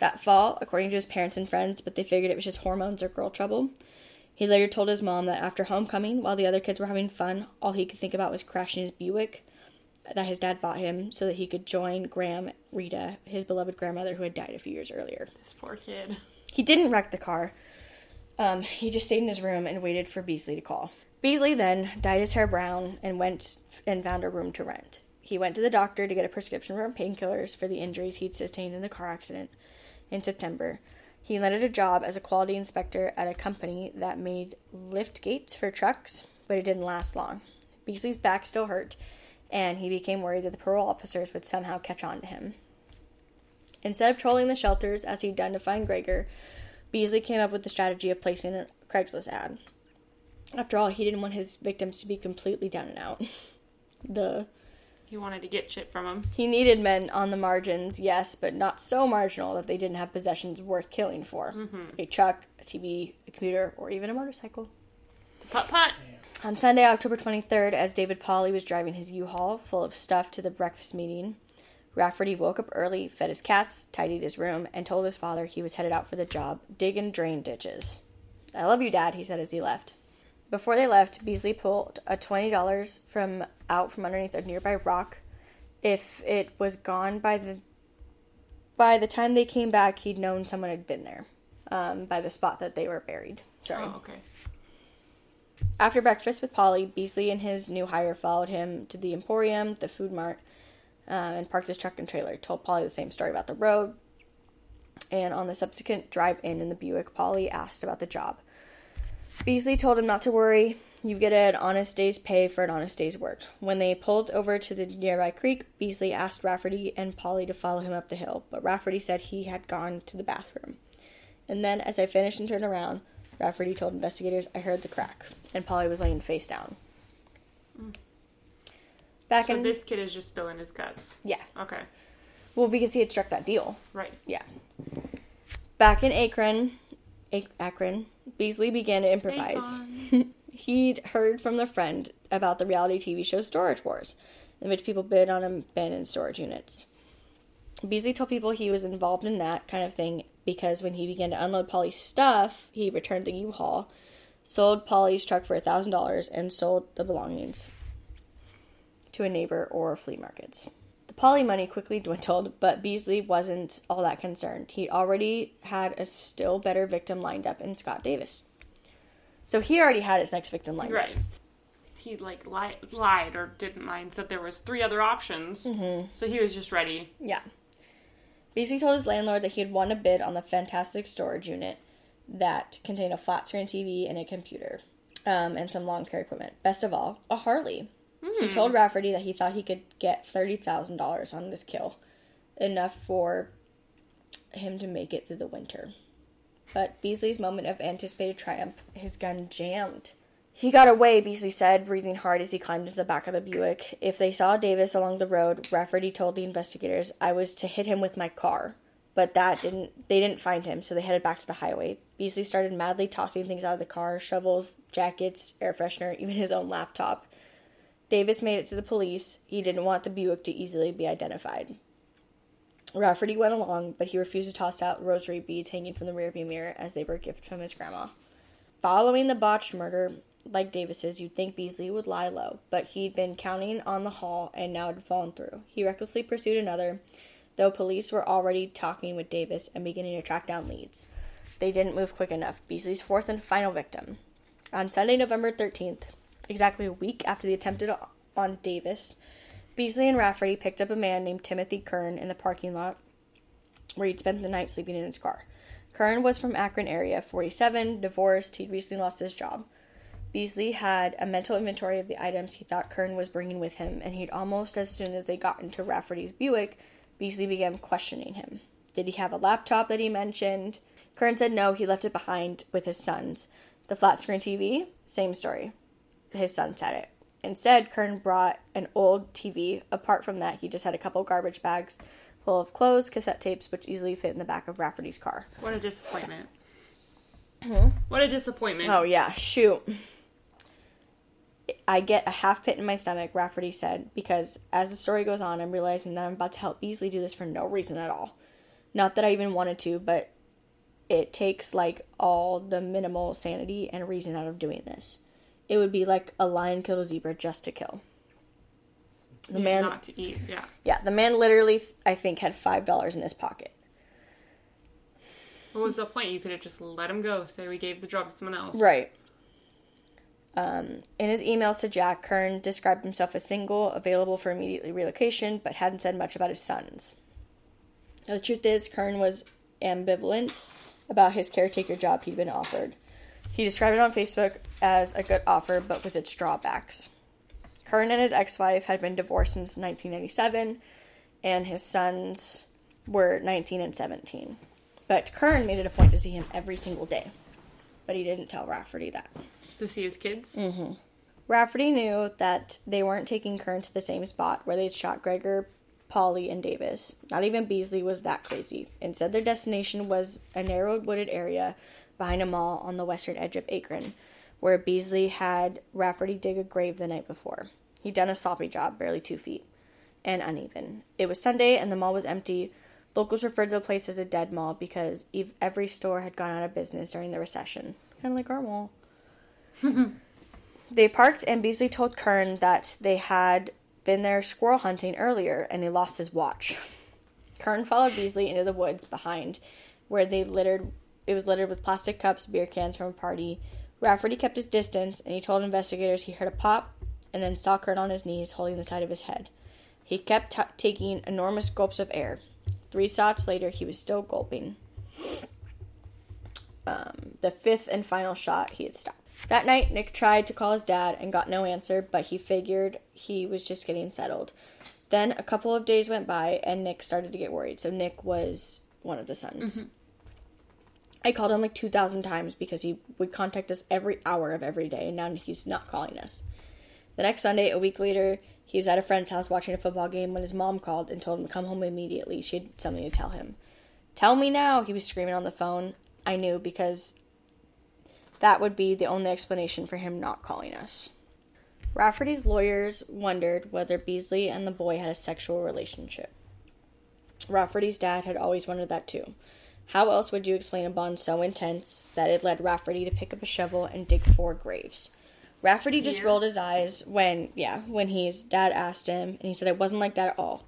that fall, according to his parents and friends, but they figured it was just hormones or girl trouble. He later told his mom that after homecoming, while the other kids were having fun, all he could think about was crashing his Buick. that his dad bought him so that he could join Graham Rita, his beloved grandmother who had died a few years earlier. This poor kid. He didn't wreck the car. Um, he just stayed in his room and waited for Beasley to call. Beasley then dyed his hair brown and went and found a room to rent. He went to the doctor to get a prescription for painkillers for the injuries he'd sustained in the car accident in September. He landed a job as a quality inspector at a company that made lift gates for trucks, but it didn't last long. Beasley's back still hurt, and he became worried that the parole officers would somehow catch on to him. Instead of trolling the shelters as he'd done to find Gregor, Beasley came up with the strategy of placing a Craigslist ad. After all, he didn't want his victims to be completely down and out. the He wanted to get shit from him. he needed men on the margins, yes, but not so marginal that they didn't have possessions worth killing for. Mm-hmm. A truck, a TV, a computer, or even a motorcycle. The putt putt. On Sunday, October 23rd, as David Pauley was driving his U-Haul full of stuff to the breakfast meeting, Rafferty woke up early, fed his cats, tidied his room, and told his father he was headed out for the job, digging drain ditches. I love you, Dad, he said as he left. Before they left, Beasley pulled a twenty dollars from out from underneath a nearby rock. If it was gone by the by the time they came back, he'd known someone had been there, um, by the spot that they were buried. Sorry. Oh, okay. After breakfast with Pauley, Beasley and his new hire followed him to the Emporium, the food mart, uh, and parked his truck and trailer. Told Pauley the same story about the road. And on the subsequent drive in in the Buick, Pauley asked about the job. Beasley told him not to worry. You get an honest day's pay for an honest day's work. When they pulled over to the nearby creek, Beasley asked Rafferty and Pauley to follow him up the hill, but Rafferty said he had gone to the bathroom. And then, as I finished and turned around, Rafferty told investigators I heard the crack, and Pauley was laying face down. Back So in this kid is just spilling his guts. yeah, Okay. well because he had struck that deal. Right. Yeah. Back in Akron, Ac- Akron, Beasley began to improvise. He'd heard from a friend about the reality TV show Storage Wars, in which people bid on abandoned storage units. Beasley told people he was involved in that kind of thing because when he began to unload Pauley's stuff, he returned the U-Haul, sold Pauley's truck for a $1,000, and sold the belongings to a neighbor or flea markets. The Pauley money quickly dwindled, but Beasley wasn't all that concerned. He already had a still better victim lined up in Scott Davis. So he already had his next victim lined Right. up. He like li- lied or didn't lie and said there was three other options. Mm-hmm. So he was just ready. Yeah. Beasley told his landlord that he had won a bid on the fantastic storage unit that contained a flat screen TV and a computer, um, and some lawn care equipment. Best of all, a Harley. He told hmm. Rafferty that he thought he could get thirty thousand dollars on this kill, enough for him to make it through the winter. But Beasley's moment of anticipated triumph, his gun jammed. He got away, Beasley said, breathing hard as he climbed into the back of the Buick. If they saw Davis along the road, Rafferty told the investigators I was to hit him with my car. But that didn't they didn't find him, so they headed back to the highway. Beasley started madly tossing things out of the car, shovels, jackets, air freshener, even his own laptop. Davis made it to the police. He didn't want the Buick to easily be identified. Rafferty went along, but he refused to toss out rosary beads hanging from the rearview mirror as they were a gift from his grandma. Following the botched murder, like Davis's, you'd think Beasley would lie low, but he'd been counting on the haul and now had fallen through. He recklessly pursued another, though police were already talking with Davis and beginning to track down leads. They didn't move quick enough. Beasley's fourth and final victim. On Sunday, November 13th, exactly a week after the attempted on Davis, Beasley and Rafferty picked up a man named Timothy Kern in the parking lot where he'd spent the night sleeping in his car. Kern was from Akron area, 47, divorced, he'd recently lost his job. Beasley had a mental inventory of the items he thought Kern was bringing with him, and he'd almost as soon as they got into Rafferty's Buick, Beasley began questioning him. Did he have a laptop that he mentioned? Kern said no, he left it behind with his sons. The flat screen TV, same story. His son said it. Instead, Kern brought an old TV. Apart from that, he just had a couple garbage bags full of clothes, cassette tapes, which easily fit in the back of Rafferty's car. What a disappointment. Hmm? What a disappointment. Oh yeah, shoot. I get a half pit in my stomach, Rafferty said, because as the story goes on, I'm realizing that I'm about to help Beasley do this for no reason at all. Not that I even wanted to, but it takes like all the minimal sanity and reason out of doing this. It would be like a lion killed a zebra just to kill. The man, not to eat. Yeah. yeah, the man literally, I think, had five dollars in his pocket. What was the point? You could have just let him go. Say we gave the job to someone else. Right. Um, in his emails to Jack, Kern described himself as single, available for immediately relocation, but hadn't said much about his sons. Now, the truth is, Kern was ambivalent about his caretaker job he'd been offered. He described it on Facebook as a good offer, but with its drawbacks. Kern and his ex wife had been divorced since 1997, and his sons were 19 and 17. But Kern made it a point to see him every single day. But he didn't tell Rafferty that. To see his kids. Mm-hmm. Rafferty knew that they weren't taking Kern to the same spot where they'd shot Gregor, Pauley, and Davis. Not even Beasley was that crazy. Instead, their destination was a narrow wooded area behind a mall on the western edge of Akron, where Beasley had Rafferty dig a grave the night before. He'd done a sloppy job, barely two feet, and uneven. It was Sunday, and the mall was empty. Locals referred to the place as a dead mall because every store had gone out of business during the recession. Kind of like our mall. They parked, and Beasley told Kern that they had been there squirrel hunting earlier and he lost his watch. Kern followed Beasley into the woods behind, where they littered. It was littered with plastic cups, beer cans from a party. Rafferty kept his distance, and he told investigators he heard a pop, and then saw Kern on his knees, holding the side of his head. He kept t- taking enormous gulps of air. Three shots later, he was still gulping. Um, the fifth and final shot, he had stopped. That night, Nick tried to call his dad and got no answer, but he figured he was just getting settled. Then a couple of days went by, and Nick started to get worried. So Nick was one of the sons. I called him like 2,000 times because he would contact us every hour of every day, and now he's not calling us. The next Sunday, a week later, he was at a friend's house watching a football game when his mom called and told him to come home immediately. She had something to tell him. Tell me now, he was screaming on the phone. I knew because that would be the only explanation for him not calling us. Rafferty's lawyers wondered whether Beasley and the boy had a sexual relationship. Rafferty's dad had always wondered that too. How else would you explain a bond so intense that it led Rafferty to pick up a shovel and dig four graves? Rafferty just Yeah. rolled his eyes when, yeah, when his dad asked him, and he said it wasn't like that at all.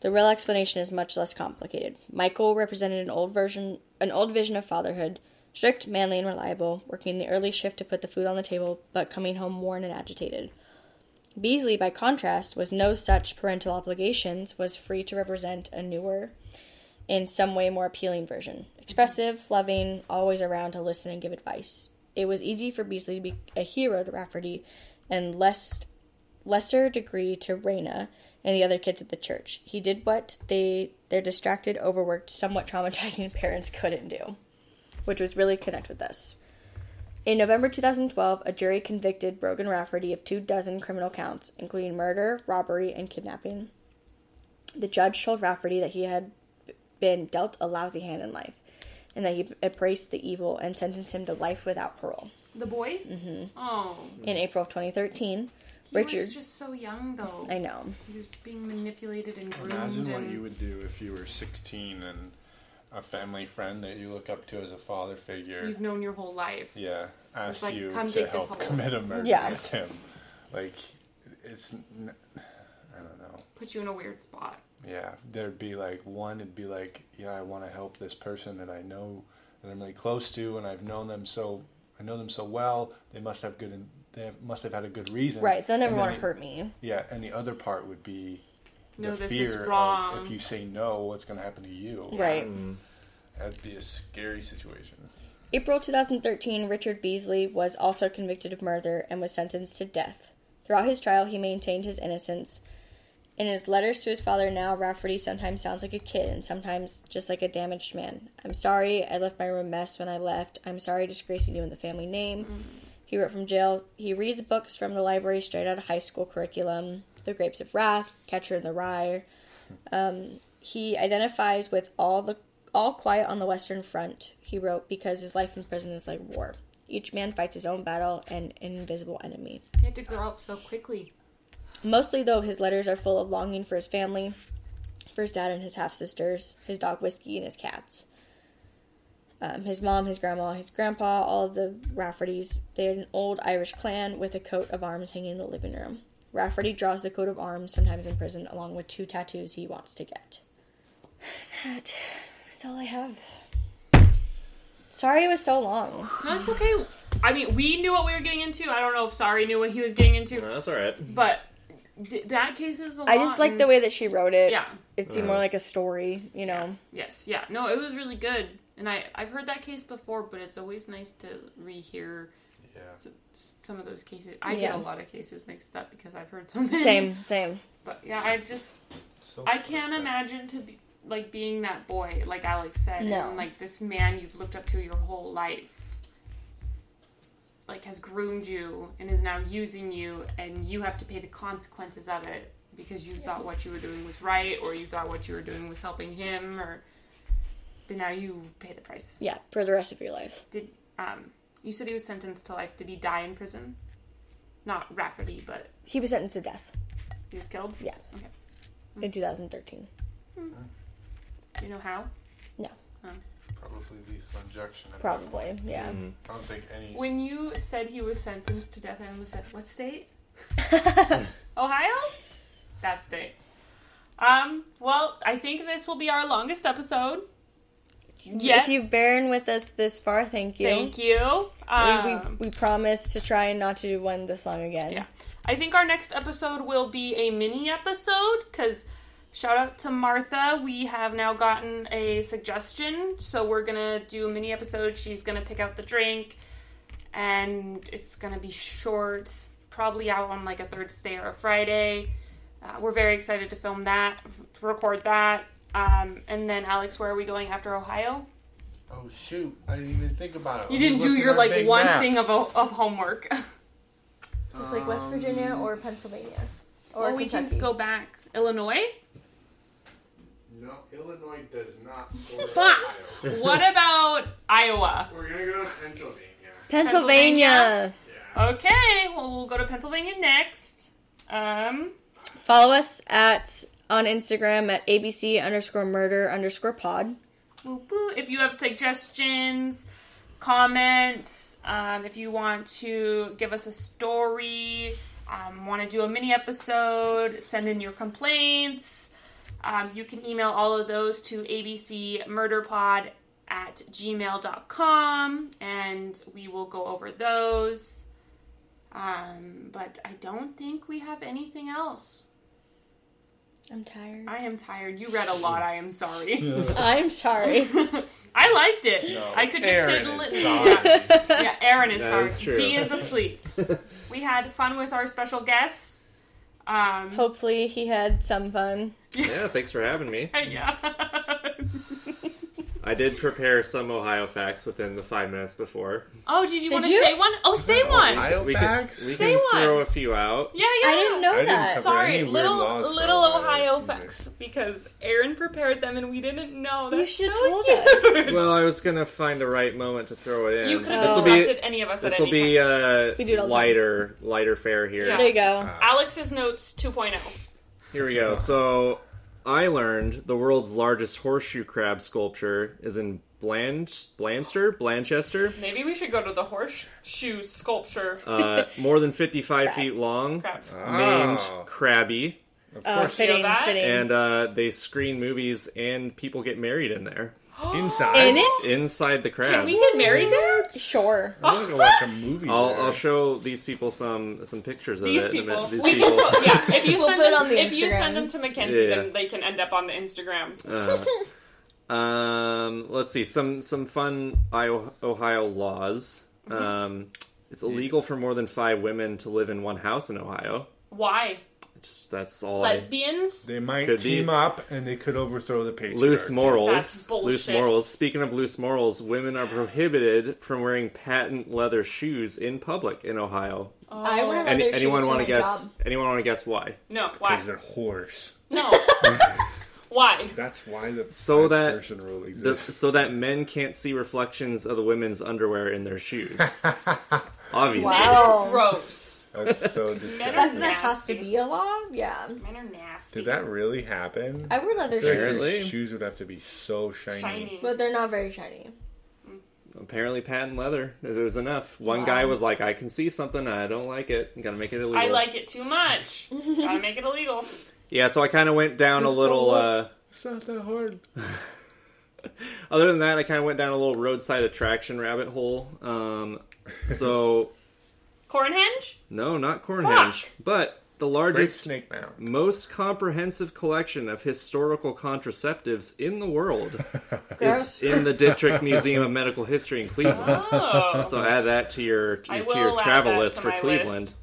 The real explanation is much less complicated. Michael represented an old version, an old vision of fatherhood, strict, manly, and reliable, working the early shift to put the food on the table, but coming home worn and agitated. Beasley, by contrast, was no such parental obligations, was free to represent a newer, in some way more appealing version. Expressive, loving, always around to listen and give advice. It was easy for Beasley to be a hero to Rafferty, and less lesser degree to Raina and the other kids at the church. He did what they their distracted, overworked, somewhat traumatizing parents couldn't do, which was really connect with us. In November 2012, a jury convicted Brogan Rafferty of two dozen criminal counts, including murder, robbery, and kidnapping. The judge told Rafferty that he had been dealt a lousy hand in life, and that he embraced the evil and sentenced him to life without parole. The boy? Mm-hmm. Oh. In April of 2013, He Richard. was just so young, though. I know. He was being manipulated and groomed. Imagine what and... you would do if you were 16 and a family friend that you look up to as a father figure. You've known your whole life. yeah, asked like, you "Come to dig help hole." commit a murder Yeah. with him. Like, it's. n- I don't know. Put you in a weird spot. Yeah, there'd be like one. It'd be like, yeah, I want to help this person that I know that I'm really close to, and I've known them so. I know them so well. They must have good. In, they have, must have had a good reason. Right, they'll never want to hurt me. Yeah, and the other part would be No, the this fear is of if you say no, what's going to happen to you. Right. Mm. That'd be a scary situation. April 2013, Richard Beasley was also convicted of murder and was sentenced to death. Throughout his trial, he maintained his innocence. In his letters to his father now, Rafferty sometimes sounds like a kid and sometimes just like a damaged man. I'm sorry I left my room a mess when I left. I'm sorry disgracing you in the family name. He wrote from jail. He reads books from the library straight out of high school curriculum The Grapes of Wrath, Catcher in the Rye. Um, he identifies with all the all quiet on the Western Front, he wrote, because his life in prison is like war. Each man fights his own battle and an invisible enemy. He had to grow up so quickly. Mostly, though, his letters are full of longing for his family, for his dad and his half sisters, his dog Whiskey, and his cats. Um, his mom, his grandma, his grandpa, all of the Raffertys. They had an old Irish clan with a coat of arms hanging in the living room. Rafferty draws the coat of arms, sometimes in prison, along with two tattoos he wants to get. That is all I have. Sorry it was so long. No, it's okay. I mean, we knew what we were getting into. I don't know if Sorry knew what he was getting into, No, that's all right. but th- that case is a I lot. I just like and- the way that she wrote it. Yeah. It seemed more like a story, you know. Yes. Yeah. No, it was really good, and I I've heard that case before, but it's always nice to rehear Yeah. s- some of those cases. I Yeah. get a lot of cases mixed up because I've heard so many. Same, same. But yeah, I just So I can't imagine to be like being that boy, like Alex said, No. and like this man you've looked up to your whole life, like has groomed you and is now using you, and you have to pay the consequences of it because you thought what you were doing was right, or you thought what you were doing was helping him, or but now you pay the price. Yeah, for the rest of your life. Did um you said he was sentenced to life? Did he die in prison? Not Rafferty, but He was sentenced to death. he was killed. Yeah. Okay. In 2013. Do you know how? Probably lethal injection. at that Probably, point. yeah. I don't think any. When you said he was sentenced to death, I almost said, "What state? Ohio? That state." Um. Well, I think this will be our longest episode. Yet. If you've borne with us this far, thank you. Thank you. We, Um, we, we promise to try and not to do one this long again. Yeah. I think our next episode will be a mini episode because shout out to Martha. We have now gotten a suggestion. So we're going to do a mini episode. She's going to pick out the drink and it's going to be short, probably out on like a Thursday or a Friday. Uh, we're very excited to film that, to record that. Um, and then, Alex, where are we going after Ohio? Oh shoot! I didn't even think about it. You Let me didn't do your like one map. thing of, of homework. It's like West Virginia or Pennsylvania. Or Or we Kentucky. can go back. Illinois? No, Illinois does not. Fuck. What about Iowa? We're gonna go to Pennsylvania. Pennsylvania. Okay, well we'll go to Pennsylvania next. Um, Follow us at on Instagram at abc underscore murder underscore pod. woo woo. if you have suggestions, comments, um, if you want to give us a story, um, want to do a mini episode, send in your complaints. Um, you can email all of those to abcmurderpod at gmail.com and we will go over those. Um, but I don't think we have anything else. I'm tired. I am tired. You read a lot. I am sorry. I'm sorry. I liked it. No, I could just Aaron sit and is li- sorry. Yeah, yeah, Aaron is That sorry. is true. D is asleep. we had fun with our special guests. Um, Hopefully he had some fun. Yeah, thanks for having me. yeah. I did prepare some Ohio facts within the five minutes before. oh, did you Did want to you? say one? Oh, say one. Ohio We facts. can, we Say can one. throw a few out. Yeah, yeah. I didn't know I didn't that. Sorry, little little Ohio Ohio either. facts because Aaron prepared them and we didn't know. That. You should so told cute. us. Well, I was gonna find the right moment to throw it in. you could have this will distracted be any of us this will be uh, We do it all the time. lighter lighter fare here. Yeah. There you go. Alex's notes oh. 2.0. Here we go. So I learned the world's largest horseshoe crab sculpture is in Bland Blanster Blanchester, Maybe we should go to the horseshoe sculpture. uh, more than 55 feet long. Crap. It's Oh. named Krabby, Of Oh, course, fitting, that? fitting. and uh, they screen movies and people get married in there inside. In it? inside the crab. Can we get married there? Sure. I'm gonna go watch a movie. I'll, there. I'll show these people some some pictures of These it. in a people. minute. These We people. can- yeah, if you We'll send put it them, on the if you Instagram. send them to Mackenzie, Yeah. then they can end up on the Instagram. Uh, um, let's see some some fun Io- Ohio laws. Mm-hmm. Um, it's illegal for more than five women to live in one house in Ohio. Why? Just that's all I. Lesbians? They might Could be. team up and they could overthrow the patriarchy. Loose morals. That's bullshit. Loose morals. Speaking of loose morals, women are prohibited from wearing patent leather shoes in public in Ohio. Oh. I wear leather Any, shoes anyone want to guess? job. Anyone want to guess why? No. Why? Because they're whores. No. Why? That's why the So that- person rule The, so that men can't see reflections of the women's underwear in their shoes. Obviously. Wow. Gross. That's so That, disgusting. that has to be a law? Yeah. Men are nasty. Did that really happen? I wear leather I shoes, Apparently. shoes would have to be so shiny. Shiny. but they're not very shiny. apparently patent leather. It was enough. One guy was like, "I can see something. I don't like it. You gotta make it illegal." I like it too much. Gotta make it illegal. Yeah, so I kind of went down Just a little. don't Uh, look. It's not that hard. other than that, I kind of went down a little roadside attraction rabbit hole. Um, so Cornhenge? no, not Cornhenge, but the Great largest, Snake Mound. most comprehensive collection of historical contraceptives in the world Gross. is in the Dittrick Museum of Medical History in Cleveland. Oh. So add that to your to, I your- will to your add travel that list to for my Cleveland. list.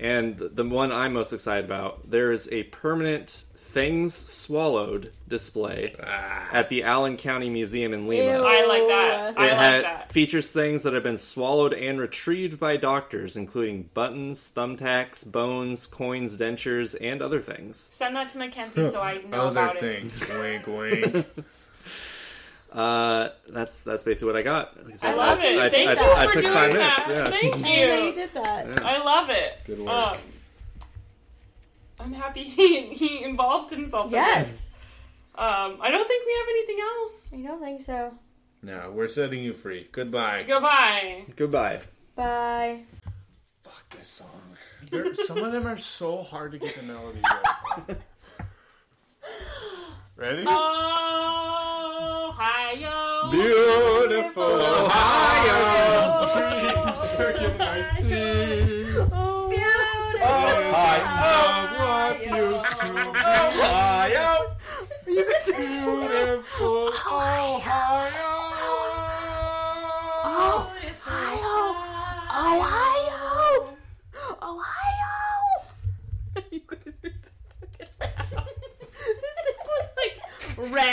And the- the one I'm most excited about, there is a permanent things swallowed display Ah. at the Allen County Museum in Lima. Ew. I like that. I It like had- that. features things that have been swallowed and retrieved by doctors, including buttons, thumbtacks, bones, coins, dentures, and other things. Send that to Mackenzie so I know Other about it. things. wink, wink. Uh, that's that's basically what I got. Like I love it. I, Thank I, you I for took doing five that. minutes. Yeah. Thank I didn't know you you. did that. Yeah. I love it. Good work. Um, I'm happy he, he involved himself. in Yes. this. Um, I don't think we have anything else. I don't think so. No, we're setting you free. Goodbye. Goodbye. Goodbye. Bye. Fuck this song. There, some of them are so hard to get the melody right. Ready? Ohio. Beautiful Ohio. Dreams are given I see. Uh, I am what used to oh. be. Ohio, I am beautiful Ohio. Ohio! Ohio! you guys are so fucking loud. this thing was like red.